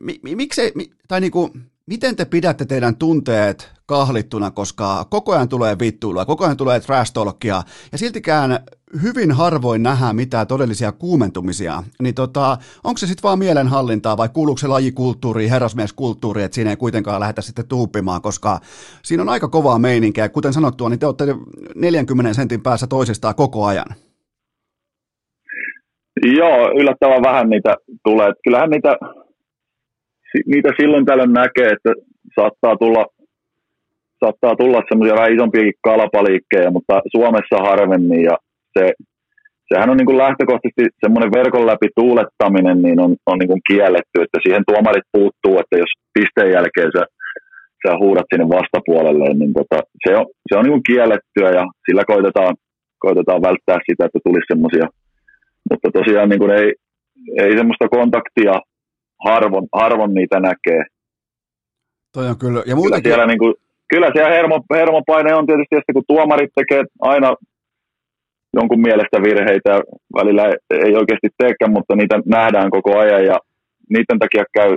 S1: mi, mi, miksei, mi, tai niinku, miten te pidätte teidän tunteet kahlittuna, koska koko ajan tulee vittuilua, koko ajan tulee trash talkia, ja siltikään hyvin harvoin nähdään mitään todellisia kuumentumisia, niin tota, onko se sitten vaan mielenhallintaa vai kuuluuko se lajikulttuuri, herrasmieskulttuuri, että siinä ei kuitenkaan lähdetä sitten tuuppimaan, koska siinä on aika kovaa meininkiä, kuten sanottua, niin te olette 40 sentin päässä toisistaan koko ajan.
S3: Joo, yllättävän vähän niitä tulee. Kyllähän niitä niitä silloin tällöin näkee, että saattaa tulla, saattaa tulla semmoisia vähän isompiakin kalapaliikkeja, mutta Suomessa harvemmin. Ja se, sehän on niin kuin lähtökohtaisesti semmoinen verkon läpi tuulettaminen niin on, on niin kuin kielletty, että siihen tuomarit puuttuu, että jos pisteen jälkeen sä, sä huudat sinne vastapuolelle, niin tota, se on, se on niin kuin kiellettyä ja sillä koitetaan, koitetaan välttää sitä, että tulisi semmoisia, mutta tosiaan niin kuin ei, ei semmoista kontaktia harvon, harvon niitä näkee.
S1: Toi on kyllä. Ja
S3: muutenkin... kyllä, siellä, niin kuin, kyllä siellä hermo, hermopaine on tietysti, että kun tuomarit tekee aina jonkun mielestä virheitä, välillä ei oikeasti teekään, mutta niitä nähdään koko ajan ja niiden takia käy,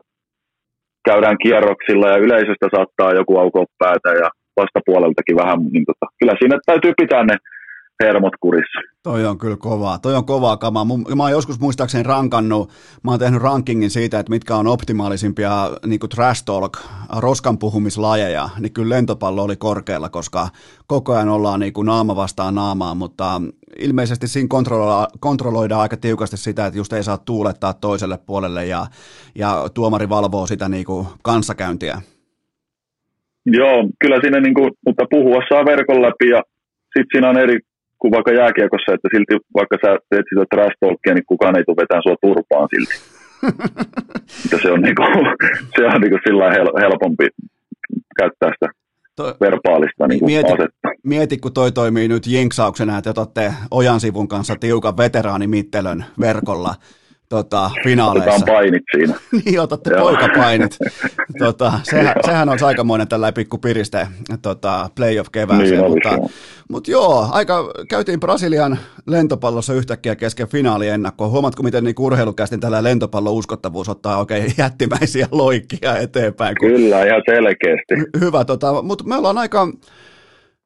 S3: käydään kierroksilla ja yleisöstä saattaa joku aukoa päätä ja vastapuoleltakin vähän, niin tota, kyllä siinä täytyy pitää ne hermot kurissa.
S1: Toi on kyllä kovaa. Toi on kovaa kamaa. Mä oon joskus muistaakseni rankannut, mä oon tehnyt rankingin siitä, että mitkä on optimaalisimpia niin trash talk, roskan puhumislajeja, niin kyllä lentopallo oli korkealla, koska koko ajan ollaan niin kuin naama vastaan naamaan, mutta ilmeisesti siinä kontrolloidaan, kontrolloidaan aika tiukasti sitä, että just ei saa tuulettaa toiselle puolelle ja, ja tuomari valvoo sitä niin kuin kanssakäyntiä.
S3: Joo, kyllä siinä, niin kuin, mutta puhua saa verkon läpi ja sitten siinä on eri kuin vaikka jääkiekossa, että silti vaikka sä teet sitä trash talkia, niin kukaan ei tule vetämään sua turpaan silti. *laughs* se on, niinku, se on niinku sillä helpompi käyttää sitä toi, verbaalista niin
S1: mieti,
S3: asetta.
S1: Mieti, kun toi toimii nyt jinksauksena, että otatte Ojan sivun kanssa tiukan veteraanimittelön verkolla tota, finaaleissa.
S3: Otetaan painit siinä. *laughs*
S1: niin, otatte poikapainit. *laughs* tota, sehän, sehän on aikamoinen tällä pikku piriste tota, playoff kevääseen. Niin, mutta, mutta joo, aika käytiin Brasilian lentopallossa yhtäkkiä kesken finaaliennakkoa. Huomatko, miten niin urheilukästin tällä lentopallon uskottavuus ottaa oikein *laughs* jättimäisiä loikkia eteenpäin?
S3: Kun... Kyllä, ihan selkeästi.
S1: Hyvä, tota, mutta me ollaan aika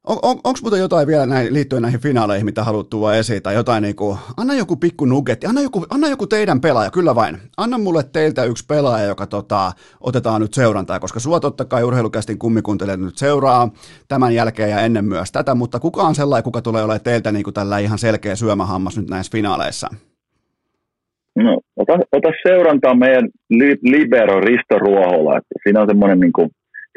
S1: on, on, Onko muuten jotain vielä näin, liittyen näihin finaaleihin, mitä haluat tuoda esiin, tai jotain niin kuin, anna joku pikku nugetti, anna joku, anna joku teidän pelaaja, kyllä vain. Anna mulle teiltä yksi pelaaja, joka tota, otetaan nyt seurantaa, koska sua totta kai urheilukästin kummikuuntelijat nyt seuraa tämän jälkeen ja ennen myös tätä, mutta kuka on sellainen, kuka tulee olemaan teiltä niin tällä ihan selkeä syömähammas nyt näissä finaaleissa?
S3: No, ota, ota seurantaa meidän li, libero Risto Ruohola, että siinä on semmoinen niin kuin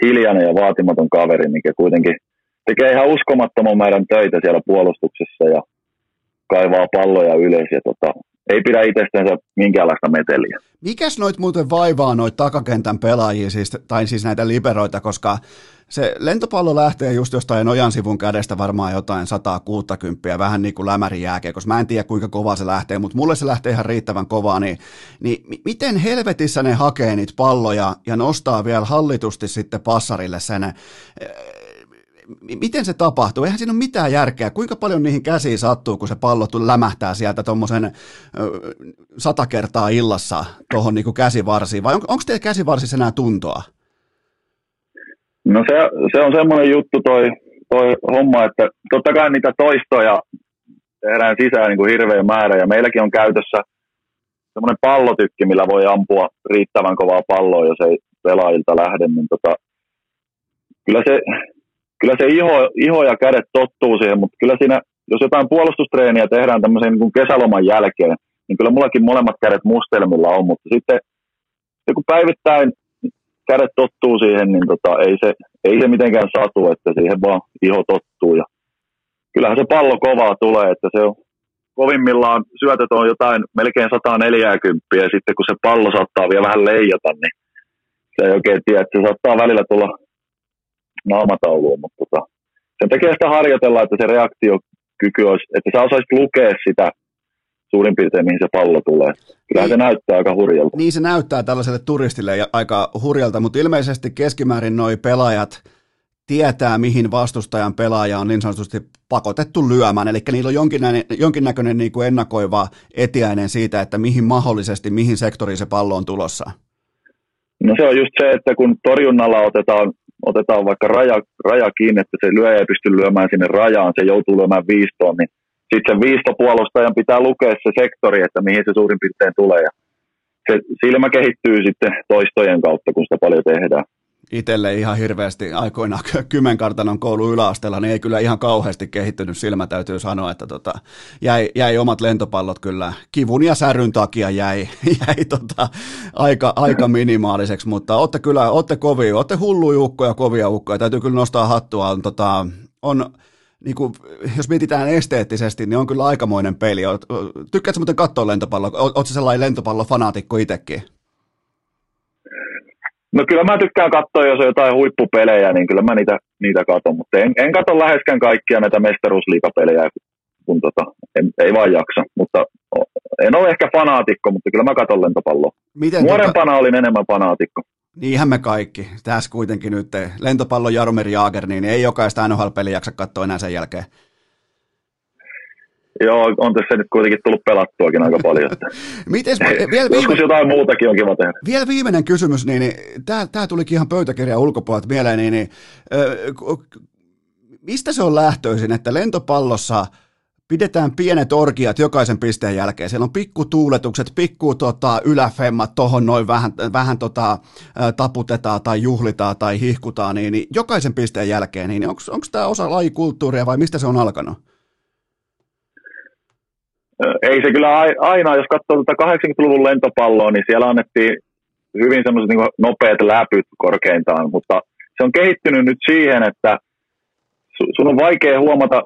S3: hiljainen ja vaatimaton kaveri, mikä kuitenkin – tekee ihan uskomattoman määrän töitä siellä puolustuksessa ja kaivaa palloja ylös ja tota, ei pidä itsestänsä minkäänlaista meteliä.
S1: Mikäs noit muuten vaivaa noit takakentän pelaajia, siis, tai siis näitä liberoita, koska se lentopallo lähtee just jostain ojan sivun kädestä varmaan jotain 160, vähän niin kuin lämärin koska mä en tiedä kuinka kovaa se lähtee, mutta mulle se lähtee ihan riittävän kovaa, niin, niin miten helvetissä ne hakee niitä palloja ja nostaa vielä hallitusti sitten passarille sen miten se tapahtuu? Eihän siinä ole mitään järkeä. Kuinka paljon niihin käsiin sattuu, kun se pallo lämähtää sieltä tuommoisen sata kertaa illassa tuohon niin käsivarsiin? Vai on, onko teillä käsivarsissa enää tuntoa?
S3: No se, se on semmoinen juttu toi, toi homma, että totta kai niitä toistoja tehdään sisään niin kuin hirveä määrä ja meilläkin on käytössä semmoinen pallotykki, millä voi ampua riittävän kovaa palloa, jos ei pelaajilta lähde, niin tota, kyllä se, kyllä se iho, iho ja kädet tottuu siihen, mutta kyllä siinä, jos jotain puolustustreeniä tehdään tämmöisen niin kesäloman jälkeen, niin kyllä mullakin molemmat kädet mustelmilla on, mutta sitten kun päivittäin kädet tottuu siihen, niin tota, ei, se, ei se mitenkään satu, että siihen vaan iho tottuu. Ja kyllähän se pallo kovaa tulee, että se on kovimmillaan syötöt on jotain melkein 140 ja sitten kun se pallo saattaa vielä vähän leijata, niin se ei oikein tiedä, että se saattaa välillä tulla naamatauluun, mutta tota, sen takia sitä harjoitella, että se reaktiokyky olisi, että sä osaisit lukea sitä suurin piirtein, mihin se pallo tulee. Kyllä niin, se näyttää aika hurjalta.
S1: Niin se näyttää tällaiselle turistille aika hurjalta, mutta ilmeisesti keskimäärin noi pelaajat tietää, mihin vastustajan pelaaja on niin sanotusti pakotettu lyömään, eli niillä on jonkinnäköinen, jonkinnäköinen niin kuin ennakoiva etiäinen siitä, että mihin mahdollisesti, mihin sektoriin se pallo on tulossa.
S3: No se on just se, että kun torjunnalla otetaan otetaan vaikka raja, raja kiinni, että se lyöjä ei pysty lyömään sinne rajaan, se joutuu lyömään viistoon, niin sitten sen viistopuolustajan pitää lukea se sektori, että mihin se suurin piirtein tulee. Ja se silmä kehittyy sitten toistojen kautta, kun sitä paljon tehdään
S1: itselle ihan hirveästi aikoinaan Kymenkartanon koulu yläasteella, niin ei kyllä ihan kauheasti kehittynyt silmä, täytyy sanoa, että tota, jäi, jäi, omat lentopallot kyllä kivun ja säryn takia jäi, *laughs* jäi tota, aika, aika minimaaliseksi, mutta olette kyllä, olette kovia, olette hulluja ukkoja, kovia ukkoja, täytyy kyllä nostaa hattua, on, tota, on niin kuin, jos mietitään esteettisesti, niin on kyllä aikamoinen peli. Tykkäätkö muuten katsoa lentopalloa? Oletko sellainen lentopallofanaatikko itsekin?
S3: No kyllä mä tykkään katsoa, jos on jotain huippupelejä, niin kyllä mä niitä, niitä katon, mutta en, en katso läheskään kaikkia näitä mestaruusliikapelejä, kun tota, en, ei vaan jaksa. Mutta en ole ehkä fanaatikko, mutta kyllä mä katon lentopalloa. Miten Nuorempana tota... olin enemmän fanaatikko.
S1: Niinhän me kaikki. Tässä kuitenkin nyt lentopallo Jaromir Jaager, niin ei jokaista NHL-peliä jaksa katsoa enää sen jälkeen.
S3: Joo, on tässä nyt kuitenkin tullut pelattuakin aika paljon. Että. *laughs*
S1: Mites, vielä viime...
S3: jotain muutakin on kiva tehdä.
S1: Vielä viimeinen kysymys, niin, niin tämä tulikin ihan pöytäkirjan ulkopuolelta mieleen, niin, niin äh, mistä se on lähtöisin, että lentopallossa pidetään pienet orgiat jokaisen pisteen jälkeen. Siellä on pikkutuuletukset, pikku tota, yläfemmat tohon noin vähän, vähän tota, taputetaan tai juhlitaan tai hihkutaan, niin, niin jokaisen pisteen jälkeen, niin onko tämä osa lajikulttuuria vai mistä se on alkanut?
S3: Ei se kyllä aina, jos katsoo tuota 80-luvun lentopalloa, niin siellä annettiin hyvin semmoiset niin nopeat läpyt korkeintaan, mutta se on kehittynyt nyt siihen, että sun on vaikea huomata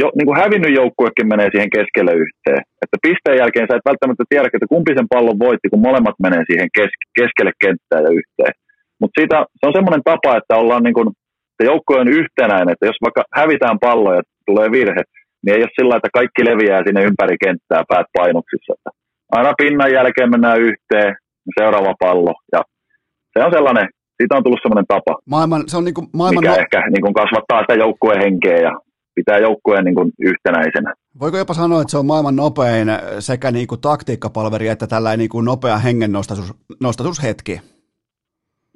S3: jo, niin kuin hävinnyt joukkuekin menee siihen keskelle yhteen. Että pisteen jälkeen sä et välttämättä tiedä, että kumpi sen pallon voitti, kun molemmat menee siihen kes- keskelle kenttää ja yhteen. Mutta siitä se on semmoinen tapa, että ollaan niin kuin, että joukkue on yhtenäinen, että jos vaikka hävitään pallo ja tulee virhe, niin ei ole sillä että kaikki leviää sinne ympäri kenttää päät painoksissa. Että aina pinnan jälkeen mennään yhteen, seuraava pallo ja se on sellainen, siitä on tullut semmoinen tapa,
S1: maailman, se on niin kuin maailman
S3: mikä
S1: no...
S3: ehkä niin kuin kasvattaa sitä joukkueen henkeä ja pitää joukkueen niin kuin yhtenäisenä.
S1: Voiko jopa sanoa, että se on maailman nopein sekä niin kuin taktiikkapalveri että tällainen niin kuin nopea hengen nostatus, nostatushetki?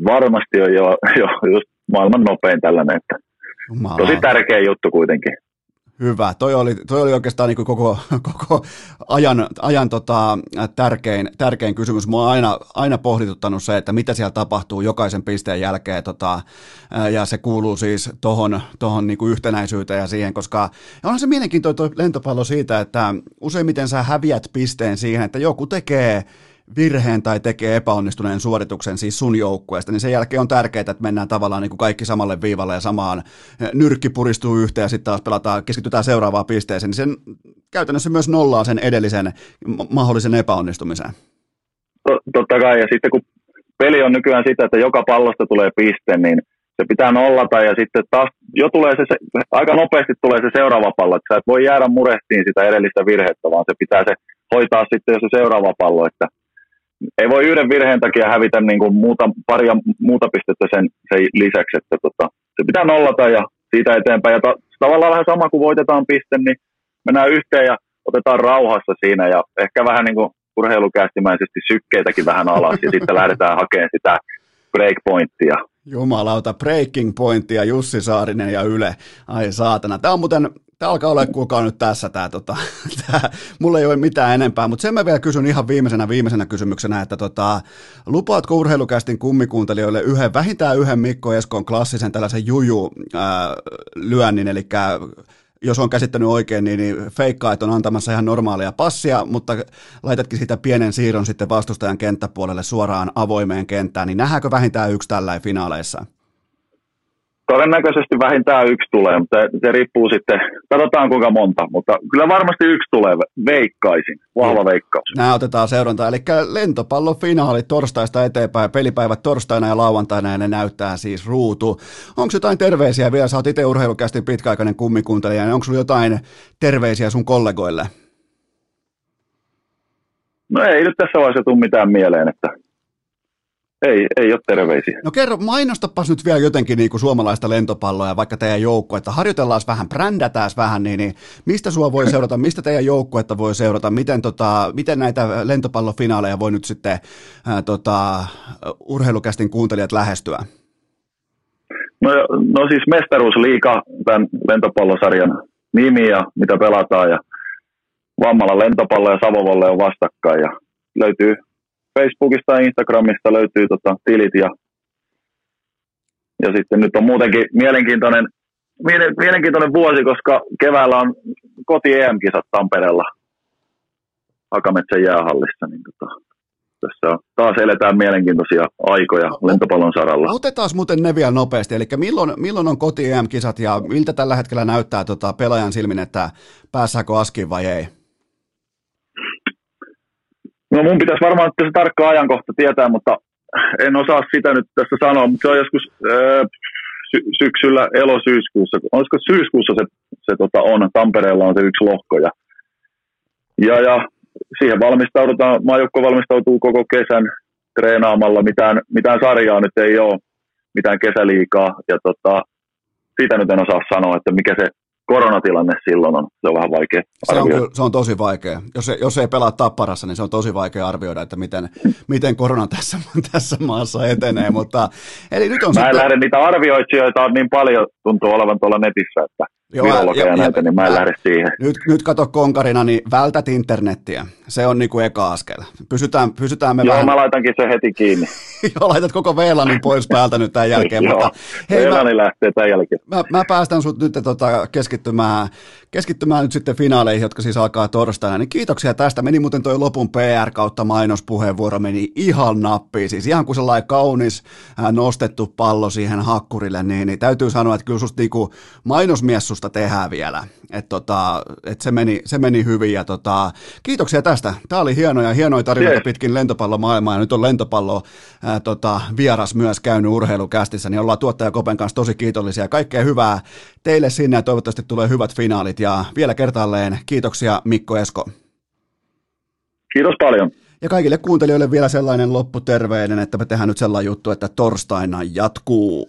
S3: Varmasti on jo, jo just maailman nopein tällainen, että Jumala. tosi tärkeä juttu kuitenkin.
S1: Hyvä. Toi oli, toi oli oikeastaan niin koko, *laughs* koko ajan, ajan tota, tärkein, tärkein kysymys. Mua on aina, aina pohdituttanut se, että mitä siellä tapahtuu jokaisen pisteen jälkeen. Tota, ja se kuuluu siis tuohon tohon niin yhtenäisyyteen ja siihen, koska onhan se mielenkiintoinen toi lentopallo siitä, että useimmiten sä häviät pisteen siihen, että joku tekee virheen tai tekee epäonnistuneen suorituksen siis sun joukkueesta, niin sen jälkeen on tärkeää, että mennään tavallaan niin kuin kaikki samalle viivalle ja samaan nyrkki puristuu yhteen ja sitten taas pelataan, keskitytään seuraavaan pisteeseen, niin sen käytännössä myös nollaa sen edellisen mahdollisen epäonnistumisen.
S3: Totta kai, ja sitten kun peli on nykyään sitä, että joka pallosta tulee piste, niin se pitää nollata ja sitten taas jo tulee se, aika nopeasti tulee se seuraava pallo, että sä et voi jäädä murestiin sitä edellistä virhettä, vaan se pitää se hoitaa sitten jo se seuraava pallo, että ei voi yhden virheen takia hävitä niin kuin muuta, paria muuta pistettä sen, sen lisäksi, että tota, se pitää nollata ja siitä eteenpäin. Ja ta, tavallaan vähän sama kuin voitetaan piste, niin mennään yhteen ja otetaan rauhassa siinä ja ehkä vähän niin kuin urheilukästimäisesti sykkeitäkin vähän alas ja sitten lähdetään hakemaan sitä breakpointtia.
S1: Jumalauta, breaking pointia, Jussi Saarinen ja Yle. Ai saatana. Tämä on muuten Tämä alkaa olla kuulkaa nyt tässä tämä, tota, *laughs* tämä, mulla ei ole mitään enempää, mutta sen mä vielä kysyn ihan viimeisenä viimeisenä kysymyksenä, että tota, lupaatko urheilukästin kummikuuntelijoille yhden, vähintään yhden Mikko Eskon klassisen tällaisen juju ää, lyönnin, eli jos on käsittänyt oikein, niin, niin feikkaa, että on antamassa ihan normaalia passia, mutta laitatkin siitä pienen siirron sitten vastustajan kenttäpuolelle suoraan avoimeen kenttään, niin nähdäänkö vähintään yksi tällä finaaleissa?
S3: Todennäköisesti vähintään yksi tulee, mutta se riippuu sitten, katsotaan kuinka monta, mutta kyllä varmasti yksi tulee, veikkaisin, vahva veikkaus.
S1: Nämä otetaan seurantaa, eli lentopallofinaali torstaista eteenpäin, pelipäivät torstaina ja lauantaina ja ne näyttää siis ruutu. Onko jotain terveisiä vielä, sä oot itse urheilukästi pitkäaikainen kummikuntelija, niin onko sulla jotain terveisiä sun kollegoille?
S3: No ei nyt tässä vaiheessa tule mitään mieleen, että ei, ei ole terveisiä.
S1: No kerro, mainostapas nyt vielä jotenkin niin kuin suomalaista lentopalloa ja vaikka teidän joukkuetta. Harjoitellaan vähän, brändätään vähän, niin, niin mistä sua voi seurata, mistä teidän joukkuetta voi seurata, miten, tota, miten näitä lentopallofinaaleja voi nyt sitten ää, tota, urheilukästin kuuntelijat lähestyä?
S3: No, no siis mestaruusliika, tämän lentopallosarjan nimi ja mitä pelataan ja Vammalla lentopallo ja Savovolle on vastakkain ja löytyy Facebookista ja Instagramista löytyy tota, tilit ja, ja sitten nyt on muutenkin mielenkiintoinen, mielenkiintoinen vuosi, koska keväällä on koti EM-kisat Tampereella Hakametsän jäähallissa, niin tota, tässä on, taas eletään mielenkiintoisia aikoja lentopallon saralla.
S1: Otetaan muuten ne vielä nopeasti, eli milloin, milloin on koti EM-kisat ja miltä tällä hetkellä näyttää tota, pelaajan silmin, että pääsääkö askiin vai ei?
S3: No mun pitäisi varmaan että se tarkka ajankohta tietää, mutta en osaa sitä nyt tässä sanoa, mutta se on joskus öö, sy- syksyllä elosyyskuussa. Olisiko syyskuussa se, se tota on, Tampereella on se yksi lohko ja, ja, ja siihen valmistaudutaan, maajoukko valmistautuu koko kesän treenaamalla, mitään, mitään sarjaa nyt ei ole, mitään kesäliikaa ja tota, siitä nyt en osaa sanoa, että mikä se koronatilanne silloin on, se on vähän vaikea
S1: se on, se on tosi vaikea. Jos, ei, jos ei pelaa tapparassa, niin se on tosi vaikea arvioida, että miten, miten korona tässä, *laughs* tässä maassa etenee. Mutta, eli nyt on
S3: Mä en sitten... lähde niitä arvioitsijoita on niin paljon, tuntuu olevan tuolla netissä, että Joo, virologia ja, näitä, niin mä en lähde siihen.
S1: Nyt, nyt kato konkarina, niin vältät internettiä. Se on niinku eka askel. Pysytään, pysytään me
S3: Joo,
S1: vähän...
S3: mä laitankin se heti kiinni. *laughs*
S1: Joo, laitat koko VLANin pois päältä nyt tämän jälkeen. *laughs*
S3: Joo, mutta, hei, VLANi mä, lähtee tämän jälkeen.
S1: Mä, mä päästän sut nyt tota, keskittymään, keskittymään nyt sitten finaaleihin, jotka siis alkaa torstaina. Niin kiitoksia tästä. Meni muuten toi lopun PR kautta mainospuheenvuoro, meni ihan nappiin. Siis ihan kuin sellainen kaunis nostettu pallo siihen hakkurille, niin, niin täytyy sanoa, että kyllä susta niinku mainosmies susta tehdään vielä. Et tota, et se, meni, se meni hyvin ja tota, kiitoksia tästä. Tämä oli hienoja, hienoja tarinoita yes. pitkin lentopallomaailmaa ja nyt on lentopallo ää, tota, vieras myös käynyt urheilukästissä, niin ollaan tuottaja Kopen kanssa tosi kiitollisia. Kaikkea hyvää teille sinne ja toivottavasti tulee hyvät finaalit ja vielä kertaalleen kiitoksia Mikko Esko.
S3: Kiitos paljon.
S1: Ja kaikille kuuntelijoille vielä sellainen lopputerveinen, että me tehdään nyt sellainen juttu, että torstaina jatkuu.